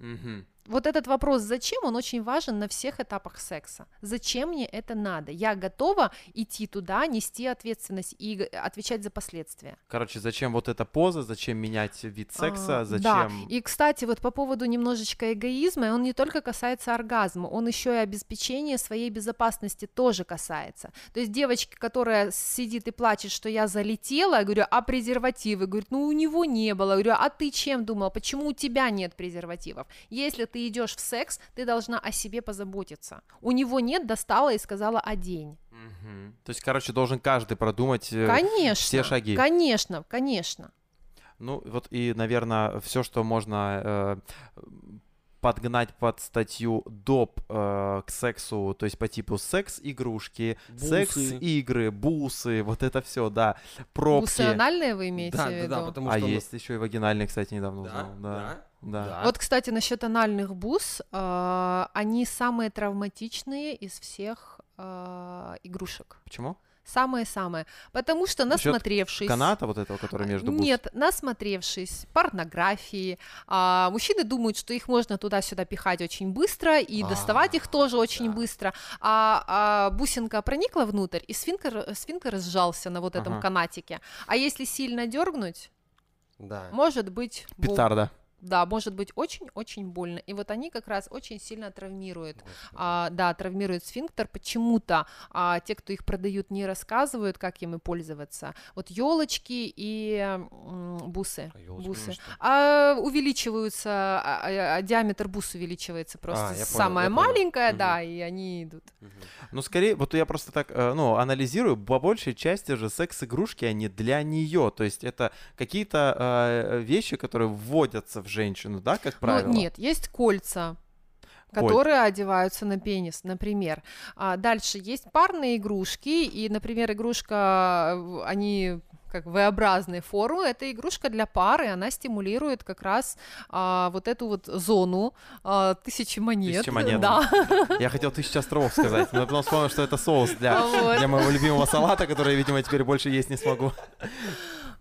Mm-hmm. Вот этот вопрос «зачем?» он очень важен на всех этапах секса. Зачем мне это надо? Я готова идти туда, нести ответственность и отвечать за последствия. Короче, зачем вот эта поза, зачем менять вид секса, А, зачем... Да, и, кстати, вот по поводу немножечко эгоизма, он не только касается оргазма, он еще и обеспечения своей безопасности тоже касается. То есть девочки, которая сидит и плачет, что я залетела, я говорю, а презервативы? Говорит, ну у него не было. Я говорю, а ты чем думал? Почему у тебя нет презервативов? Если ты идешь в секс, ты должна о себе позаботиться. У него нет, достала и сказала одень. Мгм. То есть, короче, должен каждый продумать э, Конечно. все шаги. Конечно, конечно. Ну, вот и, наверное, все, что можно э, подгнать под статью доп э, к сексу, то есть по типу секс-игрушки, секс-игры, бусы, вот это все, да, пробки. Бусы анальные вы имеете Да, в да, виду? да, потому а что... ну, есть еще и вагинальные, кстати, недавно Да, узнал. Да, да, да. да. Вот, кстати, насчет анальных бус, э, они самые травматичные из всех э, игрушек. Почему? Самые-самые. Потому что насмотревшись... Каната вот этого, который между бус? Нет, насмотревшись порнографии, а, мужчины думают, что их можно туда-сюда пихать очень быстро и А, доставать их тоже очень да. быстро. А, а бусинка проникла внутрь, и сфинктер, сфинктер сжался на вот этом Ага. канатике. А если сильно дергнуть, Да. может быть... бу- Петарда. Да, может быть очень-очень больно. И вот они как раз очень сильно травмируют. А, да, травмируют сфинктер. Почему-то а, те, кто их продают, не рассказывают, как ими пользоваться. Вот елочки и м, бусы. А бусы. А, увеличиваются, а, а, а, диаметр бус увеличивается просто. А, я понял, Самая я понял. маленькая, Мгм. да, и они идут. Мгм. Ну, скорее, вот я просто так, э, ну, анализирую, по большей части же секс-игрушки, они для нее, то есть это какие-то э, вещи, которые вводятся в женщину, да, как правило? Ну, нет, есть кольца, Коль- которые одеваются на пенис, например. А дальше есть парные игрушки, и, например, игрушка, э, они как V-образной формы, это игрушка для пары, она стимулирует как раз а, вот эту вот зону а, тысячи монет. Тысячи монет. Да. Я хотел тысячу островов сказать, но потом вспомнил, что это соус для, Вот. для моего любимого салата, который, видимо, теперь больше есть не смогу.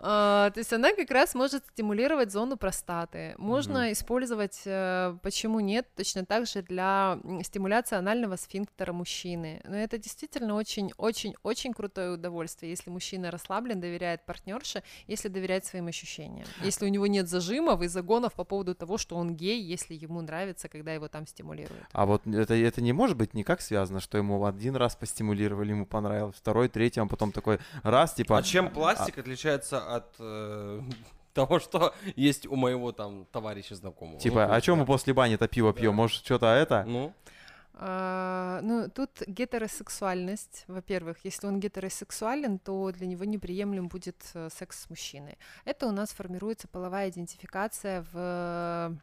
А, то есть она как раз может стимулировать зону простаты. Можно использовать, э, почему нет, точно так же для стимуляции анального сфинктера мужчины. Но это действительно очень-очень-очень крутое удовольствие, если мужчина расслаблен, доверяет партнерше, если доверяет своим ощущениям. Если у него нет зажимов и загонов по поводу того, что он гей, если ему нравится, когда его там стимулируют. А вот это, это не может быть никак связано, что ему один раз постимулировали, ему понравилось, второй, третий, а потом такой раз, типа... А чем пластик отличается от э, того, что есть у моего там товарища знакомого? Типа, Ну, а чем мы да. после бани-то пиво пьем? Может, что-то это? Ну, ну, тут гетеросексуальность, во-первых, если он гетеросексуален, то для него неприемлем будет э, секс с мужчиной. Это у нас формируется половая идентификация в, э,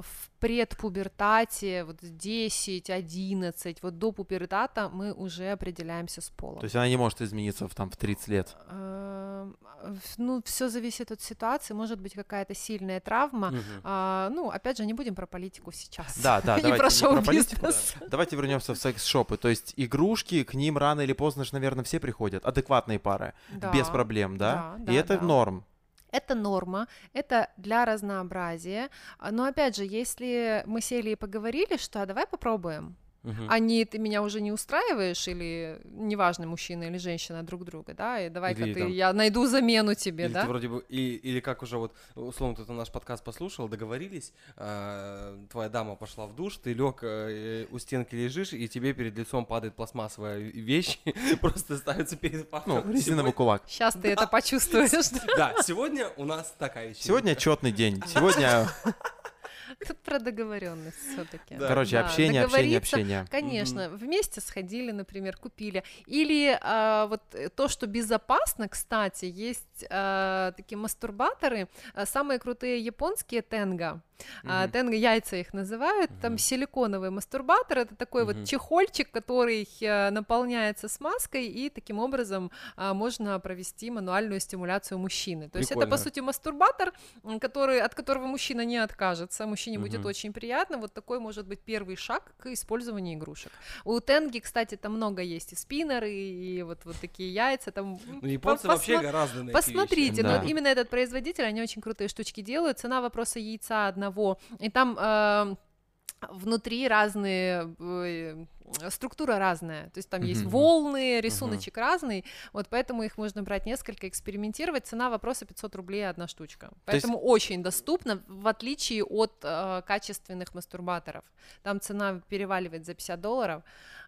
в предпубертате, вот 10, 11, вот до пубертата мы уже определяемся с полом. То есть она не может измениться в, там, в 30 лет. Эм, в- Ну, все зависит от ситуации, может быть какая-то сильная травма. А, ну, опять же, не будем про политику сейчас. Да, да, И давайте про не шоу-бизнес. Давайте вернемся в секс-шопы. То есть игрушки, к ним рано или поздно же, наверное, все приходят. Адекватные пары. Без Да. проблем, да? да, И да, это да. норм. Это норма, это для разнообразия. Но опять же, если мы сели и поговорили, что а давай попробуем, Мгм. а не ты меня уже не устраиваешь, или неважно, мужчина или женщина друг друга, да, и давай-ка Или ты, там- я найду замену тебе, Или да. ты вроде бы, и- или как уже вот, условно, кто-то наш подкаст послушал, договорились, а, твоя дама пошла в душ, ты лег у стенки лежишь, и тебе перед лицом падает пластмассовая вещь, просто ставится перед фактом. Ну, резиновый кулак. Сейчас ты это почувствуешь. Да, сегодня у нас такая. Сегодня четный день. Сегодня, Тут про договоренность все-таки. Да. короче, Да, общение, общение, общение. Конечно, вместе сходили, например, купили. Или а, вот э, то, что безопасно, кстати, есть а, такие мастурбаторы, а, самые крутые японские тенга. А, Мгм. Тенга яйца их называют. Там Мгм. силиконовый мастурбатор. Это такой Мгм. вот чехольчик, который э, наполняется смазкой, и таким образом а, можно провести мануальную стимуляцию мужчины. То есть это, по Прикольно. сути, мастурбатор, который, от которого мужчина не откажется. Мужчине будет Мгм. очень приятно. Вот такой может быть первый шаг к использованию игрушек. У Тенги, кстати, там много есть и спиннеры, и вот, вот такие яйца. Там, Ну, по- японцы вообще посмо- гораздо на Посмотрите, ну Да. вот именно этот производитель, они очень крутые штучки делают. Цена вопроса яйца одного. И там э, внутри разные э, структура разная, то есть там есть Мгм. волны, рисуночек разный, вот поэтому их можно брать несколько, экспериментировать. Цена вопроса 500 рублей одна штучка, есть- поэтому очень доступно, в отличие от э, качественных мастурбаторов. Там цена переваливает за 50 долларов,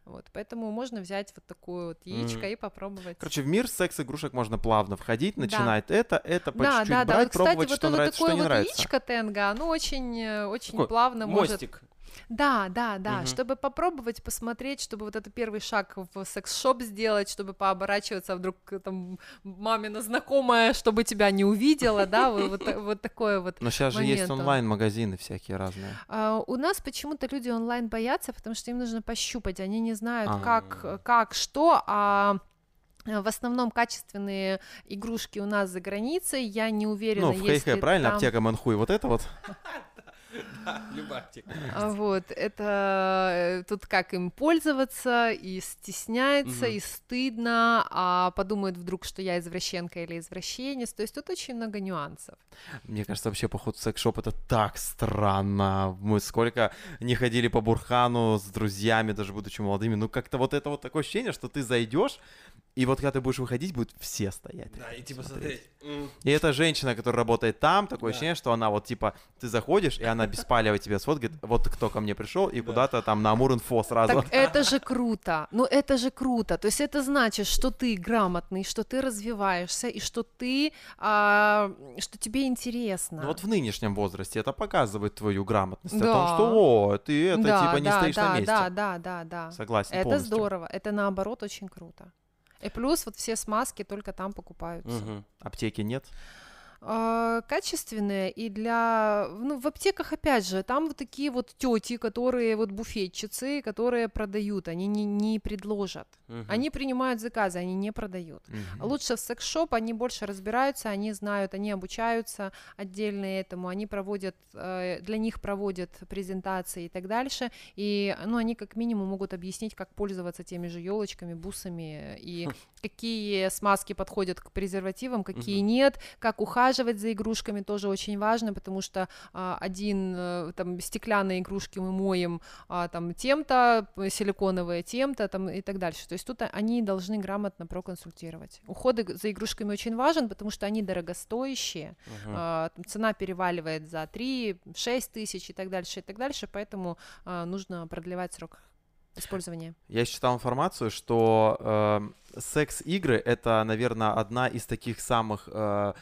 вот, поэтому можно взять вот такую вот яичко Мгм. и попробовать. Короче, в мир секс-игрушек можно плавно входить, Да. начинать это, это, по да, чуть-чуть да, да. брать, Вот, кстати, пробовать, вот что это нравится, такое что не вот нравится. яичко тенга, оно очень, э, очень Такой плавно может. Мостик. Да, да, да. Мгм. Чтобы попробовать, посмотреть, чтобы вот это первый шаг в секс-шоп сделать, чтобы пооборачиваться, а вдруг э, там мамина знакомая, чтобы тебя не увидела, да, вот, вот, вот такое вот. Но сейчас же есть онлайн-магазины всякие разные. А, у нас почему-то люди онлайн боятся, потому что им нужно пощупать, они не знают, А. как, как, что, а э, в основном качественные игрушки у нас за границей, я не уверена, Ну, в если Хэйхэ, правильно? там- Аптека Манхуй, вот это вот. Да, любая аптека. Вот, это э, тут как им пользоваться, и стесняется, и стыдно, а подумают вдруг, что я извращенка или извращенец, то есть тут очень много нюансов. Мне кажется, вообще поход в секс-шоп это так странно. Мы сколько не ходили по Бурхану с друзьями, даже будучи молодыми. Ну, как-то вот это вот такое ощущение, что ты зайдешь, и вот когда ты будешь выходить, будут все стоять. Да, и типа смотреть. смотреть. И эта женщина, которая работает там, такое Да. ощущение, что она вот типа, ты заходишь, и она беспалево тебе сфоткает, вот кто ко мне пришел, и куда-то там на Амур-инфо сразу. Так это же круто, ну это же круто, то есть это значит, что ты грамотный, что ты развиваешься, и что ты, а, что тебе интересно. Ну вот в нынешнем возрасте это показывает твою грамотность о том, Да. что о, ты это да, типа не да, стоишь да, на месте. Да, да, да, да. Согласен Это полностью. здорово, это наоборот очень круто. И плюс вот все смазки только там покупаются. мгм. Аптеки нет. А, качественные и для ну в аптеках опять же там вот такие вот тети которые вот буфетчицы которые продают они не, не предложат. Мгм. они принимают заказы они не продают. Мгм. лучше в секс-шоп они больше разбираются они знают они обучаются отдельно этому они проводят э, для них проводят презентации и так дальше. И ну они как минимум могут объяснить как пользоваться теми же елочками бусами и какие смазки подходят к презервативам какие нет как ухаживать за игрушками тоже очень важно, потому что а, один э, там стеклянные игрушки мы моем а, там тем-то, силиконовые тем-то там и так дальше. То есть тут а- они должны грамотно проконсультировать. Уход иг- за игрушками очень важен, потому что они дорогостоящие. Мгм. А, там цена переваливает за 3-6 тысяч и так дальше, и так дальше, поэтому а, нужно продлевать срок использования. Я читал информацию, что э, секс-игры это, наверное, одна из таких самых э,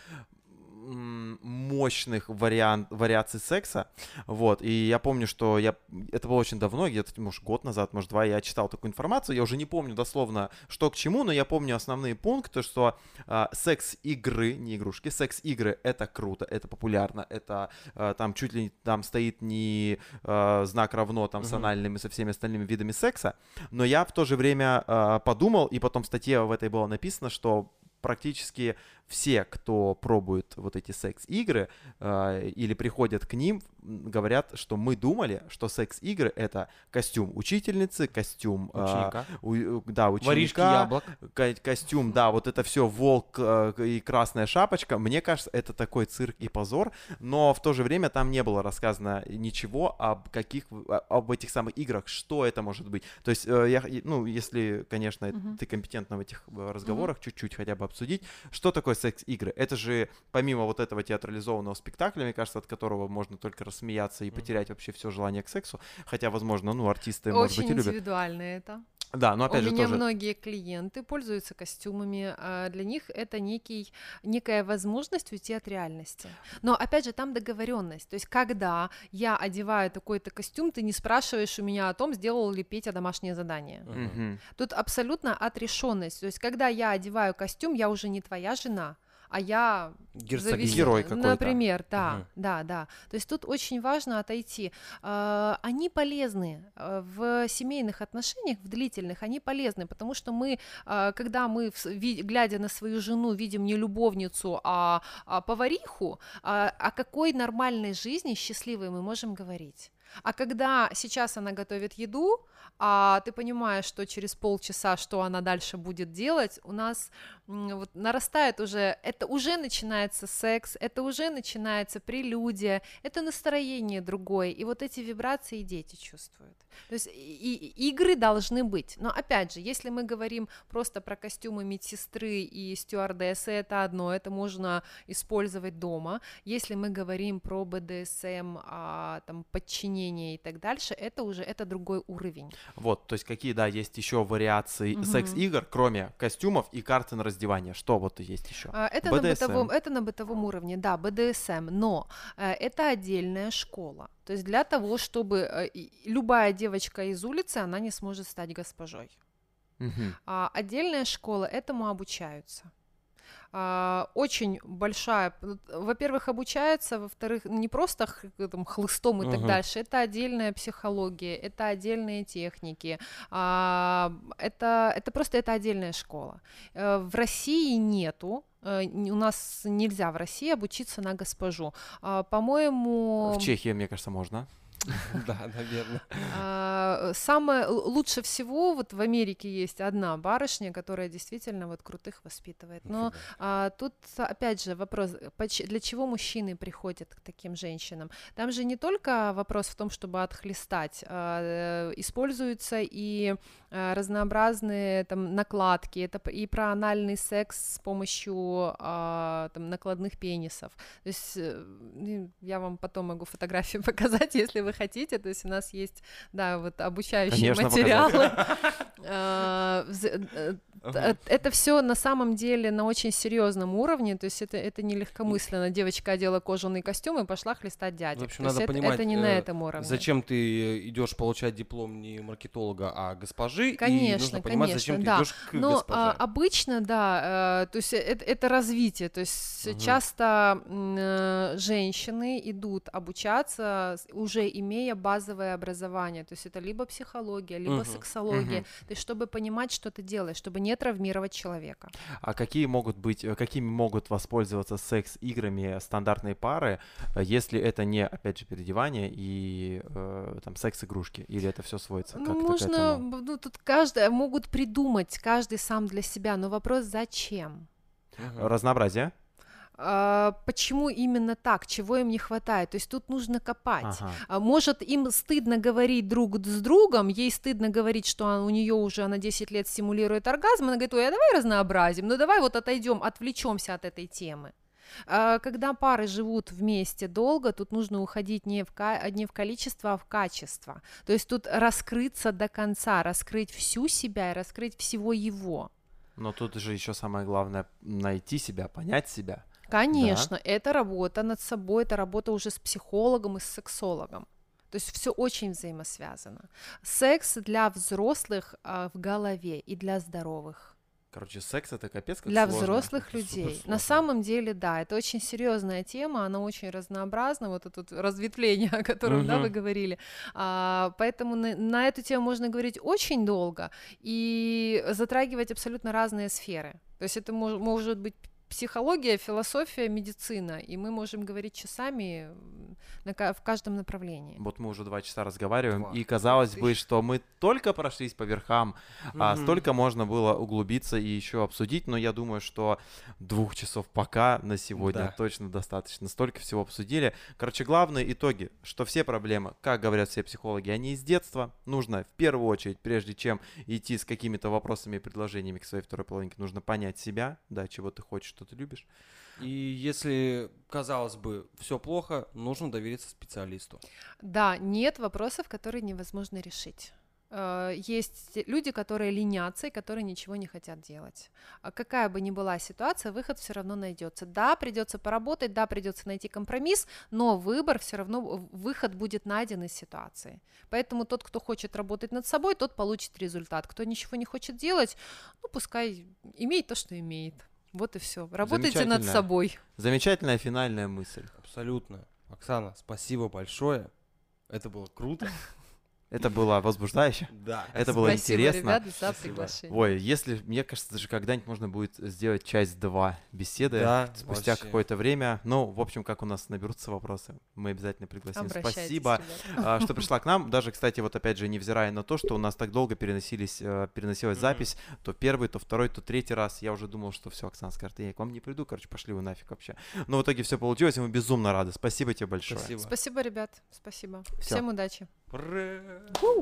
мощных вариант, вариаций секса. Вот. И я помню, что я это было очень давно, где-то, может, год назад, может, два, я читал такую информацию. Я уже не помню дословно, что к чему, но я помню основные пункты, что э, секс-игры, не игрушки, секс-игры это круто, это популярно, это э, там чуть ли там стоит не э, знак равно там с Мгм. анальным и со всеми остальными видами секса, но я в то же время э, подумал, и потом в статье в этой было написано, что практически все, кто пробует вот эти секс-игры э, или приходят к ним, говорят, что мы думали, что секс-игры это костюм учительницы, костюм э, Ученика. у- да, Воришки ученика, яблок. ко- костюм, да, вот это все волк э, и красная шапочка. Мне кажется, это такой цирк и позор, но в то же время там не было рассказано ничего об каких, о- об этих самых играх, что это может быть. То есть, э, я, ну, если, конечно, Мгм. ты компетентна в этих э, разговорах, чуть-чуть хотя бы обсудить, что такое секс-игры? Это же помимо вот этого театрализованного спектакля, мне кажется, от которого можно только рассмеяться и потерять вообще все желание к сексу, хотя, возможно, ну, артисты, может Очень быть, и любят. индивидуально это. Да, но опять У же меня тоже... многие клиенты пользуются костюмами, а для них это некий, некая возможность уйти от реальности. Но опять же, там договоренность. То есть, когда я одеваю такой-то костюм, ты не спрашиваешь у меня о том, сделал ли Петя домашнее задание. Мгм. Тут абсолютно отрешенность. То есть, когда я одеваю костюм, я уже не твоя жена, а я Герцогиня. завис- Герой какой-то. Например, да, Мгм. да, да. То есть тут очень важно отойти. А, Они полезны а, в семейных отношениях, в длительных, они полезны, потому что мы, а, когда мы, глядя на свою жену, видим не любовницу, а, повариху, о какой нормальной жизни счастливой мы можем говорить? А когда сейчас она готовит еду, а ты понимаешь, что через полчаса, что она дальше будет делать, у нас вот нарастает уже, это уже начинается секс, это уже начинается прелюдия, это настроение другое, и вот эти вибрации дети чувствуют. То есть и, и- игры должны быть. Но опять же, если мы говорим просто про костюмы медсестры и стюардессы, это одно, это можно использовать дома. Если мы говорим про БДСМ, а, там, подчинение и так дальше, это уже это другой уровень. Вот, то есть какие, да, есть еще вариации Мгм. секс-игр, кроме костюмов и карты на раздевание. Что вот есть еще? А, Это на, BDSM. бытовом, это на бытовом уровне, да, БДСМ, но э, это отдельная школа. То есть для того, чтобы э, любая девочка из улицы, она не сможет стать госпожой. А отдельная школа этому обучаются. А, очень большая, во-первых, обучаются, во-вторых, не просто там, хлыстом и так Мгм. дальше, это отдельная психология, это отдельные техники, а, это, это просто это отдельная школа. Э, В России нету, э, у нас нельзя в России обучиться на госпожу. А, По-моему, В Чехии, мне кажется, можно. Да, наверное. а, Самое лучше всего вот в Америке есть одна барышня, которая действительно вот крутых воспитывает. Но а, тут опять же вопрос, для чего мужчины приходят к таким женщинам? Там же не только вопрос в том, чтобы отхлестать, а, используются и разнообразные там накладки, это и про анальный секс с помощью а, там накладных пенисов. То есть э, я вам потом могу фотографии показать, если вы хотите. То есть у нас есть, да, вот обучающие Конечно, материалы. А, э. Т- Это все на самом деле на очень серьезном уровне, то есть это, это не легкомысленно. Девочка одела кожаный костюм и пошла хлестать дядек. В общем, То есть надо это, понимать, это не на э, этом уровне. Зачем ты идешь получать диплом не маркетолога, а госпожи? и Конечно, нужно понимать, конечно, зачем да. ты идешь к Но госпоже. а, обычно, да, э, то есть это, это развитие, то есть часто э, женщины идут обучаться, уже имея базовое образование, то есть это либо психология, либо Мгм, сексология, мгм. то есть чтобы понимать, что ты делаешь, чтобы не травмировать человека. А какие могут быть, э, какими могут воспользоваться секс-играми стандартные пары, э, если это не, опять же, переодевание и э, там секс-игрушки? Или это все сводится как-то к можно, этому? б- ну, тут каждый, могут придумать, каждый сам для себя, но вопрос зачем? Разнообразие? А, почему именно так? Чего им не хватает? То есть тут нужно копать. Ага. А Может, им стыдно говорить друг с другом, ей стыдно говорить, что у нее уже она 10 лет стимулирует оргазм, она говорит, ой, а давай разнообразим, ну давай вот отойдем, отвлечемся от этой темы. А, Когда пары живут вместе долго, тут нужно уходить не в, ка- не в количество, а в качество. То есть тут раскрыться до конца, раскрыть всю себя и раскрыть всего его. Но тут же еще самое главное найти себя, понять себя. Конечно, это работа над собой, это работа уже с психологом и с сексологом. То есть все очень взаимосвязано. Секс для взрослых а, в голове и для здоровых. Короче, секс это капец как для сложно. взрослых Это людей. На самом деле, да, это очень серьезная тема, она очень разнообразна, вот это вот разветвление, о котором да, вы говорили. А, поэтому на, на эту тему можно говорить очень долго и затрагивать абсолютно разные сферы. То есть это мож- может быть психология, философия, медицина, и мы можем говорить часами на в каждом направлении. Вот мы уже два часа разговариваем, Два. и казалось Ты бы, что мы только прошлись по верхам, а Мгм. столько можно было углубиться и еще обсудить, но я думаю, что двух часов пока на сегодня Да. точно достаточно. Столько всего обсудили. Короче, главные итоги, что все проблемы, как говорят все психологи, они из детства. Нужно в первую очередь, прежде чем идти с какими-то вопросами и предложениями к своей второй половинке, нужно понять себя, да, чего ты хочешь, что ты любишь. И если, казалось бы, все плохо, нужно довериться специалисту. Да, нет вопросов, которые невозможно решить. Э, Есть люди, которые ленятся и которые ничего не хотят делать. А Какая бы ни была ситуация, выход все равно найдется. Да, придется поработать, да, придется найти компромисс, но выбор все равно, выход будет найден из ситуации. Поэтому тот, кто хочет работать над собой, тот получит результат. Кто ничего не хочет делать, ну пускай имеет то, что имеет. Вот и все. Работайте над собой. Замечательная финальная мысль. Абсолютно. Оксана, спасибо большое. Это было круто. Это было возбуждающе. Да. Это было Спасибо, интересно. ребят, за Спасибо. приглашение. Ой, если, мне кажется, даже когда-нибудь можно будет сделать часть 2 беседы Да, спустя какое-то время. Ну, в общем, как у нас наберутся вопросы, мы обязательно пригласим. Спасибо, ребят. а, что пришла к нам. Даже, кстати, вот опять же, невзирая на то, что у нас так долго переносились, э, переносилась Мгм. запись, то первый, то второй, то третий раз, я уже думал, что все, Оксана скажет, я к вам не приду, короче, пошли вы нафиг вообще. Но в итоге все получилось, и мы безумно рады. Спасибо тебе большое. Спасибо. Спасибо, ребят. Спасибо. Всё. Всем удачи. Ура! Фу.